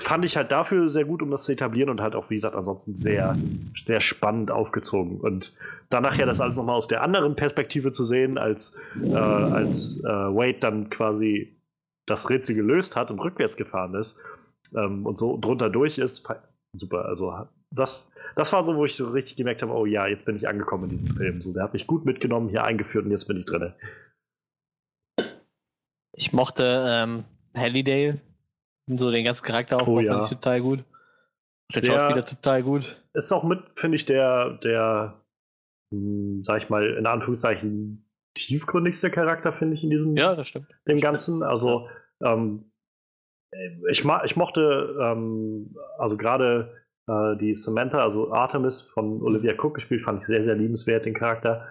fand ich halt dafür sehr gut, um das zu etablieren und halt auch, wie gesagt, ansonsten sehr, sehr spannend aufgezogen. Und danach ja das alles nochmal aus der anderen Perspektive zu sehen, als, äh, als äh, Wade dann quasi das Rätsel gelöst hat und rückwärts gefahren ist ähm, und so drunter durch ist, super. Also das, das war so, wo ich so richtig gemerkt habe, oh ja, jetzt bin ich angekommen in diesem Film. So, der hat mich gut mitgenommen, hier eingeführt und jetzt bin ich drin. Ich mochte ähm, Halliday so den ganzen Charakter oh, ja. fand ich total gut. Der Sehr, Schauspieler total gut. Ist auch mit, finde ich, der, der, mh, hm, sag ich mal, in Anführungszeichen tiefgründigste Charakter, finde ich, in diesem ja, das stimmt. dem das Ganzen. Stimmt. Also, ähm, ich, ich mochte, ähm, also gerade äh, die Samantha, also Artemis von Olivia Cook gespielt, fand ich sehr, sehr liebenswert, den Charakter.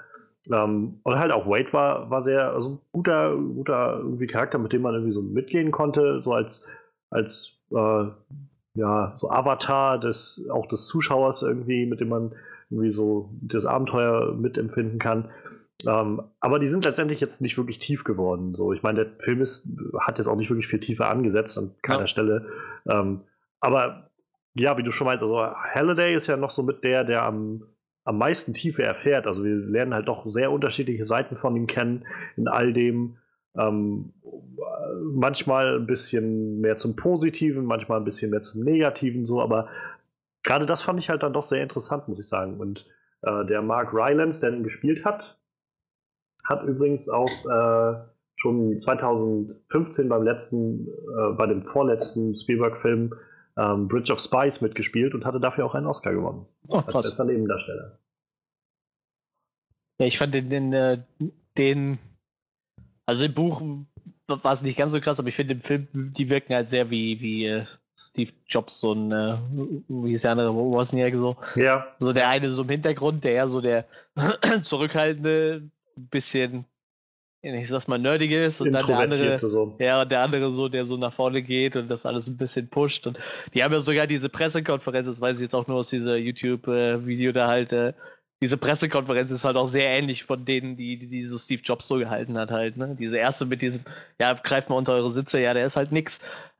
Ähm, und halt auch Wade war, war sehr, also guter, guter irgendwie Charakter, mit dem man irgendwie so mitgehen konnte, so als als äh, ja, so Avatar des, auch des Zuschauers irgendwie, mit dem man irgendwie so das Abenteuer mitempfinden kann. Ähm, aber die sind letztendlich jetzt nicht wirklich tief geworden. So, ich meine, der Film ist, hat jetzt auch nicht wirklich viel tiefer angesetzt an keiner ja. Stelle. Ähm, aber ja, wie du schon meinst, also Halliday ist ja noch so mit der, der am, am meisten Tiefe erfährt. Also wir lernen halt doch sehr unterschiedliche Seiten von ihm kennen in all dem. Ähm, manchmal ein bisschen mehr zum Positiven, manchmal ein bisschen mehr zum Negativen, so, aber gerade das fand ich halt dann doch sehr interessant, muss ich sagen. Und äh, der Mark Rylance, der ihn gespielt hat, hat übrigens auch äh, schon 2015 beim letzten, äh, bei dem vorletzten Spielberg-Film ähm, Bridge of Spies mitgespielt und hatte dafür auch einen Oscar gewonnen. Oh, als bester Nebendarsteller. Ja, ich fand den, den, äh, den also im Buch war es nicht ganz so krass, aber ich finde im Film, die wirken halt sehr wie, wie äh, Steve Jobs, so ein, äh, wie ist der andere, Wozniak so. Ja. So der eine so im Hintergrund, der eher so der zurückhaltende, bisschen, ich sag's mal, nerdig ist und dann der andere, so. ja, der andere so, der so nach vorne geht und das alles ein bisschen pusht. Und die haben ja sogar diese Pressekonferenz, das weiß ich jetzt auch nur aus dieser YouTube-Video äh, da halt, äh, diese Pressekonferenz ist halt auch sehr ähnlich von denen, die, die, die so Steve Jobs so gehalten hat halt, ne? Diese erste mit diesem, ja, greift mal unter eure Sitze, ja, der ist halt nix.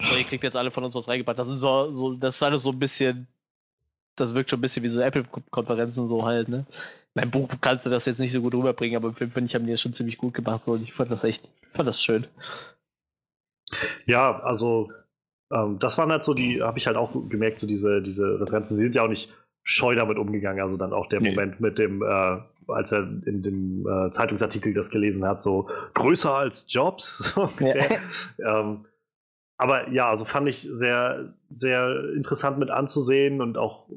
so, ihr kriegt jetzt alle von uns was reingepackt. Das ist so, so, das ist alles so ein bisschen, das wirkt schon ein bisschen wie so Apple-Konferenzen so halt, ne? In Buch kannst du das jetzt nicht so gut rüberbringen, aber im Film, finde ich, haben die das schon ziemlich gut gemacht, so, und ich fand das echt, ich fand das schön. Ja, also, ähm, das waren halt so die, habe ich halt auch gemerkt, so diese, diese Referenzen, sie sind ja auch nicht, scheu damit umgegangen. Also dann auch der nee. Moment mit dem, äh, als er in dem äh, Zeitungsartikel das gelesen hat, so größer als Jobs. okay. ja. ähm, aber ja, also fand ich sehr, sehr interessant mit anzusehen und auch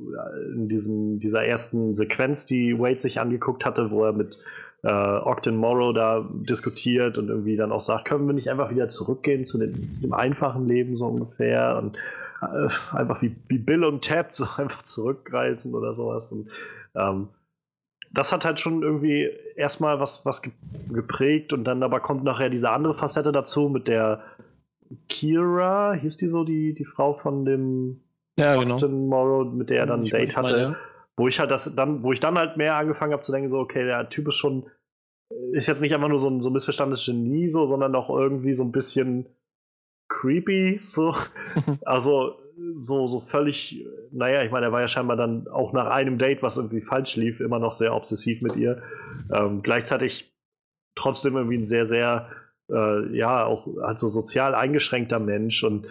in diesem, dieser ersten Sequenz, die Wade sich angeguckt hatte, wo er mit äh, Ogden Morrow da diskutiert und irgendwie dann auch sagt, können wir nicht einfach wieder zurückgehen zu, den, zu dem einfachen Leben so ungefähr und äh, einfach wie, wie Bill und Ted so einfach zurückreisen oder sowas. Und ähm, das hat halt schon irgendwie erstmal was, was geprägt und dann aber kommt nachher diese andere Facette dazu mit der Kira, hieß die so, die, die Frau von dem ja, genau. Morrow, mit der er dann ein Date hatte. Mal, ja. Wo ich halt das dann, wo ich dann halt mehr angefangen habe zu denken, so, okay, der Typ ist schon, ist jetzt nicht einfach nur so ein, so ein missverstandenes Genie, so, sondern auch irgendwie so ein bisschen creepy, so. also so, so völlig, naja, ich meine, er war ja scheinbar dann auch nach einem Date, was irgendwie falsch lief, immer noch sehr obsessiv mit ihr. Ähm, gleichzeitig trotzdem irgendwie ein sehr, sehr, äh, ja, auch also sozial eingeschränkter Mensch und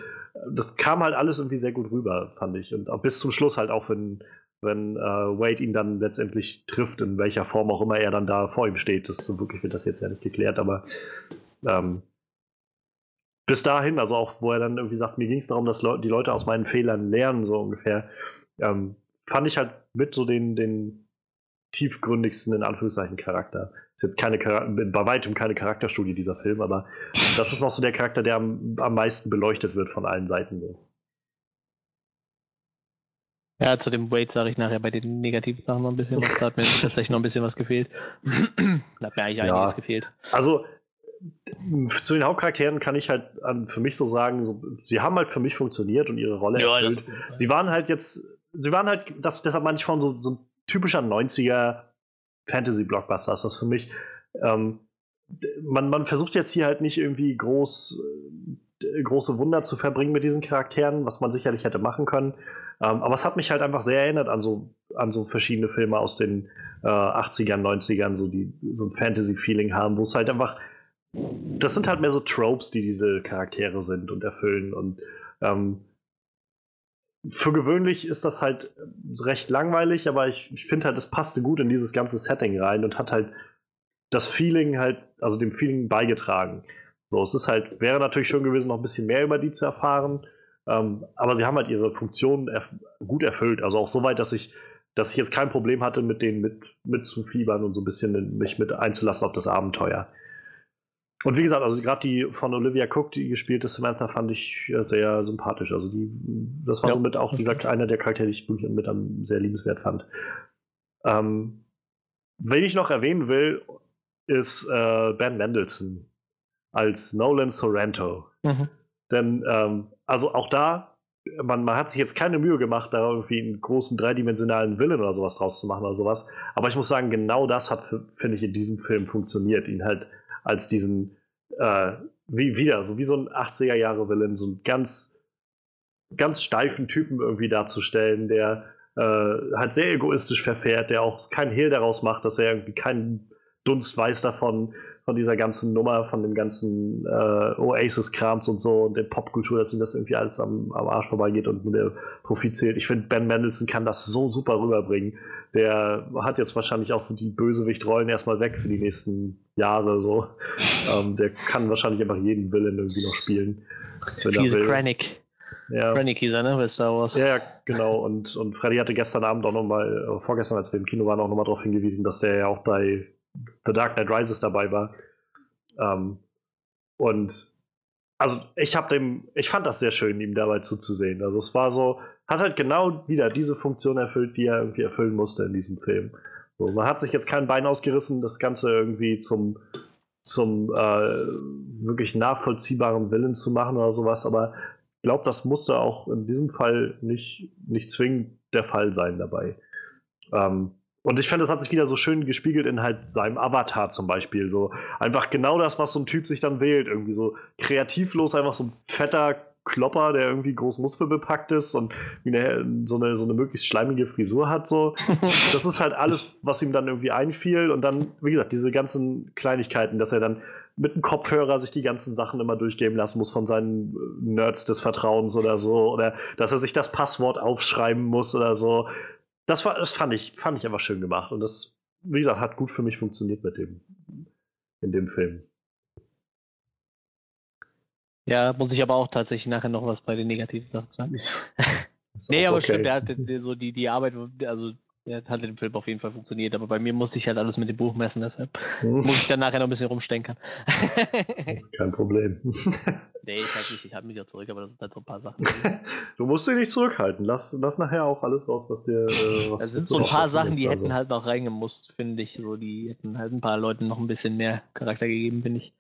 das kam halt alles irgendwie sehr gut rüber, fand ich. Und auch bis zum Schluss halt auch, wenn, wenn äh, Wade ihn dann letztendlich trifft, in welcher Form auch immer er dann da vor ihm steht. Das so wirklich wird das jetzt ja nicht geklärt, aber ähm, bis dahin, also auch, wo er dann irgendwie sagt, mir ging es darum, dass Le die Leute aus meinen Fehlern lernen, so ungefähr, ähm, fand ich halt mit so den, den tiefgründigsten, in Anführungszeichen, Charakter. Ist jetzt keine, bei weitem keine Charakterstudie dieser Film, aber das ist noch so der Charakter, der am, am meisten beleuchtet wird von allen Seiten. So. Ja, zu dem Wade sage ich nachher bei den negativen Sachen noch ein bisschen was. Da hat mir tatsächlich noch ein bisschen was gefehlt. da hat mir eigentlich ja, einiges gefehlt. Also, zu den Hauptcharakteren kann ich halt für mich so sagen, so, sie haben halt für mich funktioniert und ihre Rolle ja, erfüllt. Sie waren halt jetzt, sie waren halt, das, deshalb meine ich von so, so ein typischer 90er Fantasy-Blockbuster ist das für mich. Ähm, man, man versucht jetzt hier halt nicht irgendwie groß, äh, große Wunder zu verbringen mit diesen Charakteren, was man sicherlich hätte machen können. Ähm, aber es hat mich halt einfach sehr erinnert an so, an so verschiedene Filme aus den äh, 80ern, 90ern, so die so ein Fantasy-Feeling haben, wo es halt einfach das sind halt mehr so Tropes, die diese Charaktere sind und erfüllen. Und ähm, für gewöhnlich ist das halt recht langweilig, aber ich, ich finde halt, es passte gut in dieses ganze Setting rein und hat halt das Feeling halt, also dem Feeling beigetragen. So, es ist halt, wäre natürlich schön gewesen, noch ein bisschen mehr über die zu erfahren. Ähm, aber sie haben halt ihre Funktion erf gut erfüllt. Also auch so weit, dass ich, dass ich jetzt kein Problem hatte, mit denen mit, mit zu fiebern und so ein bisschen mich mit einzulassen auf das Abenteuer. Und wie gesagt, also gerade die von Olivia Cook, die gespielte Samantha, fand ich sehr sympathisch. Also die, das war ja. somit auch dieser einer der Charaktere, die ich mit am sehr liebenswert fand. Ähm, wen ich noch erwähnen will, ist äh, Ben Mendelssohn als Nolan Sorrento. Mhm. Denn, ähm, also auch da man, man hat sich jetzt keine Mühe gemacht, da irgendwie einen großen dreidimensionalen Willen oder sowas draus zu machen oder sowas. Aber ich muss sagen, genau das hat, finde ich, in diesem Film funktioniert. Ihn halt als diesen, äh, wie wieder, so wie so ein 80er-Jahre-Willen, so einen ganz, ganz steifen Typen irgendwie darzustellen, der äh, halt sehr egoistisch verfährt, der auch keinen Hehl daraus macht, dass er irgendwie keinen Dunst weiß davon, von dieser ganzen Nummer, von dem ganzen äh, Oasis-Krams und so und der Popkultur, dass ihm das irgendwie alles am, am Arsch vorbeigeht und der Profit zählt. Ich finde, Ben Mendelssohn kann das so super rüberbringen. Der hat jetzt wahrscheinlich auch so die Bösewicht-Rollen erstmal weg für die nächsten Jahre. So. ähm, der kann wahrscheinlich einfach jeden Willen irgendwie noch spielen. Fiese Krennic. Ja. Krennic hieß er, ne? Bei Star Wars. Ja, genau. Und, und Freddy hatte gestern Abend auch nochmal, äh, vorgestern, als wir im Kino waren, auch nochmal darauf hingewiesen, dass der ja auch bei The Dark Knight Rises dabei war. Ähm, und also ich habe dem, ich fand das sehr schön, ihm dabei zuzusehen. Also es war so, hat halt genau wieder diese Funktion erfüllt, die er irgendwie erfüllen musste in diesem Film. So, man hat sich jetzt kein Bein ausgerissen, das Ganze irgendwie zum, zum äh, wirklich nachvollziehbaren Willen zu machen oder sowas, aber ich glaube, das musste auch in diesem Fall nicht, nicht zwingend der Fall sein dabei. Ähm, und ich finde, das hat sich wieder so schön gespiegelt in halt seinem Avatar zum Beispiel. So einfach genau das, was so ein Typ sich dann wählt. Irgendwie so kreativlos, einfach so ein fetter Klopper, der irgendwie groß muskelbepackt ist und eine, so, eine, so eine möglichst schleimige Frisur hat. So. Das ist halt alles, was ihm dann irgendwie einfiel. Und dann, wie gesagt, diese ganzen Kleinigkeiten, dass er dann mit dem Kopfhörer sich die ganzen Sachen immer durchgeben lassen muss von seinen Nerds des Vertrauens oder so. Oder dass er sich das Passwort aufschreiben muss oder so das, war, das fand, ich, fand ich einfach schön gemacht. Und das, wie gesagt, hat gut für mich funktioniert mit dem, in dem Film. Ja, muss ich aber auch tatsächlich nachher noch was bei den negativen Sachen sagen. nee, aber okay. stimmt, der hat so die, die Arbeit, also ja, hat dem Film auf jeden Fall funktioniert, aber bei mir musste ich halt alles mit dem Buch messen, deshalb hm. muss ich dann nachher noch ein bisschen rumstenkern. das ist kein Problem. nee, ich, halt nicht, ich halte mich ja zurück, aber das sind halt so ein paar Sachen. du musst dich nicht zurückhalten. Lass, lass nachher auch alles raus, was dir. Äh, was es sind so ein paar Sachen, die also. hätten halt noch reingemusst, finde ich. So, die hätten halt ein paar Leuten noch ein bisschen mehr Charakter gegeben, finde ich.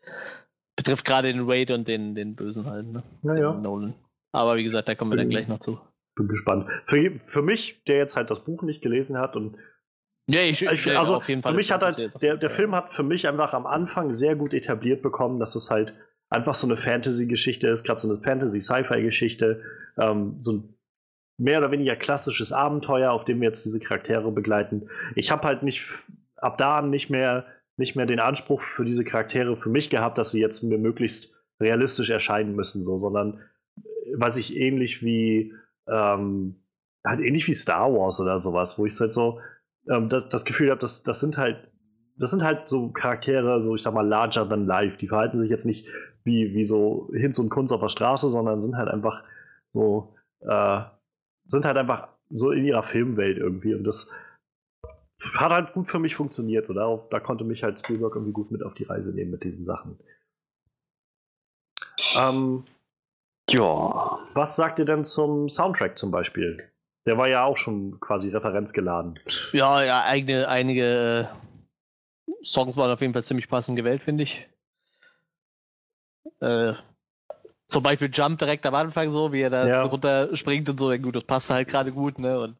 Betrifft gerade den Wade und den, den Bösen halt, ne? Ja, ja. Nolan. Aber wie gesagt, da kommen wir dann gleich noch zu bin gespannt. Für, für mich, der jetzt halt das Buch nicht gelesen hat und ja, ich, ich also auf jeden Fall. Für mich hat halt, der, der Film hat für mich einfach am Anfang sehr gut etabliert bekommen, dass es halt einfach so eine Fantasy-Geschichte ist, gerade so eine Fantasy-Sci-Fi-Geschichte, ähm, so ein mehr oder weniger klassisches Abenteuer, auf dem wir jetzt diese Charaktere begleiten. Ich habe halt nicht ab da an nicht mehr nicht mehr den Anspruch für diese Charaktere für mich gehabt, dass sie jetzt mir möglichst realistisch erscheinen müssen, so, sondern äh, was ich ähnlich wie ähm, halt ähnlich wie Star Wars oder sowas, wo ich halt so ähm, das, das Gefühl habe, das, das sind halt das sind halt so Charaktere, so ich sag mal, larger than life. Die verhalten sich jetzt nicht wie, wie so Hinz und Kunz auf der Straße, sondern sind halt einfach so, äh, sind halt einfach so in ihrer Filmwelt irgendwie. Und das hat halt gut für mich funktioniert. So, da, da konnte mich halt Spielberg irgendwie gut mit auf die Reise nehmen mit diesen Sachen. Ähm, ja. Was sagt ihr denn zum Soundtrack zum Beispiel? Der war ja auch schon quasi referenzgeladen. Ja, ja, eigene, einige äh, Songs waren auf jeden Fall ziemlich passend gewählt, finde ich. Äh, zum Beispiel Jump direkt am Anfang so, wie er da ja. runter springt und so. Ja, gut, das passt halt gerade gut, ne? Und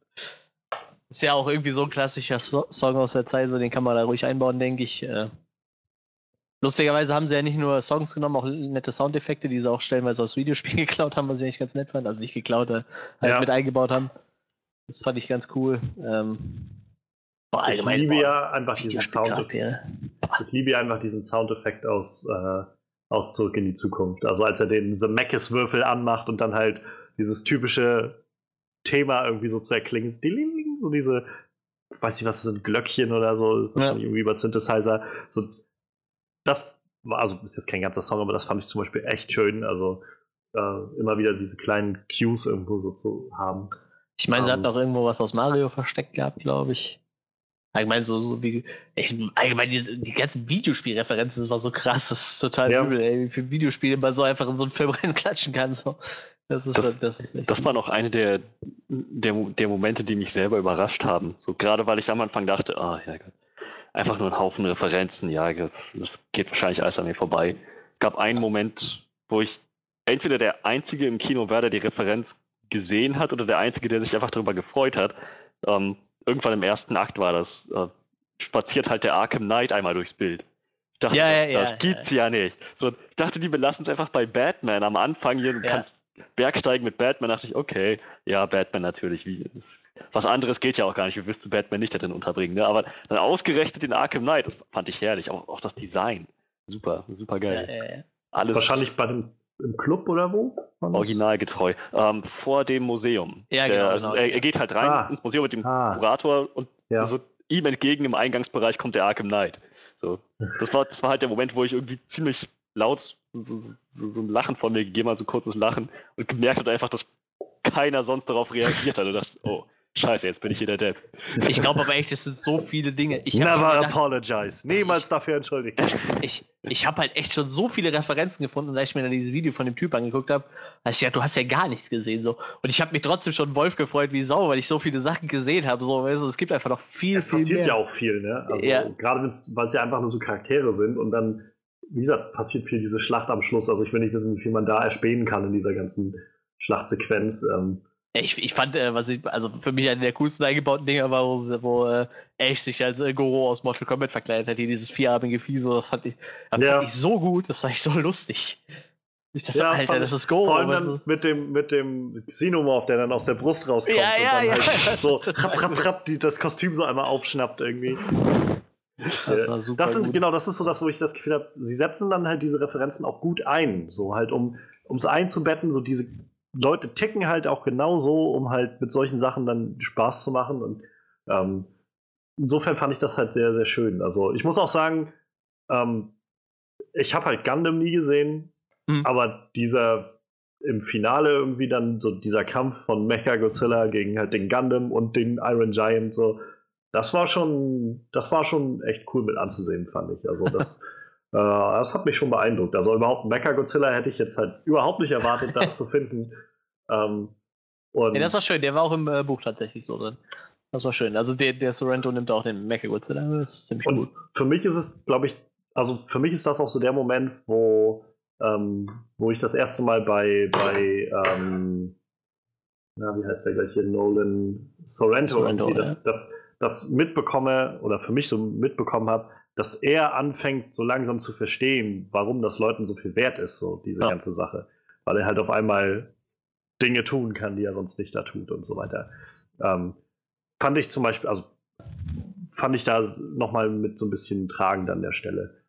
ist ja auch irgendwie so ein klassischer so Song aus der Zeit, so den kann man da ruhig einbauen, denke ich. Äh, Lustigerweise haben sie ja nicht nur Songs genommen, auch nette Soundeffekte, die sie auch stellenweise aus Videospielen geklaut haben, was ich eigentlich ganz nett fand. Also nicht geklaut, halt ja. mit eingebaut haben. Das fand ich ganz cool. Ähm, boah, ich liebe ja einfach diesen Sound. Ich liebe ja einfach diesen Soundeffekt aus, äh, aus Zurück in die Zukunft. Also als er den Zemeckis-Würfel anmacht und dann halt dieses typische Thema irgendwie so zu erklingen, so diese, weiß nicht, was das sind, Glöckchen oder so, ja. irgendwie über Synthesizer, so das war, also ist jetzt kein ganzer Song, aber das fand ich zum Beispiel echt schön. Also äh, immer wieder diese kleinen Cues irgendwo so zu haben. Ich meine, um, sie hat ähm. noch irgendwo was aus Mario versteckt gehabt, glaube ich. Allgemein so, so wie. Ich, allgemein diese, die ganzen Videospielreferenzen, das war so krass, das ist total ja. übel, ey, wie viele Videospiele man so einfach in so einen Film reinklatschen kann. So. Das, ist, das, das, ist das war noch eine der, der, der Momente, die mich selber überrascht haben. So gerade weil ich am Anfang dachte, ah, oh, ja Gott einfach nur ein Haufen Referenzen. Ja, das, das geht wahrscheinlich alles an mir vorbei. Es gab einen Moment, wo ich entweder der Einzige im Kino war, der die Referenz gesehen hat oder der Einzige, der sich einfach darüber gefreut hat. Ähm, irgendwann im ersten Akt war das, äh, spaziert halt der Arkham Knight einmal durchs Bild. Ich dachte, Ja, ja, das, ja, das ja. gibt's ja nicht. So, ich dachte, die belassen es einfach bei Batman am Anfang hier. Du kannst Bergsteigen mit Batman. dachte ich, okay, ja, Batman natürlich. Wie, das- was anderes geht ja auch gar nicht. Wie wirst du Batman nicht da drin unterbringen? Ne? Aber dann ausgerechnet den Arkham Knight, das fand ich herrlich. Auch, auch das Design. Super, super Ja, geil. ja, ja. Alles Wahrscheinlich bei dem im Club oder wo? Originalgetreu. Ähm, vor dem Museum. Ja, Der, genau, also genau, er, ja. er geht halt rein Ah. ins Museum mit dem Ah. Kurator und Ja. so ihm entgegen im Eingangsbereich kommt der Arkham Knight. So, das, war, das war halt der Moment, wo ich irgendwie ziemlich laut so, so, so ein Lachen von mir gegeben habe, so ein kurzes Lachen und gemerkt habe einfach, dass keiner sonst darauf reagiert hat und dachte, oh, scheiße, jetzt bin ich hier der Depp. Ich glaube aber echt, es sind so viele Dinge. Ich Never schon gedacht, apologize. Niemals dafür entschuldigen. ich, ich habe halt echt schon so viele Referenzen gefunden, und als ich mir dann dieses Video von dem Typ angeguckt habe, habe ich gedacht, du hast ja gar nichts gesehen. so Und ich habe mich trotzdem schon Wolf gefreut wie Sau, weil ich so viele Sachen gesehen habe. So, weißt du, es gibt einfach noch viel, Es viel passiert mehr. ja auch viel, ne? Also Ja. gerade weil es ja einfach nur so Charaktere sind und dann, wie gesagt, passiert viel diese Schlacht am Schluss. Also ich will nicht wissen, wie viel man da erspähen kann in dieser ganzen Schlachtsequenz. Ähm, Ich, ich fand, äh, was ich, also für mich eine der coolsten eingebauten Dinger war, wo, wo äh, Ash sich als äh, Goro aus Mortal Kombat verkleidet hat, hier dieses vierarmige Vieh, so, das fand ich, das Ja. fand ich so gut, das fand ich so lustig. Ich das, Ja, Alter, das ist Goro. vor allem dann mit dem, mit dem Xenomorph, der dann aus der Brust rauskommt Ja, ja, und dann ja. halt so trapp, gut. trapp, die, das Kostüm so einmal aufschnappt irgendwie. Das war super Das sind, gut. genau, das ist so das, wo ich das Gefühl habe, sie setzen dann halt diese Referenzen auch gut ein. So halt, um es einzubetten, so diese Leute ticken halt auch genau so, um halt mit solchen Sachen dann Spaß zu machen. Und ähm, insofern fand ich das halt sehr, sehr schön. Also ich muss auch sagen, ähm, ich habe halt Gundam nie gesehen, Mhm. aber dieser im Finale irgendwie dann so dieser Kampf von Mecha Godzilla gegen halt den Gundam und den Iron Giant so, das war schon, das war schon echt cool mit anzusehen, fand ich. Also das, äh, das hat mich schon beeindruckt. Also überhaupt Mecha Godzilla hätte ich jetzt halt überhaupt nicht erwartet, da zu finden. Ähm, und Ja, das war schön, der war auch im äh, Buch tatsächlich so drin. Das war schön. Also der, der Sorrento nimmt auch den Mechagodzilla, das ist ziemlich Und gut. für mich ist es, glaube ich, also für mich ist das auch so der Moment, wo, ähm, wo ich das erste Mal bei, bei ähm, na, wie heißt der gleich hier, Nolan Sorrento, Sorrento, irgendwie das, das, das mitbekomme oder für mich so mitbekommen habe, dass er anfängt, so langsam zu verstehen, warum das Leuten so viel wert ist, so diese Ja. ganze Sache. Weil er halt auf einmal Dinge tun kann, die er sonst nicht da tut und so weiter. Ähm, fand ich zum Beispiel, also fand ich da nochmal mit so ein bisschen tragend an der Stelle.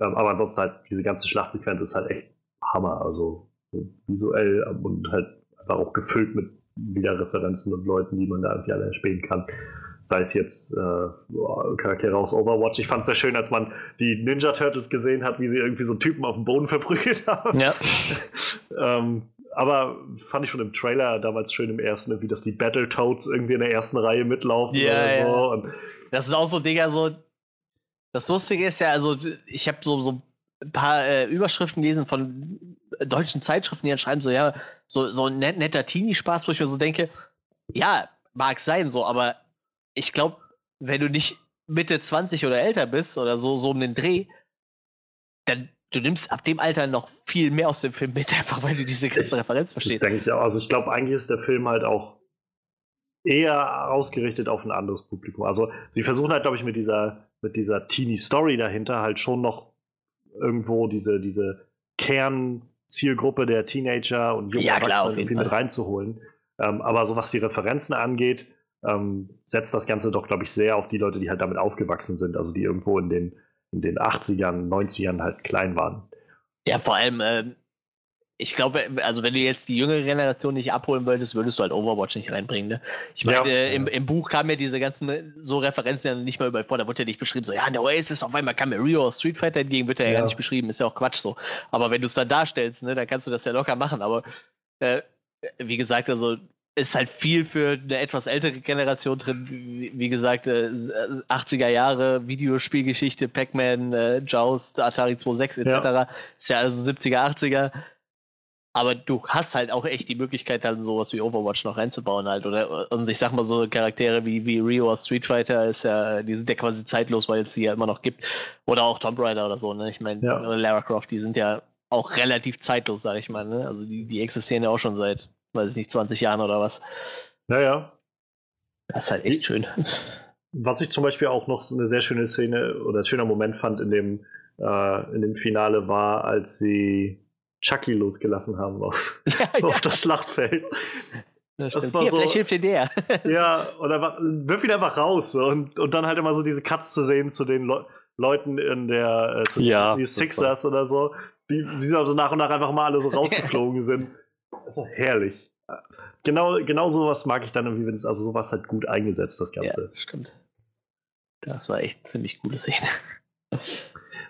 Ähm, aber ansonsten halt, diese ganze Schlachtsequenz ist halt echt Hammer. Also so visuell und halt einfach auch gefüllt mit wieder Referenzen und Leuten, die man da irgendwie alle spielen kann. Sei es jetzt äh, Charaktere aus Overwatch. Ich fand es sehr schön, als man die Ninja Turtles gesehen hat, wie sie irgendwie so einen Typen auf dem Boden verprügelt haben. Ja. ähm, aber fand ich schon im Trailer damals schön im ersten, irgendwie, dass die Battletoads irgendwie in der ersten Reihe mitlaufen Ja, oder so. Und Das ist auch so, Digga, so. Das Lustige ist ja, also, ich habe so, so ein paar äh, Überschriften gelesen von deutschen Zeitschriften, die dann schreiben, so, ja, so, so ein net, netter Teenie-Spaß, wo ich mir so denke, ja, mag sein, so, aber ich glaube, wenn du nicht Mitte 20 oder älter bist oder so, so um den Dreh, dann du nimmst ab dem Alter noch viel mehr aus dem Film mit, einfach weil du diese ganze Referenz Das verstehst. denke ich auch. Also ich glaube, eigentlich ist der Film halt auch eher ausgerichtet auf ein anderes Publikum. Also sie versuchen halt, glaube ich, mit dieser, mit dieser Teenie-Story dahinter halt schon noch irgendwo diese, diese Kernzielgruppe der Teenager und jungen Ja, klar, irgendwie mit reinzuholen. Ähm, aber so was die Referenzen angeht, ähm, setzt das Ganze doch, glaube ich, sehr auf die Leute, die halt damit aufgewachsen sind, also die irgendwo in den, in den 80ern, 90ern halt klein waren. Ja, vor allem, ähm, ich glaube, also wenn du jetzt die jüngere Generation nicht abholen wolltest, würdest du halt Overwatch nicht reinbringen. Ne? Ich meine, Ja. äh, im, im Buch kamen ja diese ganzen äh, so Referenzen ja nicht mal überall vor. Da wurde ja nicht beschrieben, so, ja, in der Oasis auf einmal kam mir Rio aus Street Fighter entgegen, wird ja, Ja. gar nicht beschrieben, ist ja auch Quatsch so. Aber wenn du es dann darstellst, ne, dann kannst du das ja locker machen. Aber äh, wie gesagt, also ist halt viel für eine etwas ältere Generation drin. Wie, wie gesagt, äh, 80er Jahre Videospielgeschichte, Pac-Man, äh, Joust, Atari 26 etc. Ist ja also 70er, 80er. Aber du hast halt auch echt die Möglichkeit, dann sowas wie Overwatch noch reinzubauen halt. Oder und ich sag mal so Charaktere wie, wie Rio aus Street Fighter ist ja, die sind ja quasi zeitlos, weil es die ja immer noch gibt. Oder auch Tomb Raider oder so, ne? Ich meine, Ja. oder Lara Croft, die sind ja auch relativ zeitlos, sag ich mal, ne? Also die, die existieren ja auch schon seit weiß ich nicht, 20 Jahren oder was. Naja. Das ist halt echt schön. Was ich zum Beispiel auch noch eine sehr schöne Szene oder ein schöner Moment fand in dem, äh, in dem Finale war, als sie Chucky losgelassen haben auf, ja, auf das Schlachtfeld. Das, das war Hier, so, vielleicht hilft dir der. ja, und einfach, wirf ihn einfach raus. Und, und dann halt immer so diese Cuts zu sehen zu den Le Leuten in der, äh, zu ja, die Sixers oder so, die, die so nach und nach einfach mal alle so rausgeflogen sind. Ist herrlich. Genau, genau sowas mag ich dann irgendwie, wenn es, also sowas halt gut eingesetzt, das Ganze. Ja, stimmt. Das war echt ziemlich coole Szene.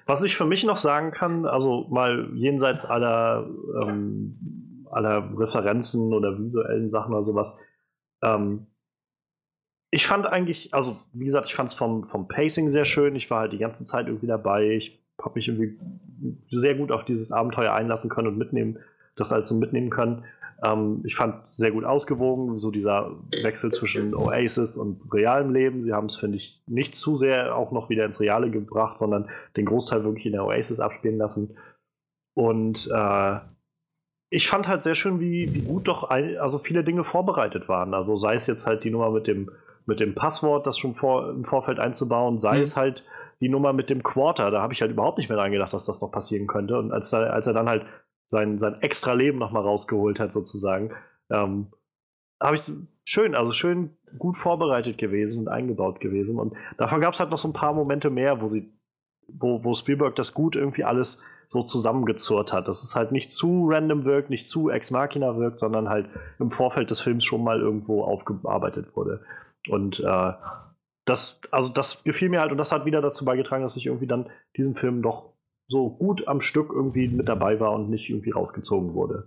Was ich für mich noch sagen kann, also mal jenseits aller, ähm, aller Referenzen oder visuellen Sachen oder sowas, ähm, ich fand eigentlich, also wie gesagt, ich fand es vom, vom Pacing sehr schön. Ich war halt die ganze Zeit irgendwie dabei. Ich habe mich irgendwie sehr gut auf dieses Abenteuer einlassen können und mitnehmen, das alles so mitnehmen können. Ähm, ich fand es sehr gut ausgewogen, so dieser Wechsel zwischen Oasis und realem Leben. Sie haben es, finde ich, nicht zu sehr auch noch wieder ins Reale gebracht, sondern den Großteil wirklich in der Oasis abspielen lassen. Und äh, ich fand halt sehr schön, wie, wie gut doch ein, also viele Dinge vorbereitet waren. Also sei es jetzt halt die Nummer mit dem, mit dem Passwort, das schon vor, im Vorfeld einzubauen, sei mhm. es halt die Nummer mit dem Quarter, da habe ich halt überhaupt nicht mehr dran gedacht, dass das noch passieren könnte. Und als, als er dann halt sein, sein extra Leben nochmal rausgeholt hat, sozusagen. Ähm, habe ich schön, also schön gut vorbereitet gewesen und eingebaut gewesen. Und davon gab es halt noch so ein paar Momente mehr, wo sie, wo, wo Spielberg das gut irgendwie alles so zusammengezurrt hat. Dass es halt nicht zu random wirkt, nicht zu ex machina wirkt, sondern halt im Vorfeld des Films schon mal irgendwo aufgearbeitet wurde. Und äh, das, also das gefiel mir halt und das hat wieder dazu beigetragen, dass ich irgendwie dann diesen Film doch so gut am Stück irgendwie mit dabei war und nicht irgendwie rausgezogen wurde.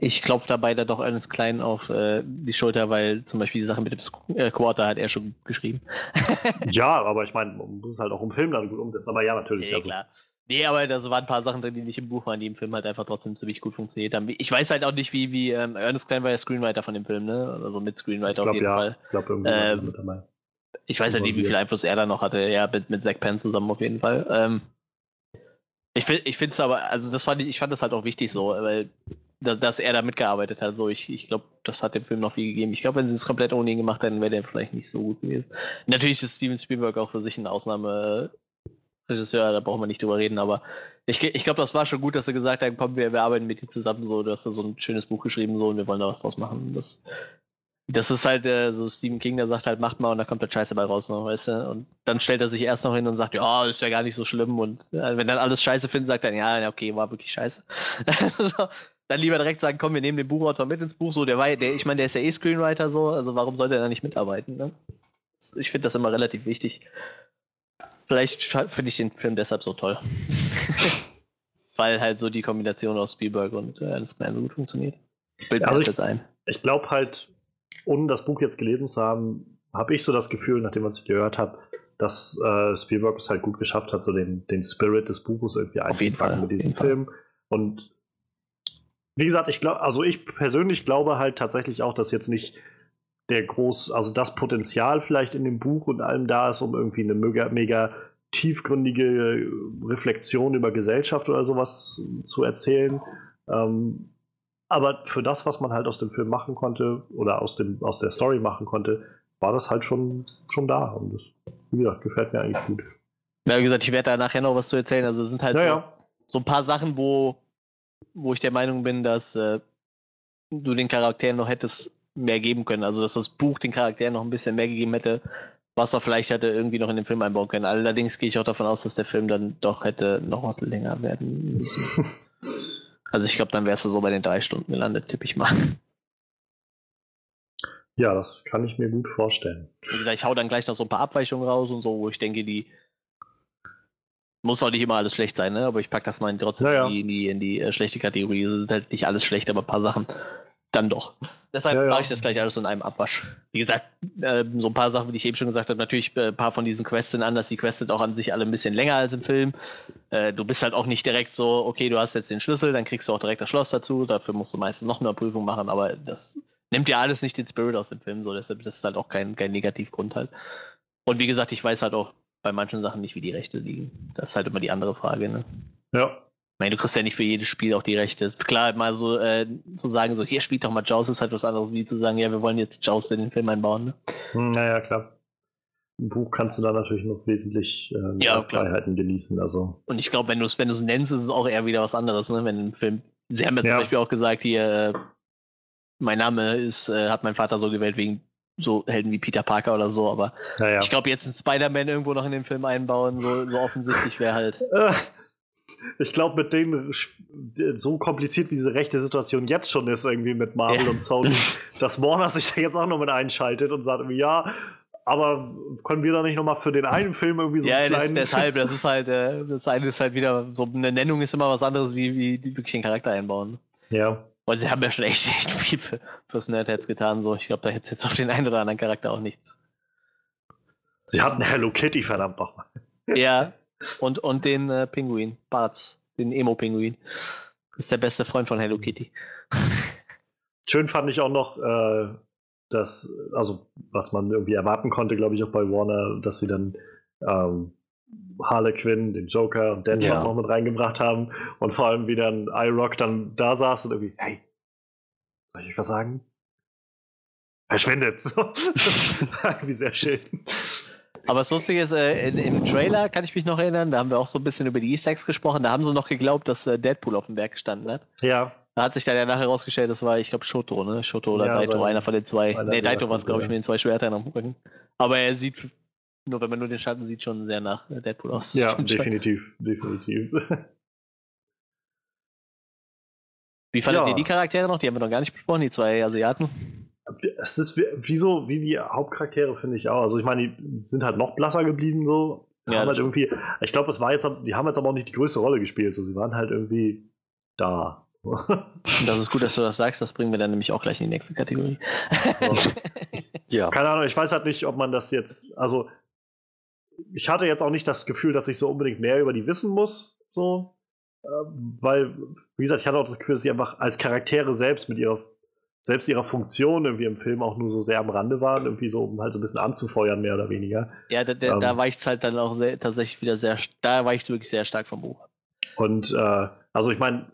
Ich klopfe dabei da doch eines Kleinen auf äh, die Schulter, weil zum Beispiel die Sache mit dem äh, Quarter hat er schon geschrieben. ja, aber ich meine, man muss es halt auch im Film dann gut umsetzen. Aber ja, natürlich. Nee, also. klar. Nee, aber da waren ein paar Sachen drin, die nicht im Buch waren, die im Film halt einfach trotzdem ziemlich gut funktioniert haben. Ich weiß halt auch nicht, wie, wie ähm, Ernest Klein war ja Screenwriter von dem Film, ne? Also mit Screenwriter glaub, auf jeden ja. Fall. Ich glaube, irgendwie ähm, mit dabei. Ich weiß ja halt nicht, wie viel Einfluss er da noch hatte. Ja, mit, mit Zack Penn zusammen auf jeden Fall. Ähm, ich, finde es aber, also das fand ich, ich fand das halt auch wichtig so, weil dass er da mitgearbeitet hat. So, ich, ich glaube, das hat dem Film noch viel gegeben. Ich glaube, wenn sie es komplett ohne ihn gemacht hätten, wäre der vielleicht nicht so gut gewesen. Natürlich ist Steven Spielberg auch für sich ein Ausnahmeregisseur, da braucht man nicht drüber reden, aber ich, ich glaube, das war schon gut, dass er gesagt hat, komm, wir, wir arbeiten mit dir zusammen, so, du hast da so ein schönes Buch geschrieben, so, und wir wollen da was draus machen. Das, das ist halt äh, so Stephen King, der sagt halt, macht mal und da kommt der Scheiße bei raus, noch, weißt du? Und dann stellt er sich erst noch hin und sagt, ja, ist ja gar nicht so schlimm. Und äh, wenn dann alles Scheiße findet, sagt er, ja, okay, war wirklich scheiße. so, dann lieber direkt sagen, komm, wir nehmen den Buchautor mit ins Buch. So, der war, der, ich meine, der ist ja eh Screenwriter so, also warum sollte er da nicht mitarbeiten? Ne? Ich finde das immer relativ wichtig. Vielleicht finde ich den Film deshalb so toll. Weil halt so die Kombination aus Spielberg und äh, Ernest Klein so gut funktioniert. Bild also jetzt ein. Ich glaube halt, ohne das Buch jetzt gelesen zu haben, habe ich so das Gefühl, nachdem was ich gehört habe, dass äh, Spielberg es halt gut geschafft hat, so den, den Spirit des Buches irgendwie einzufangen mit diesem Film. Und wie gesagt, ich glaube, also ich persönlich glaube halt tatsächlich auch, dass jetzt nicht der groß, also das Potenzial vielleicht in dem Buch und allem da ist, um irgendwie eine mega, mega tiefgründige Reflexion über Gesellschaft oder sowas zu erzählen. Ähm, aber für das, was man halt aus dem Film machen konnte oder aus, dem, aus der Story machen konnte, war das halt schon, schon da. Und das, wie gesagt, gefällt mir eigentlich gut. Ja, wie gesagt, ich werde da nachher noch was zu erzählen. Also es sind halt ja, so, so ein paar Sachen, wo, wo ich der Meinung bin, dass äh, du den Charakteren noch hättest mehr geben können. Also dass das Buch den Charakteren noch ein bisschen mehr gegeben hätte, was er vielleicht hätte irgendwie noch in den Film einbauen können. Allerdings gehe ich auch davon aus, dass der Film dann doch hätte noch was länger werden müssen. Also ich glaube, dann wärst du so bei den drei Stunden gelandet, tippe ich mal. Ja, das kann ich mir gut vorstellen. Wie gesagt, ich hau dann gleich noch so ein paar Abweichungen raus und so, wo ich denke, die muss auch nicht immer alles schlecht sein, ne? Aber ich packe das mal trotzdem ja, ja. in, die, in die, äh, schlechte Kategorie. Es ist halt nicht alles schlecht, aber ein paar Sachen dann doch. Deshalb ja, ja. mache ich das gleich alles so in einem Abwasch. Wie gesagt, äh, so ein paar Sachen, wie ich eben schon gesagt habe, natürlich äh, ein paar von diesen Quests sind anders. Die Quests sind auch an sich alle ein bisschen länger als im Film. Äh, du bist halt auch nicht direkt so, okay, du hast jetzt den Schlüssel, dann kriegst du auch direkt das Schloss dazu. Dafür musst du meistens noch eine Prüfung machen, aber das nimmt ja alles nicht den Spirit aus dem Film. So, deshalb das ist halt auch kein, kein Negativgrund halt. Und wie gesagt, ich weiß halt auch bei manchen Sachen nicht, wie die Rechte liegen. Das ist halt immer die andere Frage, ne? Ja. Meine, du kriegst ja nicht für jedes Spiel auch die Rechte. Klar, mal so äh, zu sagen, so hier spielt doch mal Jaws, ist halt was anderes, wie zu sagen, ja, wir wollen jetzt Jaws in den Film einbauen. Ne? Hm, naja, klar. Im Buch kannst du da natürlich noch wesentlich äh, Ja. Freiheiten genießen. Also, Und ich glaube, wenn du es wenn du's nennst, ist es auch eher wieder was anderes, ne? Wenn ein Film. Sie haben ja zum Ja. Beispiel auch gesagt, hier, äh, mein Name ist, äh, hat mein Vater so gewählt wegen so Helden wie Peter Parker oder so, aber naja. ich glaube, jetzt einen Spider-Man irgendwo noch in den Film einbauen, so, so offensichtlich wäre halt. Ich glaube, mit denen so kompliziert wie diese rechte Situation jetzt schon ist, irgendwie mit Marvel Ja. und Sony, dass Warner sich da jetzt auch noch mit einschaltet und sagt ja, aber können wir da nicht nochmal für den einen Film irgendwie so ja, einen kleinen. deshalb, das ist halt, äh, das eine ist halt wieder, so eine Nennung ist immer was anderes, wie, wie die wirklich den Charakter einbauen. ja. Und sie haben ja schon echt, echt viel für, fürs Nerdheads getan, so. Ich glaube, da hätte jetzt auf den einen oder anderen Charakter auch nichts. Sie hatten Hello Kitty, verdammt nochmal. Ja, und, und den äh, Pinguin, Barts, den Emo-Pinguin. Ist der beste Freund von Hello Kitty. Schön fand ich auch noch, äh, dass, also was man irgendwie erwarten konnte, glaube ich, auch bei Warner, dass sie dann ähm, Harlequin, den Joker und Deadshot Ja. noch mit reingebracht haben und vor allem wie dann iRock dann da saß und irgendwie, hey, soll ich euch was sagen? Verschwindet. So. wie sehr schön. Aber das Lustige ist, äh, in, im Trailer kann ich mich noch erinnern, da haben wir auch so ein bisschen über die Easter Eggs gesprochen, da haben sie noch geglaubt, dass äh, Deadpool auf dem Berg gestanden hat. Ja, Da hat sich dann ja nachher herausgestellt, das war, ich glaube, Shoto, ne? Shoto oder Ja, Daito, einer von den zwei. Ne, Daito war es, glaube ich, mit den zwei Schwertern am Rücken. Aber er sieht, nur wenn man nur den Schatten sieht, schon sehr nach äh, Deadpool aus. ja, definitiv, definitiv. Wie fandet Ja. ihr die Charaktere noch? Die haben wir noch gar nicht besprochen, die zwei Asiaten. Es ist wie, wie so, wie die Hauptcharaktere, finde ich auch. Also ich meine, die sind halt noch blasser geblieben, so. Ja, haben halt irgendwie, ich glaube, es war jetzt, die haben jetzt aber auch nicht die größte Rolle gespielt. So, sie waren halt irgendwie da. Das ist gut, dass du das sagst, das bringen wir dann nämlich auch gleich in die nächste Kategorie. Ja. Keine Ahnung, ich weiß halt nicht, ob man das jetzt, also ich hatte jetzt auch nicht das Gefühl, dass ich so unbedingt mehr über die wissen muss, so, ähm, weil, wie gesagt, ich hatte auch das Gefühl, dass sie einfach als Charaktere selbst mit ihrer, selbst ihrer Funktion irgendwie im Film auch nur so sehr am Rande waren, irgendwie so, um halt so ein bisschen anzufeuern, mehr oder weniger. Ja, da, da, Ähm. da weicht es halt dann auch sehr, tatsächlich wieder sehr, da weicht es wirklich sehr stark vom Buch. Und äh, also ich meine,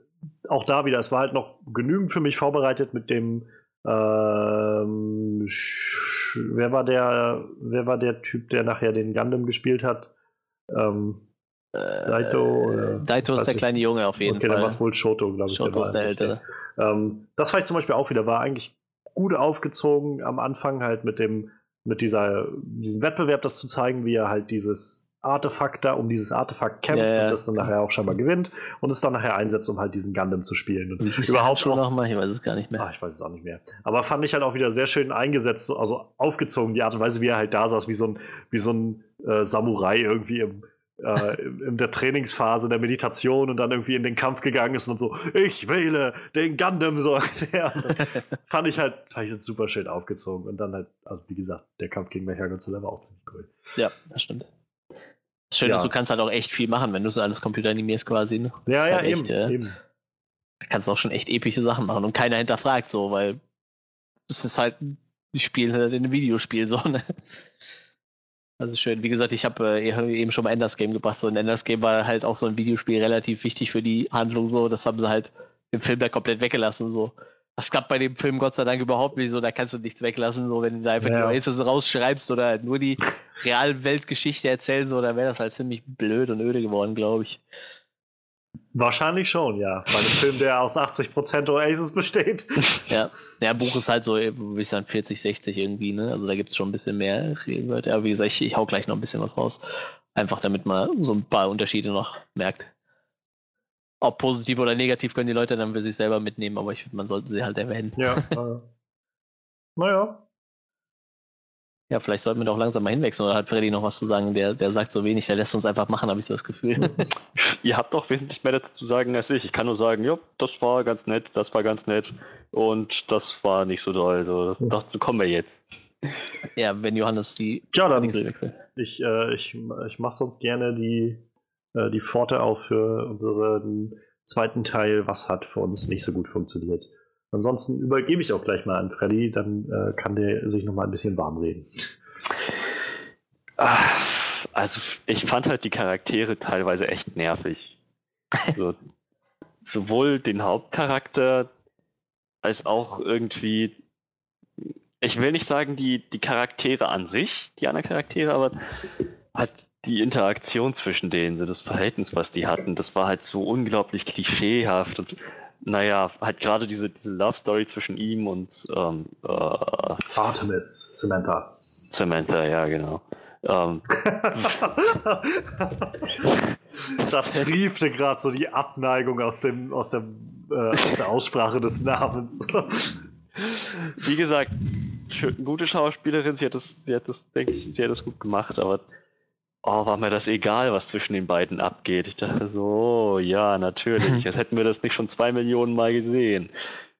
auch da wieder, es war halt noch genügend für mich vorbereitet mit dem ähm, wer war der, wer war der Typ, der nachher den Gundam gespielt hat? Ähm, Ist Daito, oder? Daito ist der ich. kleine Junge auf jeden okay, dann Fall. war es wohl Shoto, glaube ich. Shoto war ist der Ältere. Ähm, das fand ich zum Beispiel auch wieder, war eigentlich gut aufgezogen am Anfang halt mit dem, mit dieser, diesem Wettbewerb, das zu zeigen, wie er halt dieses Artefakt da, um dieses Artefakt kämpft Ja, ja. und das dann nachher auch scheinbar gewinnt und es dann nachher einsetzt, um halt diesen Gundam zu spielen. Und hieß überhaupt schon auch, nochmal? Ich weiß es gar nicht mehr. Ah, ich weiß es auch nicht mehr. Aber fand ich halt auch wieder sehr schön eingesetzt, so- also aufgezogen, die Art und Weise, wie er halt da saß, wie so ein, wie so ein äh, Samurai irgendwie im, äh, in der Trainingsphase der Meditation und dann irgendwie in den Kampf gegangen ist und so, ich wähle den Gundam, so. Ja, fand ich halt, fand ich jetzt super schön aufgezogen. Und dann halt, also wie gesagt, der Kampf gegen Mechagodzilla war auch ziemlich cool. Ja, das stimmt. Schön, Ja. dass du kannst halt auch echt viel machen, wenn du so alles computeranimierst quasi. Ne? Ja, Ist ja, halt eben, echt, äh, eben. Da kannst du auch schon echt epische Sachen machen und keiner hinterfragt so, weil es ist halt ein Spiel, halt ein Videospiel so, ne? Also schön. Wie gesagt, ich habe äh, eben schon mal Enders Game gebracht. So ein Enders Game war halt auch so ein Videospiel relativ wichtig für die Handlung so. Das haben sie halt im Film da komplett weggelassen so. Das gab bei dem Film Gott sei Dank überhaupt nicht so. Da kannst du nichts weglassen so, wenn du da einfach Ja. nur Aces rausschreibst oder nur die reale Weltgeschichte erzählen so, da wäre das halt ziemlich blöd und öde geworden, glaube ich. Wahrscheinlich schon, ja. Bei einem Film, der aus 80% Oasis besteht. Ja, ja, Buch ist halt so, würde ich sagen, 40, 60 irgendwie, ne? Also da gibt es schon ein bisschen mehr. Aber wie gesagt, ich, ich hau gleich noch ein bisschen was raus. Einfach damit man so ein paar Unterschiede noch merkt. Ob positiv oder negativ können die Leute dann für sich selber mitnehmen, aber ich finde, man sollte sie halt erwähnen. Ja. äh, naja. Ja, vielleicht sollten wir doch langsam mal hinwechseln. Oder hat Freddy noch was zu sagen? Der, der sagt so wenig, der lässt uns einfach machen, habe ich so das Gefühl. Ihr habt doch wesentlich mehr dazu zu sagen als ich. Ich kann nur sagen, ja, das war ganz nett, das war ganz nett und das war nicht so doll. So, das, dazu kommen wir jetzt. ja, wenn Johannes die Ja, dann Kategorie wechselt. Ich, äh, ich, ich mache sonst gerne die, äh, die Pforte auf für unseren zweiten Teil, was hat für uns nicht so gut funktioniert. Ansonsten übergebe ich auch gleich mal an Freddy, dann äh, kann der sich noch mal ein bisschen warm reden. Ah, Also ich fand halt die Charaktere teilweise echt nervig. So, sowohl den Hauptcharakter als auch irgendwie, ich will nicht sagen die, die Charaktere an sich, die anderen Charaktere, aber halt die Interaktion zwischen denen, so das Verhältnis, was die hatten, das war halt so unglaublich klischeehaft und naja, halt gerade diese, diese Love Story zwischen ihm und ähm, äh, Artemis, Samantha. Samantha, ja, genau. Ähm, da triefte gerade so die Abneigung aus, dem, aus, dem, äh, aus der Aussprache des Namens. Wie gesagt, gute Schauspielerin, sie hat das, sie hat das, denke ich, sie hat das gut gemacht, aber oh, war mir das egal, was zwischen den beiden abgeht. Ich dachte so, ja, natürlich. Jetzt hätten wir das nicht schon zwei Millionen Mal gesehen.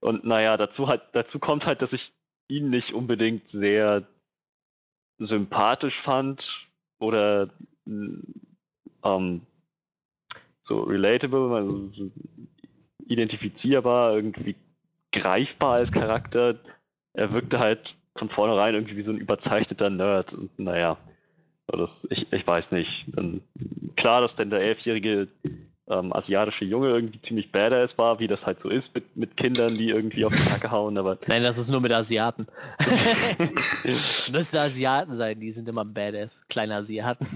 Und naja, dazu, halt, dazu kommt halt, dass ich ihn nicht unbedingt sehr sympathisch fand oder ähm, so relatable, also so identifizierbar, irgendwie greifbar als Charakter. Er wirkte halt von vornherein irgendwie wie so ein überzeichneter Nerd. Und naja, das, ich, ich weiß nicht. Dann, klar, dass denn der elfjährige ähm, asiatische Junge irgendwie ziemlich badass war, wie das halt so ist mit, mit Kindern, die irgendwie auf die Kacke hauen. Aber Nein, das ist nur mit Asiaten. Müsste Asiaten sein, die sind immer badass. Kleine Asiaten.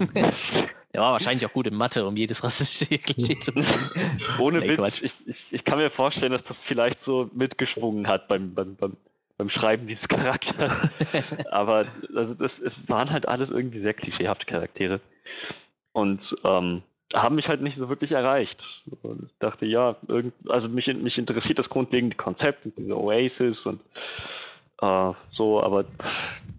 Der war wahrscheinlich auch gut in Mathe, um jedes rassistische Klischee zu besiegen. Ohne nee, Witz, ich, ich, ich, kann mir vorstellen, dass das vielleicht so mitgeschwungen hat beim, beim, beim, beim Schreiben dieses Charakters. Aber also das waren halt alles irgendwie sehr klischeehafte Charaktere. Und ähm, haben mich halt nicht so wirklich erreicht. Und ich dachte, ja, irgend, also mich, mich interessiert das grundlegende Konzept, diese Oasis und äh, so, aber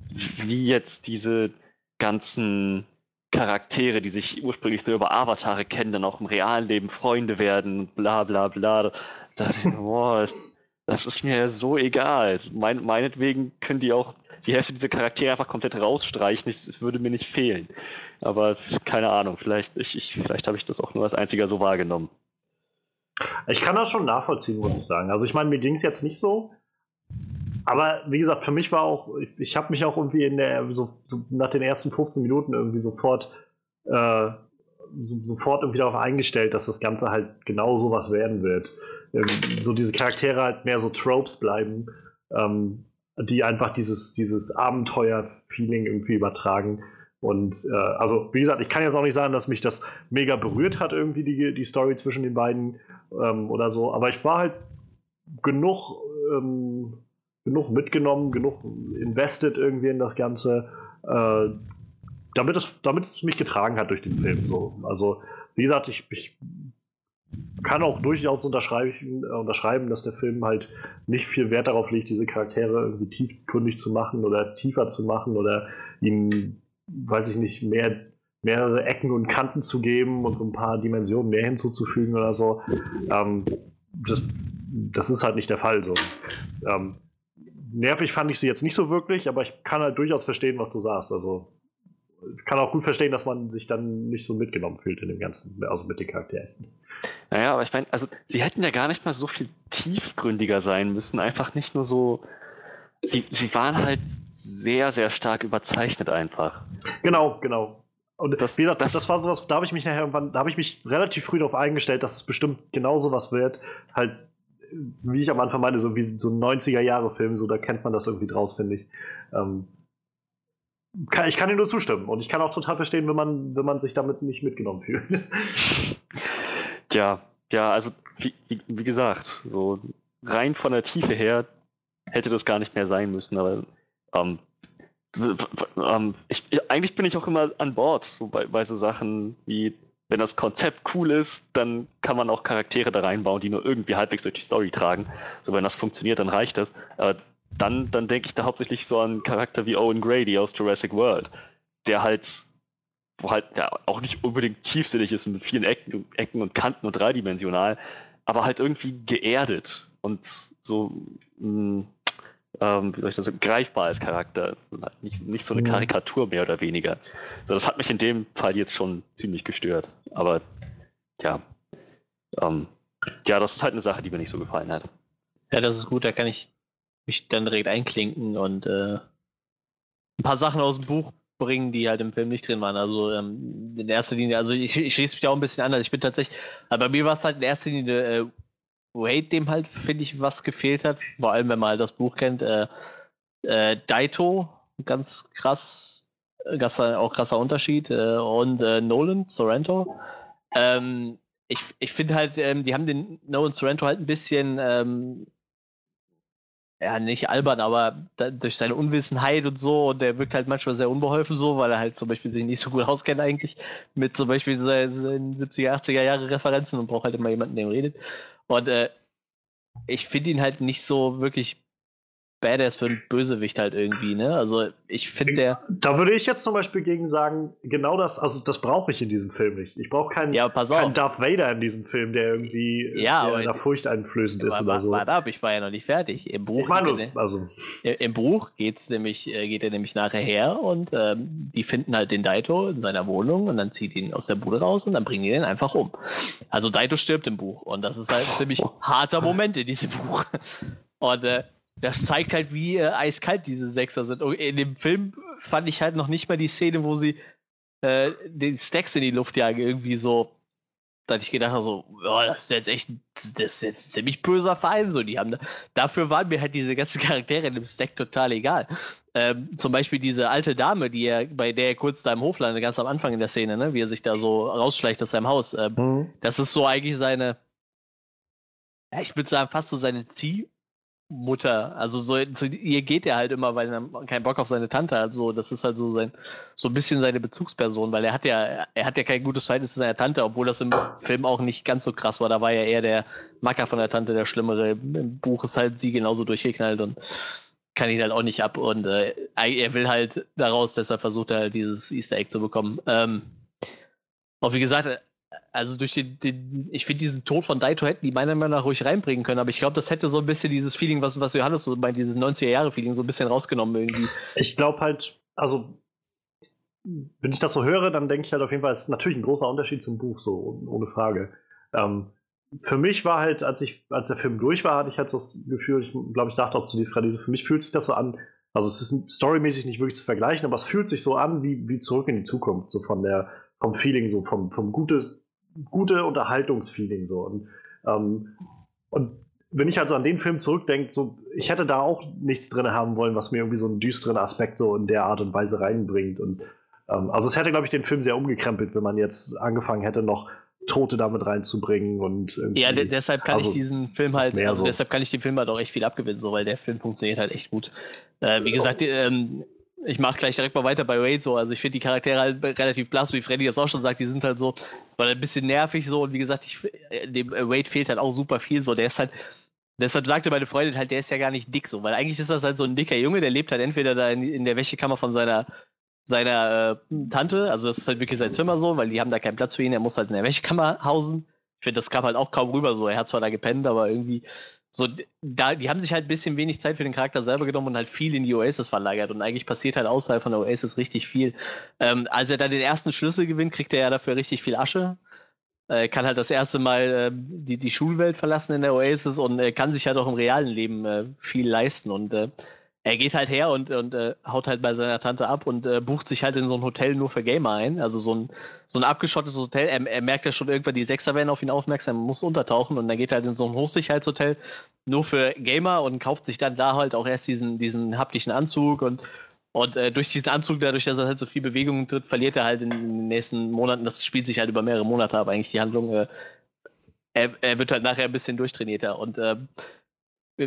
wie jetzt diese ganzen Charaktere, die sich ursprünglich nur über Avatare kennen, dann auch im realen Leben Freunde werden, bla bla bla. Das, boah, das, das ist mir so egal. Mein, meinetwegen können die auch die Hälfte dieser Charaktere einfach komplett rausstreichen. Das würde mir nicht fehlen. Aber keine Ahnung, vielleicht, ich, ich, vielleicht habe ich das auch nur als einziger so wahrgenommen. Ich kann das schon nachvollziehen, muss ich sagen. Also ich meine, mir ging es jetzt nicht so. Aber wie gesagt, für mich war auch, ich, ich habe mich auch irgendwie in der, so, so, nach den ersten 15 Minuten irgendwie sofort, äh, so, sofort irgendwie darauf eingestellt, dass das Ganze halt genau so was werden wird. Ähm, so diese Charaktere halt mehr so Tropes bleiben, ähm, die einfach dieses, dieses Abenteuer-Feeling irgendwie übertragen. Und äh, also, wie gesagt, ich kann jetzt auch nicht sagen, dass mich das mega berührt hat, irgendwie die, die Story zwischen den beiden ähm, oder so. Aber ich war halt genug, ähm, genug mitgenommen, genug invested irgendwie in das Ganze, äh, damit, es, damit es mich getragen hat durch den Film. So. Also, wie gesagt, ich, ich kann auch durchaus unterschreiben, äh, unterschreiben, dass der Film halt nicht viel Wert darauf legt, diese Charaktere irgendwie tiefgründig zu machen oder tiefer zu machen oder ihnen weiß ich nicht, mehr, mehrere Ecken und Kanten zu geben und so ein paar Dimensionen mehr hinzuzufügen oder so. Ähm, das, das ist halt nicht der Fall. So. Ähm, nervig fand ich sie jetzt nicht so wirklich, aber ich kann halt durchaus verstehen, was du sagst. Also kann auch gut verstehen, dass man sich dann nicht so mitgenommen fühlt in dem Ganzen, also mit den Charakteren. Naja, aber ich meine, also sie hätten ja gar nicht mal so viel tiefgründiger sein müssen, einfach nicht nur so sie, sie waren halt sehr, sehr stark überzeichnet einfach. Genau, genau. Und das, wie gesagt, das, das war sowas, da habe ich mich nachher irgendwann, da habe ich mich relativ früh darauf eingestellt, dass es bestimmt genau sowas wird. Halt, wie ich am Anfang meinte, so wie so ein 90er-Jahre-Film, so da kennt man das irgendwie draus, finde ich. Ähm, kann, ich kann dir nur zustimmen und ich kann auch total verstehen, wenn man, wenn man sich damit nicht mitgenommen fühlt. Ja, ja, also wie, wie gesagt, so rein von der Tiefe her hätte das gar nicht mehr sein müssen, aber ähm, ähm, ich, eigentlich bin ich auch immer an Bord, so bei, bei so Sachen wie, wenn das Konzept cool ist, dann kann man auch Charaktere da reinbauen, die nur irgendwie halbwegs durch die Story tragen. So, wenn das funktioniert, dann reicht das. Aber dann, dann denke ich da hauptsächlich so an einen Charakter wie Owen Grady aus Jurassic World, der halt, wo halt ja, auch nicht unbedingt tiefsinnig ist mit vielen Ecken, Ecken und Kanten und dreidimensional, aber halt irgendwie geerdet und so mh, ähm, wie soll ich das sagen, greifbar als Charakter. Nicht, nicht so eine Karikatur mehr oder weniger. So, das hat mich in dem Fall jetzt schon ziemlich gestört. Aber ja. Ähm, ja, das ist halt eine Sache, die mir nicht so gefallen hat. Ja, das ist gut, da kann ich mich dann direkt einklinken und äh, ein paar Sachen aus dem Buch bringen, die halt im Film nicht drin waren. Also ähm, in erster Linie, also ich, ich schließe mich da auch ein bisschen an. Also ich bin tatsächlich, aber bei mir war es halt in erster Linie äh, Wade dem halt, finde ich, was gefehlt hat. Vor allem, wenn man halt das Buch kennt. Äh, äh, Daito, ganz krass, ganz, auch krasser Unterschied. Äh, und äh, Nolan, Sorrento. Ähm, ich ich finde halt, ähm, die haben den Nolan Sorrento halt ein bisschen ähm, ja, nicht albern, aber da, durch seine Unwissenheit und so, und der wirkt halt manchmal sehr unbeholfen so, weil er halt zum Beispiel sich nicht so gut auskennt eigentlich mit zum Beispiel seinen, seinen 70er, 80er Jahre Referenzen und braucht halt immer jemanden, der ihm redet. Und äh, ich finde ihn halt nicht so wirklich Badass für einen Bösewicht halt irgendwie, ne? Also ich finde der. Da würde ich jetzt zum Beispiel gegen sagen, genau das, also das brauche ich in diesem Film nicht. Ich brauche keinen, ja, keinen Darth Vader in diesem Film, der irgendwie ja, der da furchteinflößend ist war, oder so. Warte ab, ich war ja noch nicht fertig. Im Buch, ich meine, also. Im Buch geht's nämlich, äh, geht er nämlich nachher her und ähm, die finden halt den Daito in seiner Wohnung und dann zieht ihn aus der Bude raus und dann bringen die den einfach um. Also Daito stirbt im Buch und das ist halt ein ziemlich harter Moment in diesem Buch. Und äh, das zeigt halt, wie äh, eiskalt diese Sechser sind. Und in dem Film fand ich halt noch nicht mal die Szene, wo sie äh, den Stacks in die Luft jagen, irgendwie so. Da hatte ich gedacht, so, oh, das ist jetzt echt, das ist jetzt ein ziemlich böser Verein. So, die haben, dafür waren mir halt diese ganzen Charaktere in dem Stack total egal. Ähm, zum Beispiel diese alte Dame, die er, bei der er kurz da im Hof landet, ganz am Anfang in der Szene, ne, wie er sich da so rausschleicht aus seinem Haus. Ähm, mhm. Das ist so eigentlich seine, ja, ich würde sagen, fast so seine Ziel, Mutter. Also so, zu ihr geht er halt immer, weil er keinen Bock auf seine Tante hat. So, das ist halt so sein, so ein bisschen seine Bezugsperson, weil er hat ja, er hat ja kein gutes Verhältnis zu seiner Tante, obwohl das im Film auch nicht ganz so krass war. Da war ja eher der Macker von der Tante, der Schlimmere. Im Buch ist halt sie genauso durchgeknallt und kann ihn halt auch nicht ab. Und äh, er will halt daraus, deshalb versucht er halt dieses Easter Egg zu bekommen. Ähm, und wie gesagt, also durch den, den ich finde diesen Tod von Daito hätten die meiner Meinung nach ruhig reinbringen können, aber ich glaube, das hätte so ein bisschen dieses Feeling, was, was Johannes so meint, dieses 90er-Jahre-Feeling so ein bisschen rausgenommen irgendwie. Ich glaube halt, also wenn ich das so höre, dann denke ich halt auf jeden Fall, es ist natürlich ein großer Unterschied zum Buch, so ohne Frage. Ähm, für mich war halt, als ich, als der Film durch war, hatte ich halt so das Gefühl, ich glaube, ich sagte auch zu dir, Freddy, für mich fühlt sich das so an, also es ist storymäßig nicht wirklich zu vergleichen, aber es fühlt sich so an wie, wie zurück in die Zukunft, so von der, vom Feeling, so vom, vom gutes, gute Unterhaltungsfeeling so. Und, ähm, und wenn ich also an den Film zurückdenke, so, ich hätte da auch nichts drin haben wollen, was mir irgendwie so einen düsteren Aspekt so in der Art und Weise reinbringt. Und ähm, also es hätte, glaube ich, den Film sehr umgekrempelt, wenn man jetzt angefangen hätte, noch Tote damit reinzubringen und ja, deshalb kann also ich diesen Film halt, also so. deshalb kann ich dem Film halt auch echt viel abgewinnen, so weil der Film funktioniert halt echt gut. Äh, wie gesagt, ähm, ich mache gleich direkt mal weiter bei Wade so. Also ich finde die Charaktere halt relativ blass, wie Freddy das auch schon sagt. Die sind halt so, weil ein bisschen nervig so. Und wie gesagt, ich, dem äh, Wade fehlt halt auch super viel so. Der ist halt, deshalb sagte meine Freundin halt, der ist ja gar nicht dick so. Weil eigentlich ist das halt so ein dicker Junge, der lebt halt entweder da in, in der Wäschekammer von seiner seiner äh, Tante, also das ist halt wirklich sein Zimmer so, weil die haben da keinen Platz für ihn, er muss halt in der Wäschekammer hausen. Ich finde, das kam halt auch kaum rüber so. Er hat zwar da gepennt, aber irgendwie so, da, die haben sich halt ein bisschen wenig Zeit für den Charakter selber genommen und halt viel in die Oasis verlagert. Und eigentlich passiert halt außerhalb von der Oasis richtig viel. Ähm, als er dann den ersten Schlüssel gewinnt, kriegt er ja dafür richtig viel Asche. Er kann halt das erste Mal äh, die, die Schulwelt verlassen in der Oasis und äh, kann sich halt auch im realen Leben äh, viel leisten. Und äh, er geht halt her und, und äh, haut halt bei seiner Tante ab und äh, bucht sich halt in so ein Hotel nur für Gamer ein. Also so ein, so ein abgeschottetes Hotel. Er, er merkt ja schon irgendwann, die Sechser werden auf ihn aufmerksam, muss untertauchen und dann geht er halt in so ein Hochsicherheitshotel nur für Gamer und kauft sich dann da halt auch erst diesen, diesen haptischen Anzug und, und äh, durch diesen Anzug, dadurch, dass er halt so viel Bewegung tritt, verliert er halt in den nächsten Monaten, das spielt sich halt über mehrere Monate ab, eigentlich die Handlung. Äh, er, er wird halt nachher ein bisschen durchtrainierter und äh,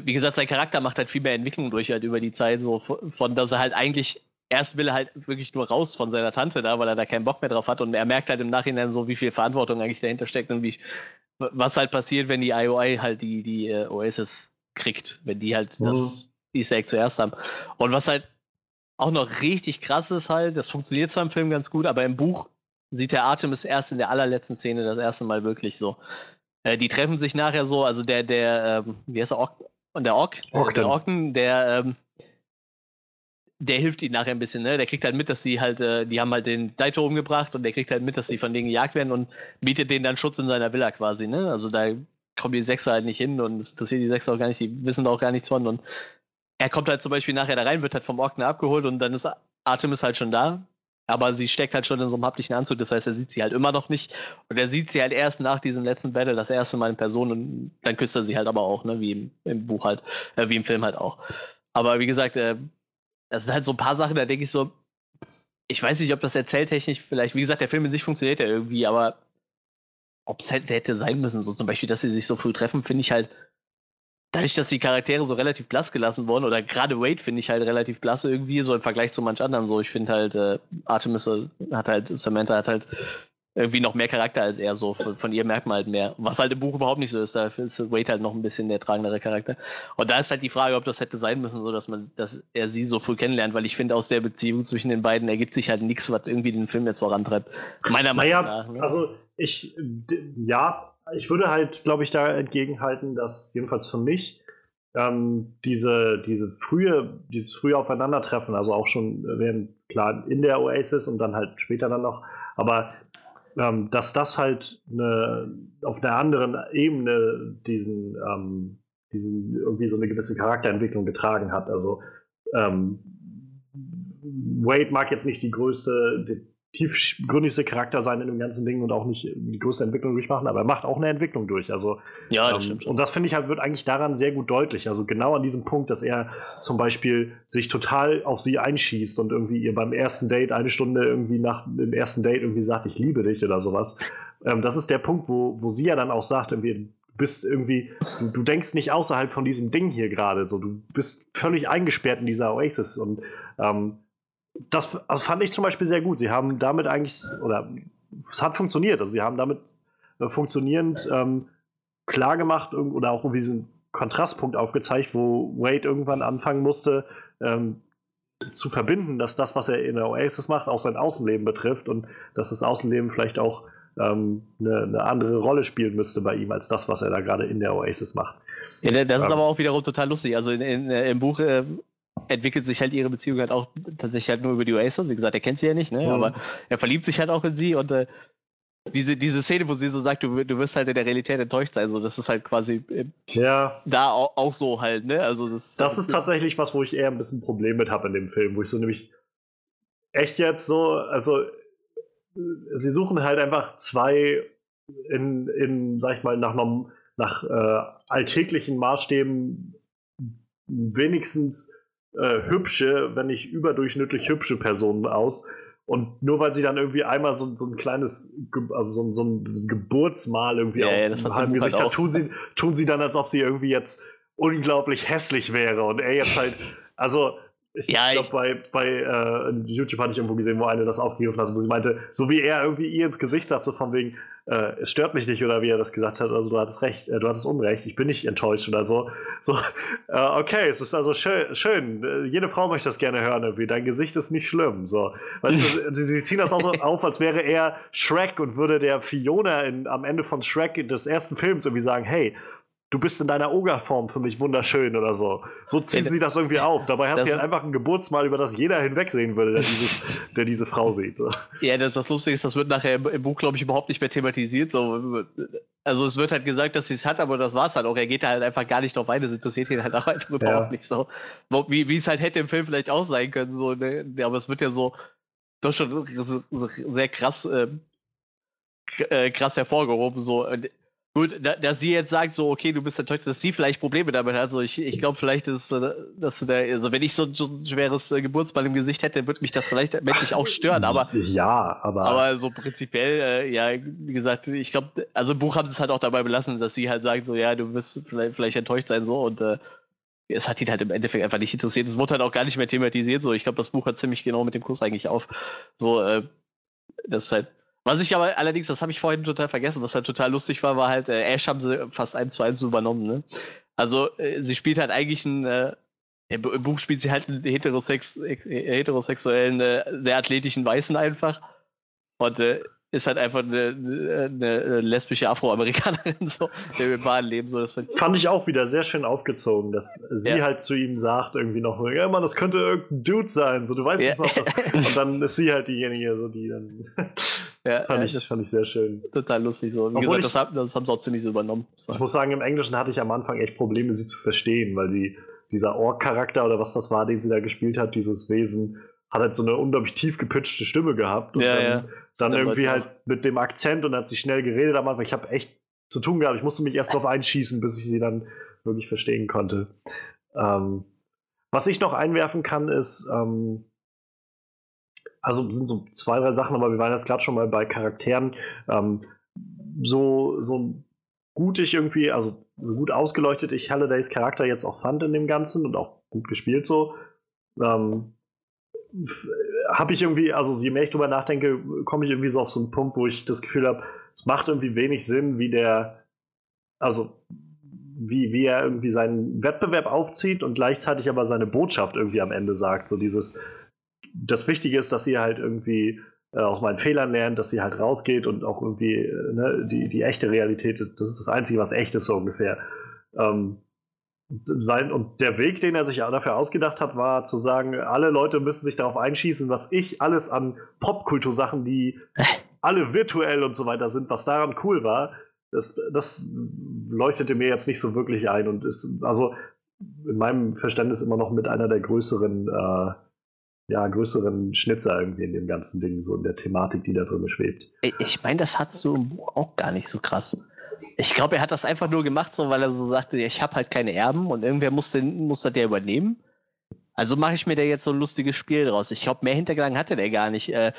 wie gesagt, sein Charakter macht halt viel mehr Entwicklung durch halt über die Zeit, so von, dass er halt eigentlich, erst will er halt wirklich nur raus von seiner Tante da, weil er da keinen Bock mehr drauf hat und er merkt halt im Nachhinein so, wie viel Verantwortung eigentlich dahinter steckt und wie, was halt passiert, wenn die IOI halt die, die uh, Oasis kriegt, wenn die halt mhm. das Easter Egg zuerst haben. Und was halt auch noch richtig krass ist halt, das funktioniert zwar im Film ganz gut, aber im Buch sieht der Artemis erst in der allerletzten Szene das erste Mal wirklich so. Äh, die treffen sich nachher so, also der, der, ähm, wie heißt er, und der Ork, Ork der Orken, der, ähm, der hilft ihnen nachher ein bisschen, ne? Der kriegt halt mit, dass sie halt, äh, die haben halt den Daito umgebracht und der kriegt halt mit, dass sie von denen gejagt werden und bietet denen dann Schutz in seiner Villa quasi, ne? Also da kommen die Sechser halt nicht hin und es interessiert die Sechser auch gar nicht, die wissen da auch gar nichts von und er kommt halt zum Beispiel nachher da rein, wird halt vom Orken abgeholt und dann ist Artemis halt schon da aber sie steckt halt schon in so einem haptischen Anzug, das heißt, er sieht sie halt immer noch nicht. Und er sieht sie halt erst nach diesem letzten Battle das erste Mal in Person und dann küsst er sie halt aber auch, ne, wie im, im Buch halt, äh, wie im Film halt auch. Aber wie gesagt, äh, das sind halt so ein paar Sachen, da denke ich so, ich weiß nicht, ob das erzähltechnisch vielleicht, wie gesagt, der Film in sich funktioniert ja irgendwie, aber ob es halt hätte sein müssen, so zum Beispiel, dass sie sich so früh treffen, finde ich halt, dadurch, dass die Charaktere so relativ blass gelassen wurden, oder gerade Wade finde ich halt relativ blass irgendwie, so im Vergleich zu manch anderen, so ich finde halt, äh, Artemis hat halt, Samantha hat halt irgendwie noch mehr Charakter als er, so von, von ihr merkt man halt mehr. Was halt im Buch überhaupt nicht so ist, da ist Wade halt noch ein bisschen der tragendere Charakter. Und da ist halt die Frage, ob das hätte sein müssen, so dass man, dass er sie so früh kennenlernt, weil ich finde, aus der Beziehung zwischen den beiden ergibt sich halt nichts, was irgendwie den Film jetzt vorantreibt. Meiner Meinung naja, nach. Ne? Also ich, ja, ich würde halt, glaube ich, da entgegenhalten, dass jedenfalls für mich ähm, diese, diese frühe, dieses frühe Aufeinandertreffen, also auch schon während, klar in der Oasis und dann halt später dann noch, aber ähm, dass das halt eine, auf einer anderen Ebene diesen, ähm, diesen irgendwie so eine gewisse Charakterentwicklung getragen hat. Also ähm, Wade mag jetzt nicht die größte, tiefgründigste Charakter sein in dem ganzen Ding und auch nicht die größte Entwicklung durchmachen, aber er macht auch eine Entwicklung durch. Also, ja, das ähm, stimmt. Und das finde ich halt, wird eigentlich daran sehr gut deutlich. Also genau an diesem Punkt, dass er zum Beispiel sich total auf sie einschießt und irgendwie ihr beim ersten Date eine Stunde irgendwie nach dem ersten Date irgendwie sagt, ich liebe dich oder sowas. Ähm, das ist der Punkt, wo, wo sie ja dann auch sagt, irgendwie, bist irgendwie, du, du, denkst nicht außerhalb von diesem Ding hier gerade. So, du bist völlig eingesperrt in dieser Oasis. Und ähm, das also fand ich zum Beispiel sehr gut. Sie haben damit eigentlich, oder es hat funktioniert. Also sie haben damit äh, funktionierend ähm, klar gemacht oder auch irgendwie diesen Kontrastpunkt aufgezeigt, wo Wade irgendwann anfangen musste, ähm, zu verbinden, dass das, was er in der Oasis macht, auch sein Außenleben betrifft und dass das Außenleben vielleicht auch ähm, eine, eine, andere Rolle spielen müsste bei ihm als das, was er da gerade in der Oasis macht. Ja, das ist ähm, aber auch wiederum total lustig. Also in, in, äh, im Buch äh, entwickelt sich halt ihre Beziehung halt auch tatsächlich halt nur über die Oasis. Wie gesagt, er kennt sie ja nicht, ne? Mhm. aber er verliebt sich halt auch in sie und äh, diese, diese Szene, wo sie so sagt, du, du wirst halt in der Realität enttäuscht sein, so das ist halt quasi äh, ja. da auch, auch, so halt, ne? Also das, das ist tatsächlich was, wo ich eher ein bisschen ein Problem mit habe in dem Film, wo ich so nämlich echt jetzt so, also sie suchen halt einfach zwei in, in sag ich mal, nach, nach äh, alltäglichen Maßstäben wenigstens äh, hübsche, wenn nicht überdurchschnittlich hübsche Personen aus. Und nur weil sie dann irgendwie einmal so, so ein kleines, also so, so ein Geburtsmal irgendwie ja, ja, auf dem Gesicht halt hat, tun sie, tun sie dann, als ob sie irgendwie jetzt unglaublich hässlich wäre. Und er jetzt halt, also ich ja, glaube, bei, bei äh, YouTube hatte ich irgendwo gesehen, wo eine das aufgegriffen hat, wo sie meinte, so wie er irgendwie ihr ins Gesicht sagt, so von wegen, äh, es stört mich nicht, oder wie er das gesagt hat, also du hattest recht, äh, du hattest Unrecht, ich bin nicht enttäuscht oder so. So, äh, okay, es ist also schön, schön, äh, jede Frau möchte das gerne hören, irgendwie, dein Gesicht ist nicht schlimm. So. Weißt du, sie, sie, ziehen das auch so auf, als wäre er Shrek und würde der Fiona in, am Ende von Shrek des ersten Films irgendwie sagen, hey, du bist in deiner Ogerform für mich wunderschön oder so. So ziehen ja, sie das irgendwie auf. Dabei hat sie halt einfach ein Geburtsmal, über das jeder hinwegsehen würde, der, dieses, der diese Frau sieht. Ja, das, das Lustige ist, das wird nachher im, im Buch, glaube ich, überhaupt nicht mehr thematisiert. So, also es wird halt gesagt, dass sie es hat, aber das war es halt auch. Er geht da halt einfach gar nicht drauf ein. Das interessiert ihn halt auch einfach ja. überhaupt nicht so. Wie, wie es halt hätte im Film vielleicht auch sein können. So, ne? Aber es wird ja so doch schon sehr krass, äh, äh, krass hervorgehoben. So. Gut, da, dass sie jetzt sagt, so, okay, du bist enttäuscht, dass sie vielleicht Probleme damit hat. So, ich, ich glaube vielleicht, dass, äh, dass du da, also wenn ich so ein, schweres äh, Geburtsball im Gesicht hätte, würde mich das vielleicht menschlich auch stören. Aber ja, aber. Aber so prinzipiell, äh, ja, wie gesagt, ich glaube, also im Buch haben sie es halt auch dabei belassen, dass sie halt sagt, so, ja, du wirst vielleicht, vielleicht enttäuscht sein, so und äh, es hat ihn halt im Endeffekt einfach nicht interessiert. Es wurde halt auch gar nicht mehr thematisiert. So, ich glaube, das Buch hat ziemlich genau mit dem Kurs eigentlich auf. So, äh, das ist halt was ich aber allerdings, das habe ich vorhin total vergessen, was halt total lustig war, war halt, äh, Ash haben sie fast eins zu eins übernommen, ne? Also, äh, sie spielt halt eigentlich ein, äh, im Buch spielt sie halt einen heterosex äh, heterosexuellen, äh, sehr athletischen Weißen einfach. Und äh, ist halt einfach eine, eine lesbische Afroamerikanerin so im wahren Leben so. Das fand ich auch wieder sehr schön aufgezogen, dass sie ja. halt zu ihm sagt irgendwie noch, ja Mann, das könnte irgendein Dude sein, so du weißt ja. nicht was das. Und dann ist sie halt diejenige, so die dann. Ja, fand, ich, das fand ich sehr schön. Total lustig so. Wie Obwohl gesagt, ich, das, haben, das haben sie auch ziemlich so übernommen. Ich muss sagen, im Englischen hatte ich am Anfang echt Probleme, sie zu verstehen, weil sie dieser Ork-Charakter oder was das war, den sie da gespielt hat, dieses Wesen, hat halt so eine unglaublich tief gepitchte Stimme gehabt. Und Ja, dann, ja. dann irgendwie halt mit dem Akzent und hat sich schnell geredet am Anfang. Ich habe echt zu tun gehabt. Ich musste mich erst drauf einschießen, bis ich sie dann wirklich verstehen konnte. Ähm, was ich noch einwerfen kann, ist, ähm, also sind so zwei, drei Sachen, aber wir waren jetzt gerade schon mal bei Charakteren. Ähm, so, so gut ich irgendwie, also so gut ausgeleuchtet ich Hallidays Charakter jetzt auch fand in dem Ganzen und auch gut gespielt so, ähm, habe ich irgendwie, also je mehr ich drüber nachdenke, komme ich irgendwie so auf so einen Punkt, wo ich das Gefühl habe, es macht irgendwie wenig Sinn, wie der, also wie, wie er irgendwie seinen Wettbewerb aufzieht und gleichzeitig aber seine Botschaft irgendwie am Ende sagt. So dieses, das Wichtige ist, dass ihr halt irgendwie äh, aus meinen Fehlern lernt, dass sie halt rausgeht und auch irgendwie äh, ne, die, die echte Realität, das ist das Einzige, was echt ist, so ungefähr. Ähm, sein, und der Weg, den er sich dafür ausgedacht hat, war zu sagen, alle Leute müssen sich darauf einschießen, was ich alles an Popkultursachen, die alle virtuell und so weiter sind, was daran cool war, das, das leuchtete mir jetzt nicht so wirklich ein und ist also in meinem Verständnis immer noch mit einer der größeren, äh, ja, größeren Schnitzer irgendwie in dem ganzen Ding, so in der Thematik, die da drin schwebt. Ich- Ich meine, das hat so im Buch auch gar nicht so krass. Ich glaube, er hat das einfach nur gemacht, so weil er so sagte, ich habe halt keine Erben und irgendwer muss, den, muss das der übernehmen. Also mache ich mir da jetzt so ein lustiges Spiel draus. Ich glaube, mehr Hintergedanken hatte der gar nicht. Äh,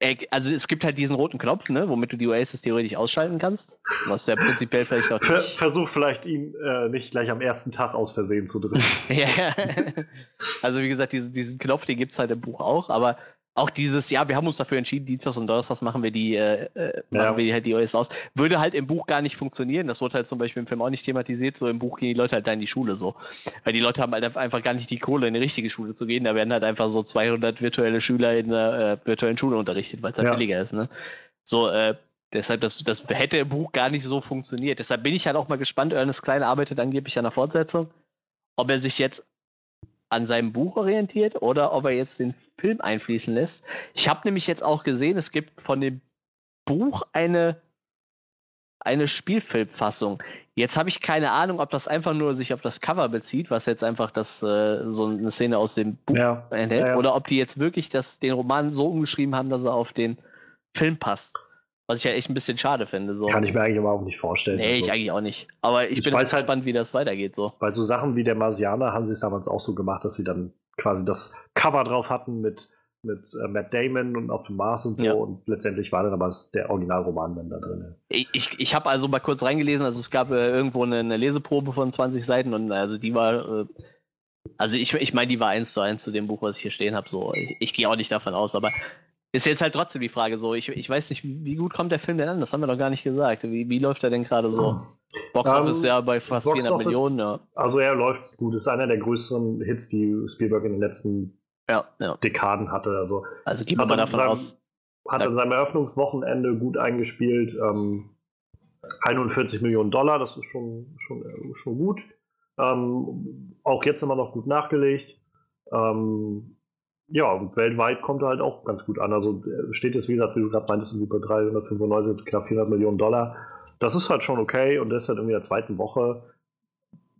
er, also es gibt halt diesen roten Knopf, ne, womit du die Oasis theoretisch ausschalten kannst. Was ja prinzipiell vielleicht auch Ver nicht. versuch vielleicht ihn äh, nicht gleich am ersten Tag aus Versehen zu drücken. Ja, also wie gesagt, diesen, diesen Knopf, den gibt es halt im Buch auch, aber auch dieses, ja, wir haben uns dafür entschieden, Dienstags und Donnerstags machen wir die, äh, äh, machen Ja. wir halt die OS aus. Würde halt im Buch gar nicht funktionieren. Das wurde halt zum Beispiel im Film auch nicht thematisiert. So im Buch gehen die Leute halt da in die Schule so. Weil die Leute haben halt einfach gar nicht die Kohle, in die richtige Schule zu gehen. Da werden halt einfach so 200 virtuelle Schüler in der äh, virtuellen Schule unterrichtet, weil es halt Ja. billiger ist, ne? So, äh, Deshalb, das, das hätte im Buch gar nicht so funktioniert. Deshalb bin ich halt auch mal gespannt. Ernest Klein arbeitet angeblich an der Fortsetzung. Ob er sich jetzt an seinem Buch orientiert oder ob er jetzt den Film einfließen lässt. Ich habe nämlich jetzt auch gesehen, es gibt von dem Buch eine, eine Spielfilmfassung. Jetzt habe ich keine Ahnung, ob das einfach nur sich auf das Cover bezieht, was jetzt einfach das, äh, so eine Szene aus dem Buch Ja. enthält, Ja, ja. oder ob die jetzt wirklich das, den Roman so umgeschrieben haben, dass er auf den Film passt. Was ich ja echt ein bisschen schade finde. So. Kann ich mir eigentlich überhaupt nicht vorstellen. Nee, ich Also, eigentlich auch nicht. Aber ich, Ich bin weiß halt halt- gespannt, wie das weitergeht. So. Bei so Sachen wie der Marsianer haben sie es damals auch so gemacht, dass sie dann quasi das Cover drauf hatten mit, mit äh, Matt Damon und auf dem Mars und so. Ja. Und letztendlich war dann aber der Originalroman dann da drin. Ich, ich, ich habe also mal kurz reingelesen, also es gab äh, irgendwo eine, eine Leseprobe von 20 Seiten und also die war, äh, also ich, ich meine, die war eins zu eins zu dem Buch, was ich hier stehen habe. So, ich, ich gehe auch nicht davon aus, aber ist jetzt halt trotzdem die Frage so, ich, ich weiß nicht, wie gut kommt der Film denn an? Das haben wir doch gar nicht gesagt. Wie, wie läuft er denn gerade so? Box Ähm, Office ja bei fast Box 400 Office- Millionen, ja. Also er läuft gut. Ist einer der größeren Hits, die Spielberg in den letzten Ja, ja. Dekaden hatte. Also Also geht man davon seinem- aus. hat an seinem Eröffnungswochenende gut eingespielt. Ähm, 41 Millionen Dollar, das ist schon, schon, äh, schon gut. Ähm, auch jetzt immer noch gut nachgelegt. Ähm, ja, und weltweit kommt er halt auch ganz gut an. Also äh, steht jetzt, wie gesagt, wie du gerade meintest, irgendwie bei 395, jetzt knapp 400 Millionen Dollar. Das ist halt schon okay und das ist halt irgendwie in der zweiten Woche.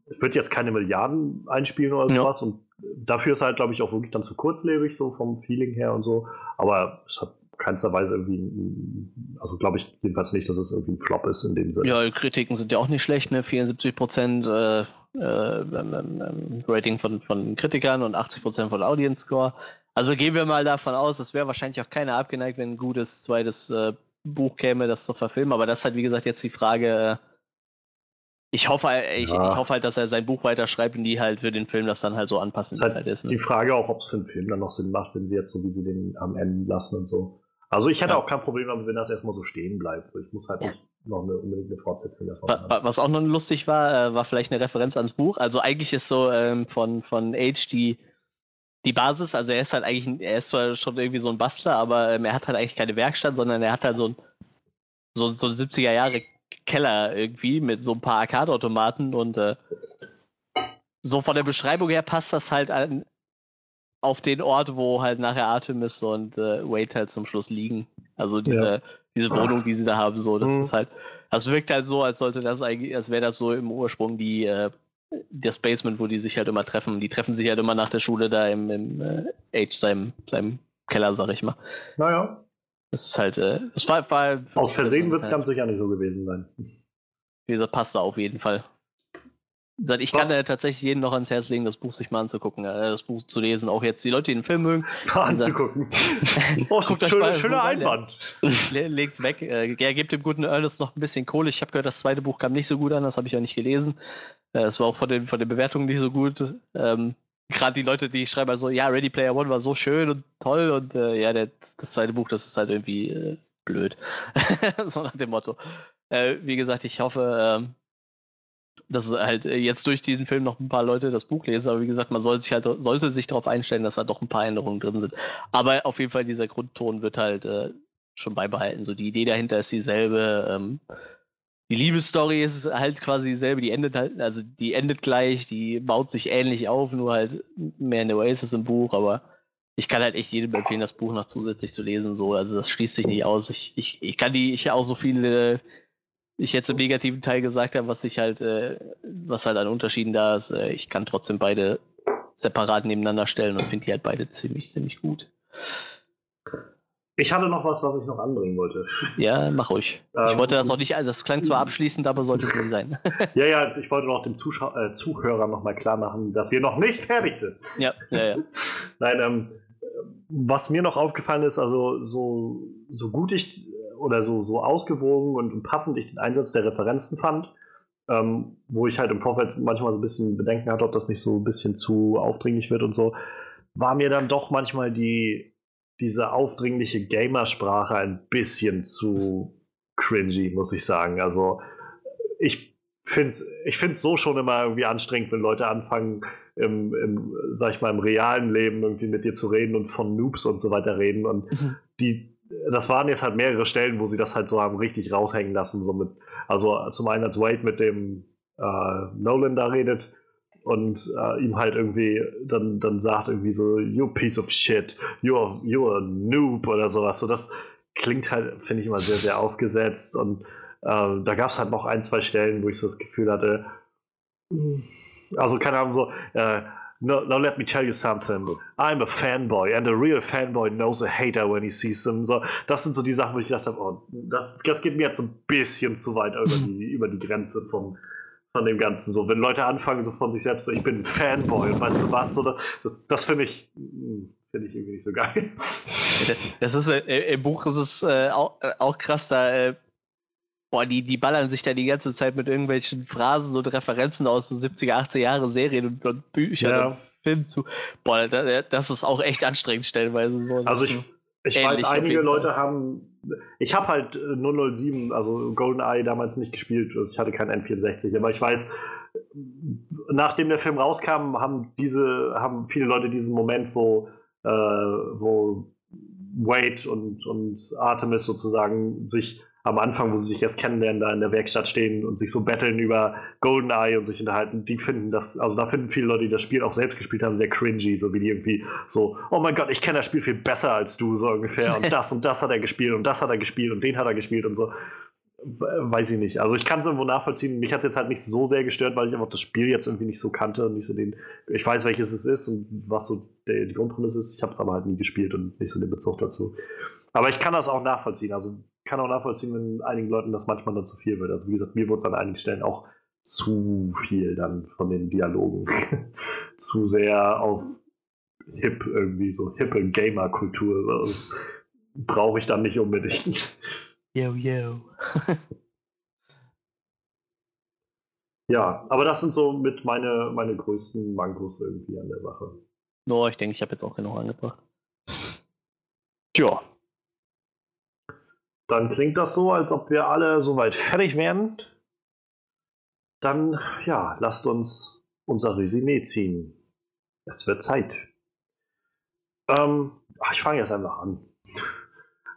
Es wird jetzt keine Milliarden einspielen oder Ja. sowas und dafür ist halt, glaube ich, auch wirklich dann zu kurzlebig, so vom Feeling her und so. Aber es hat keinster Weise irgendwie, also glaube ich jedenfalls nicht, dass es irgendwie ein Flop ist in dem Sinne. Ja, Kritiken sind ja auch nicht schlecht, ne? 74 Prozent äh, äh, ähm, Rating von, von Kritikern und 80 Prozent von Audience Score. Also gehen wir mal davon aus, es wäre wahrscheinlich auch keiner abgeneigt, wenn ein gutes zweites äh, Buch käme, das zu verfilmen. Aber das ist halt, wie gesagt, jetzt die Frage. Äh, ich hoffe, äh, ich, Ja. ich hoffe halt, dass er sein Buch weiterschreibt und die halt für den Film das dann halt so anpassen, wie es halt ist. die Ne? Frage auch, ob es für einen Film dann noch Sinn macht, wenn sie jetzt so, wie sie den am Ende lassen und so. Also ich hätte Ja. auch kein Problem damit, wenn das erstmal so stehen bleibt. Ich muss halt nicht noch eine unbedingt eine Fortsetzung davon wa- Was auch noch lustig war, äh, war vielleicht eine Referenz ans Buch. Also eigentlich ist so ähm, von, von Age die, die Basis, also er ist halt eigentlich, er ist zwar schon irgendwie so ein Bastler, aber ähm, er hat halt eigentlich keine Werkstatt, sondern er hat halt so ein so, so 70er Jahre Keller irgendwie mit so ein paar Arcade-Automaten und äh, so von der Beschreibung her passt das halt an, auf den Ort, wo halt nachher Artemis und äh, Wade halt zum Schluss liegen. Also diese, diese Wohnung, die sie da haben, so, das Mhm. ist halt, das wirkt halt so, als sollte das eigentlich, als wäre das so im Ursprung die, äh, das Basement, wo die sich halt immer treffen. Die treffen sich halt immer nach der Schule da im, im äh, Age, seinem, seinem Keller, sag ich mal. Naja. Das ist halt, äh, das war, war Aus Versehen wird es ganz sicher nicht so gewesen sein. Wie gesagt, passt da auf jeden Fall. Ich kann da tatsächlich jedem noch ans Herz legen, das Buch sich mal anzugucken, äh, das Buch zu lesen. Auch jetzt die Leute, die den Film mögen. Mal anzugucken. oh, so schöner schöne Einwand. Legt's weg. Äh, er gibt dem guten Ernest noch ein bisschen Kohle. Ich habe gehört, das zweite Buch kam nicht so gut an, das habe ich ja nicht gelesen. Äh, es war auch von den, von den Bewertungen nicht so gut. Ähm, Gerade die Leute, die schreiben also, ja, Ready Player One war so schön und toll und äh, ja, der, das zweite Buch, das ist halt irgendwie äh, blöd. so nach dem Motto. Äh, wie gesagt, ich hoffe, ähm, dass halt äh, jetzt durch diesen Film noch ein paar Leute das Buch lesen, aber wie gesagt, man soll sich halt, sollte sich darauf einstellen, dass da doch ein paar Änderungen drin sind. Aber auf jeden Fall, dieser Grundton wird halt äh, schon beibehalten. So die Idee dahinter ist dieselbe. Ähm, die Liebesstory ist halt quasi dieselbe, die endet halt, also die endet gleich, die baut sich ähnlich auf, nur halt mehr in der Oasis im Buch, aber ich kann halt echt jedem empfehlen, das Buch noch zusätzlich zu lesen. So, also das schließt sich nicht aus. Ich, ich, ich kann die, ich auch so viele ich jetzt im negativen Teil gesagt habe, was sich halt, äh, was halt an Unterschieden da ist, äh, ich kann trotzdem beide separat nebeneinander stellen und finde die halt beide ziemlich, ziemlich gut. Ich hatte noch was, was ich noch anbringen wollte. Ja, mach ruhig. Ähm, ich wollte das noch nicht, das klang zwar abschließend, aber sollte es nicht sein. ja, ja, ich wollte noch dem Zuschau äh, Zuhörer nochmal klar machen, dass wir noch nicht fertig sind. Ja, ja, ja. Nein, ähm, was mir noch aufgefallen ist, also so, so gut ich oder so, so ausgewogen und passend ich den Einsatz der Referenzen fand, ähm, wo ich halt im Vorfeld manchmal so ein bisschen Bedenken hatte, ob das nicht so ein bisschen zu aufdringlich wird und so, war mir dann doch manchmal die, diese aufdringliche Gamersprache ein bisschen zu cringy, muss ich sagen. Also ich finde es ich find's so schon immer irgendwie anstrengend, wenn Leute anfangen, im, im, sag ich mal, im realen Leben irgendwie mit dir zu reden und von Noobs und so weiter reden. Und mhm. die, das waren jetzt halt mehrere Stellen, wo sie das halt so haben richtig raushängen lassen. So mit, also zum einen als Wade mit dem äh, Nolan da redet und äh, ihm halt irgendwie dann, dann sagt irgendwie so, you piece of shit, you're, you're a noob oder sowas. So das klingt halt, finde ich immer sehr, sehr aufgesetzt und äh, da gab es halt noch ein, zwei Stellen, wo ich so das Gefühl hatte, also keine Ahnung, so, äh, no, no, let me tell you something. I'm a fanboy and a real fanboy knows a hater when he sees them. So, das sind so die Sachen, wo ich gedacht habe, oh, das, das geht mir jetzt so ein bisschen zu weit über die, über die Grenze von, von dem Ganzen. So, wenn Leute anfangen, so von sich selbst, so, ich bin ein Fanboy und weißt du was, so, das, das finde ich, hm, finde ich irgendwie nicht so geil. Das ist, äh, im Buch ist es äh, auch, äh, auch krass, da äh, boah, die, die ballern sich da die ganze Zeit mit irgendwelchen Phrasen und Referenzen aus so 70er, 80er Jahre Serien und, und Büchern ja. und Filmen zu. Boah, das ist auch echt anstrengend stellenweise so. Also ich, ich weiß, einige Leute haben. Ich habe halt 007, äh, also GoldenEye damals nicht gespielt. Also ich hatte kein N64, aber ich weiß, nachdem der Film rauskam, haben diese, haben viele Leute diesen Moment, wo, äh, wo Wade und, und Artemis sozusagen sich am Anfang, wo sie sich erst kennenlernen, da in der Werkstatt stehen und sich so betteln über Goldeneye und sich unterhalten, die finden das, also da finden viele Leute, die das Spiel auch selbst gespielt haben, sehr cringy, so wie die irgendwie so, oh mein Gott, ich kenne das Spiel viel besser als du, so ungefähr. Und das und das hat er gespielt und das hat er gespielt und den hat er gespielt und so. Weiß ich nicht. Also ich kann es irgendwo nachvollziehen. Mich hat es jetzt halt nicht so sehr gestört, weil ich einfach das Spiel jetzt irgendwie nicht so kannte und nicht so den. Ich weiß, welches es ist und was so der, die Grundprämisse ist. Ich habe es aber halt nie gespielt und nicht so den Bezug dazu. Aber ich kann das auch nachvollziehen. Also kann auch nachvollziehen, wenn einigen Leuten das manchmal dann zu viel wird. Also wie gesagt, mir wurde es an einigen Stellen auch zu viel dann von den Dialogen. zu sehr auf hip irgendwie, so hippe Gamer-Kultur. Das brauche ich dann nicht unbedingt. Yo, yo. ja, aber das sind so mit meine, meine größten Mankos irgendwie an der Sache. No, ich denke, ich habe jetzt auch genug angebracht. Tja, dann klingt das so, als ob wir alle soweit fertig wären. Dann, ja, lasst uns unser Resümee ziehen. Es wird Zeit. Ähm, ich fange jetzt einfach an.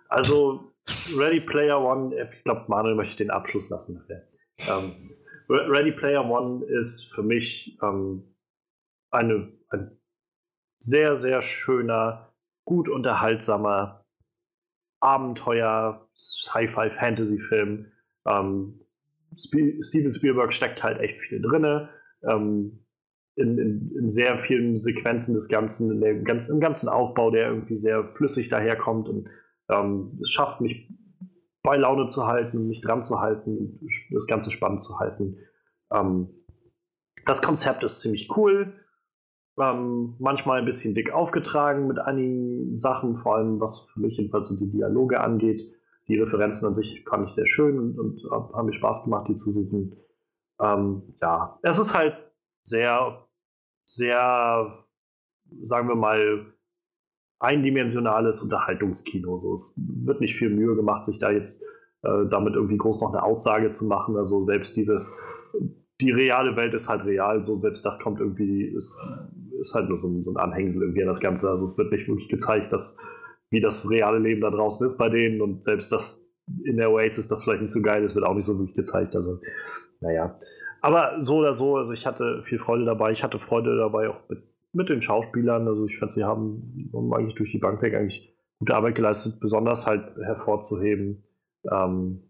Also, Ready Player One, ich glaube, Manuel möchte den Abschluss lassen Ähm, Ready Player One ist für mich ähm, eine, ein sehr, sehr schöner, gut unterhaltsamer Abenteuer, Sci-Fi, Fantasy-Film. Ähm, Steven Spielberg steckt halt echt viel drin. Ähm, in, in, in, sehr vielen Sequenzen des Ganzen, in der, ganz, im ganzen Aufbau, der irgendwie sehr flüssig daherkommt und ähm, es schafft mich bei Laune zu halten, mich dran zu halten und das Ganze spannend zu halten. Ähm, das Konzept ist ziemlich cool. Ähm, manchmal ein bisschen dick aufgetragen mit einigen Sachen, vor allem was für mich jedenfalls so die Dialoge angeht. Die Referenzen an sich fand ich sehr schön und, und haben mir Spaß gemacht, die zu suchen. Ähm, ja, es ist halt sehr, sehr, sagen wir mal, eindimensionales Unterhaltungskino. So, es wird nicht viel Mühe gemacht, sich da jetzt äh, damit irgendwie groß noch eine Aussage zu machen. Also selbst dieses, die reale Welt ist halt real, so selbst das kommt irgendwie, ist, ist halt nur so ein, so ein Anhängsel irgendwie an das Ganze. Also es wird nicht wirklich gezeigt, dass, wie das reale Leben da draußen ist bei denen und selbst das in der Oasis das vielleicht nicht so geil ist, wird auch nicht so wirklich gezeigt. Also, naja. Aber so oder so, also ich hatte viel Freude dabei. Ich hatte Freude dabei auch mit, mit den Schauspielern. Also ich fand, sie haben, eigentlich durch die Bank weg eigentlich gute Arbeit geleistet, besonders halt hervorzuheben. Ähm,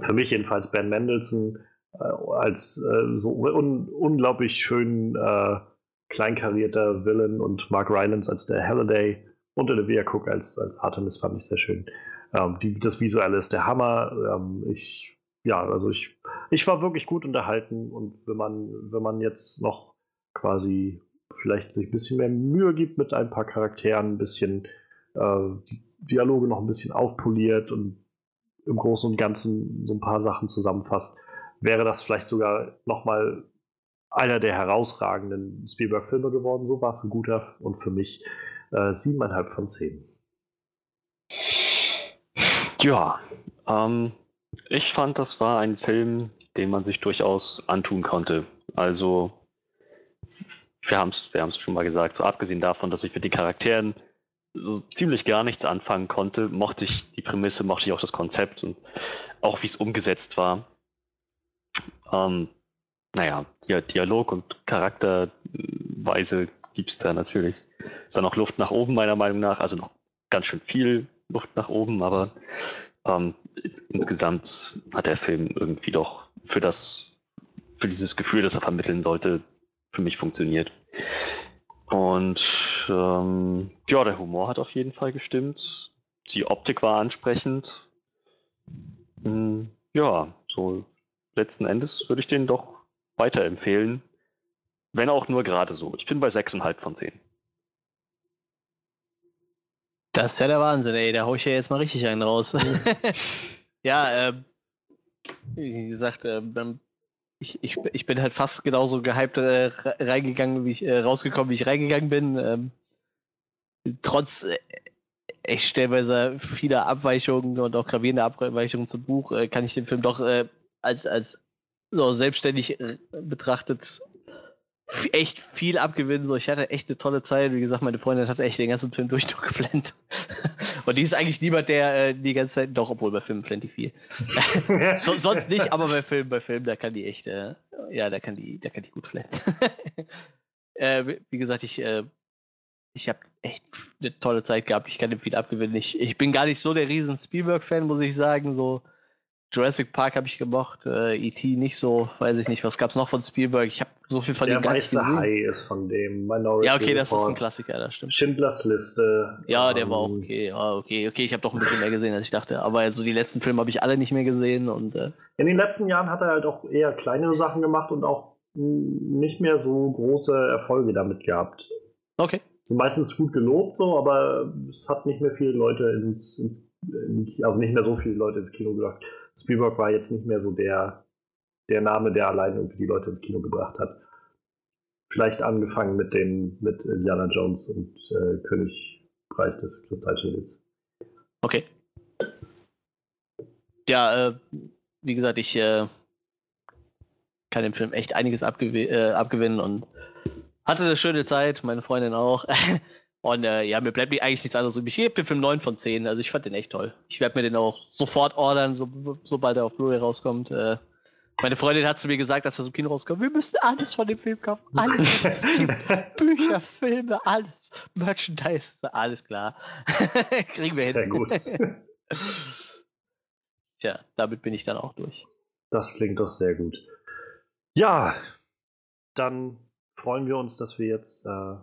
für mich jedenfalls Ben Mendelssohn äh, als äh, so un unglaublich schön äh, kleinkarierter Villain und Mark Rylance als der Halliday und Olivia Cook als, als Artemis fand ich sehr schön. Ähm, die, das Visuelle ist der Hammer. Ähm, ich, ja, also ich, ich war wirklich gut unterhalten und wenn man, wenn man jetzt noch quasi vielleicht sich ein bisschen mehr Mühe gibt mit ein paar Charakteren, ein bisschen äh, die Dialoge noch ein bisschen aufpoliert und im Großen und Ganzen so ein paar Sachen zusammenfasst, wäre das vielleicht sogar nochmal einer der herausragenden Spielberg-Filme geworden. So war es ein guter und für mich äh, siebeneinhalb von zehn. Ja, ähm, ich fand, das war ein Film, den man sich durchaus antun konnte. Also, wir haben es wir schon mal gesagt, so abgesehen davon, dass ich mit den Charakteren so ziemlich gar nichts anfangen konnte, mochte ich die Prämisse, mochte ich auch das Konzept und auch wie es umgesetzt war. Ähm, naja, Dialog und Charakterweise gibt es da natürlich. Ist da noch Luft nach oben, meiner Meinung nach. Also noch ganz schön viel Luft nach oben, aber ähm, insgesamt hat der Film irgendwie doch für das, für dieses Gefühl, das er vermitteln sollte, für mich funktioniert. Und ähm, ja, der Humor hat auf jeden Fall gestimmt. Die Optik war ansprechend. Hm, ja, so letzten Endes würde ich den doch weiterempfehlen. Wenn auch nur gerade so. Ich bin bei 6,5 von 10. Das ist ja der Wahnsinn, ey. Da hau ich ja jetzt mal richtig einen raus. ja, äh, wie gesagt, äh, ich, ich, ich bin halt fast genauso gehypt äh, reingegangen, wie ich äh, rausgekommen, wie ich reingegangen bin. Ähm, trotz äh, echt stellweise vieler Abweichungen und auch gravierender Abweichungen zum Buch, äh, kann ich den Film doch äh, als, als so selbstständig betrachtet echt viel abgewinnen. So, ich hatte echt eine tolle Zeit. Wie gesagt, meine Freundin hat echt den ganzen Film durchgeflennt. Und die ist eigentlich niemand, der äh, die ganze Zeit, doch, obwohl bei Filmen flennt die viel. so, sonst nicht, aber bei Filmen, bei Filmen, da kann die echt, äh, ja, da kann die, da kann die gut flennen. äh, wie gesagt, ich, äh, ich habe echt eine tolle Zeit gehabt. Ich kann dem viel abgewinnen. Ich, ich bin gar nicht so der riesen Spielberg-Fan, muss ich sagen. So, Jurassic Park habe ich gemocht, äh, E.T. nicht so, weiß ich nicht. Was gab es noch von Spielberg? Ich habe so viel von Der dem gar nicht gesehen. Hai ist von dem. Minority ja, okay, das ist ein Klassiker, das stimmt. Schindlers Liste. Ja, der ähm, war auch okay. Ja, okay, okay. Ich habe doch ein bisschen mehr gesehen, als ich dachte. Aber also die letzten Filme habe ich alle nicht mehr gesehen und. Äh, In den letzten Jahren hat er halt auch eher kleinere Sachen gemacht und auch nicht mehr so große Erfolge damit gehabt. Okay. Sind meistens gut gelobt so, aber es hat nicht mehr viele Leute ins, ins also nicht mehr so viele Leute ins Kino gelockt. Spielberg war jetzt nicht mehr so der, der Name, der allein irgendwie die Leute ins Kino gebracht hat. Vielleicht angefangen mit den, mit Indiana Jones und äh, Königreich des Kristallschädels. Okay. Ja, äh, wie gesagt, ich äh, kann dem Film echt einiges abgew äh, abgewinnen und hatte eine schöne Zeit, meine Freundin auch. Und äh, ja, mir bleibt eigentlich nichts anderes übrig. Ich gebe den Film 9 von 10. Also ich fand den echt toll. Ich werde mir den auch sofort ordern, so, sobald er auf Blu-ray rauskommt. Äh, meine Freundin hat zu mir gesagt, als er zum Kino rauskommt, wir müssen alles von dem Film kaufen. Alles. Bücher, Filme, alles. Merchandise, alles klar. Kriegen wir hin. Sehr gut. Tja, damit bin ich dann auch durch. Das klingt doch sehr gut. Ja, dann freuen wir uns, dass wir jetzt, äh,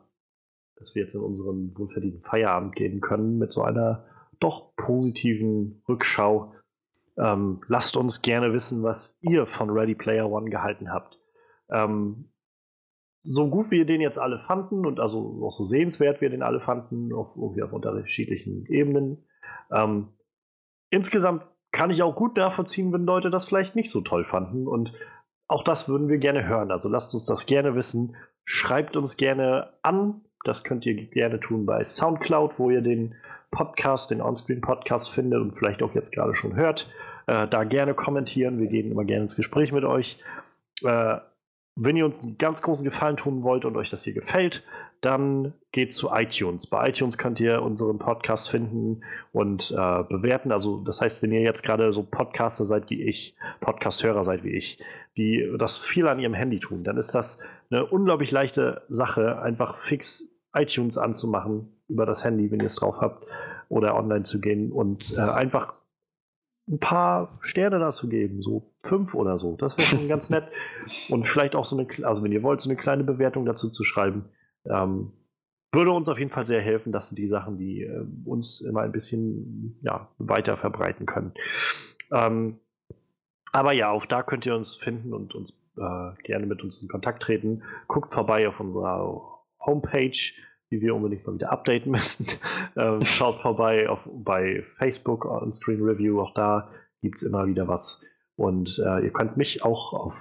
dass wir jetzt in unseren wohlverdienten Feierabend gehen können mit so einer doch positiven Rückschau. Ähm, lasst uns gerne wissen, was ihr von Ready Player One gehalten habt. Ähm, so gut wir den jetzt alle fanden und also auch so sehenswert wir den alle fanden, auf, irgendwie auf unterschiedlichen Ebenen. Ähm, insgesamt kann ich auch gut nachvollziehen, wenn Leute das vielleicht nicht so toll fanden und auch das würden wir gerne hören. Also lasst uns das gerne wissen. Schreibt uns gerne an. Das könnt ihr gerne tun bei Soundcloud, wo ihr den Podcast, den Onscreen-Podcast findet und vielleicht auch jetzt gerade schon hört. Äh, da gerne kommentieren. Wir gehen immer gerne ins Gespräch mit euch. Äh, wenn ihr uns einen ganz großen Gefallen tun wollt und euch das hier gefällt, dann geht zu iTunes. Bei iTunes könnt ihr unseren Podcast finden und äh, bewerten. Also das heißt, wenn ihr jetzt gerade so Podcaster seid wie ich, Podcast-Hörer seid wie ich, die das viel an ihrem Handy tun, dann ist das eine unglaublich leichte Sache, einfach fix iTunes anzumachen über das Handy, wenn ihr es drauf habt, oder online zu gehen und äh, einfach ein paar Sterne dazu geben, so fünf oder so. Das wäre schon ganz nett. Und vielleicht auch so eine, also wenn ihr wollt, so eine kleine Bewertung dazu zu schreiben. Ähm, würde uns auf jeden Fall sehr helfen. Das sind die Sachen, die äh, uns immer ein bisschen ja, weiter verbreiten können. Ähm, aber ja, auch da könnt ihr uns finden und uns äh, gerne mit uns in Kontakt treten. Guckt vorbei auf unserer Homepage die wir unbedingt mal wieder updaten müssen. ähm, schaut vorbei auf, bei Facebook on Screen Review, auch da gibt es immer wieder was. Und äh, ihr könnt mich auch auf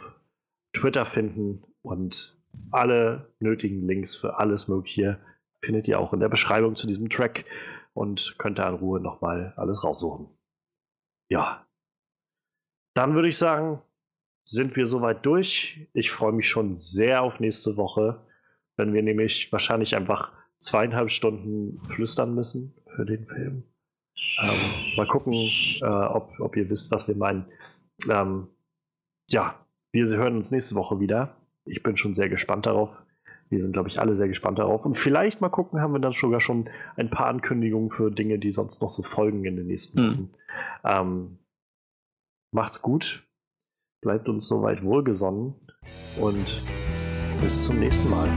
Twitter finden und alle nötigen Links für alles Mögliche findet ihr auch in der Beschreibung zu diesem Track und könnt da in Ruhe nochmal alles raussuchen. Ja. Dann würde ich sagen, sind wir soweit durch. Ich freue mich schon sehr auf nächste Woche, wenn wir nämlich wahrscheinlich einfach zweieinhalb Stunden flüstern müssen für den Film. Ähm, mal gucken, äh, ob, ob ihr wisst, was wir meinen. Ähm, ja, wir hören uns nächste Woche wieder. Ich bin schon sehr gespannt darauf. Wir sind, glaube ich, alle sehr gespannt darauf. Und vielleicht mal gucken, haben wir dann sogar schon ein paar Ankündigungen für Dinge, die sonst noch so folgen in den nächsten hm. Wochen. Mhm. Ähm, macht's gut. Bleibt uns soweit wohlgesonnen. Und bis zum nächsten Mal.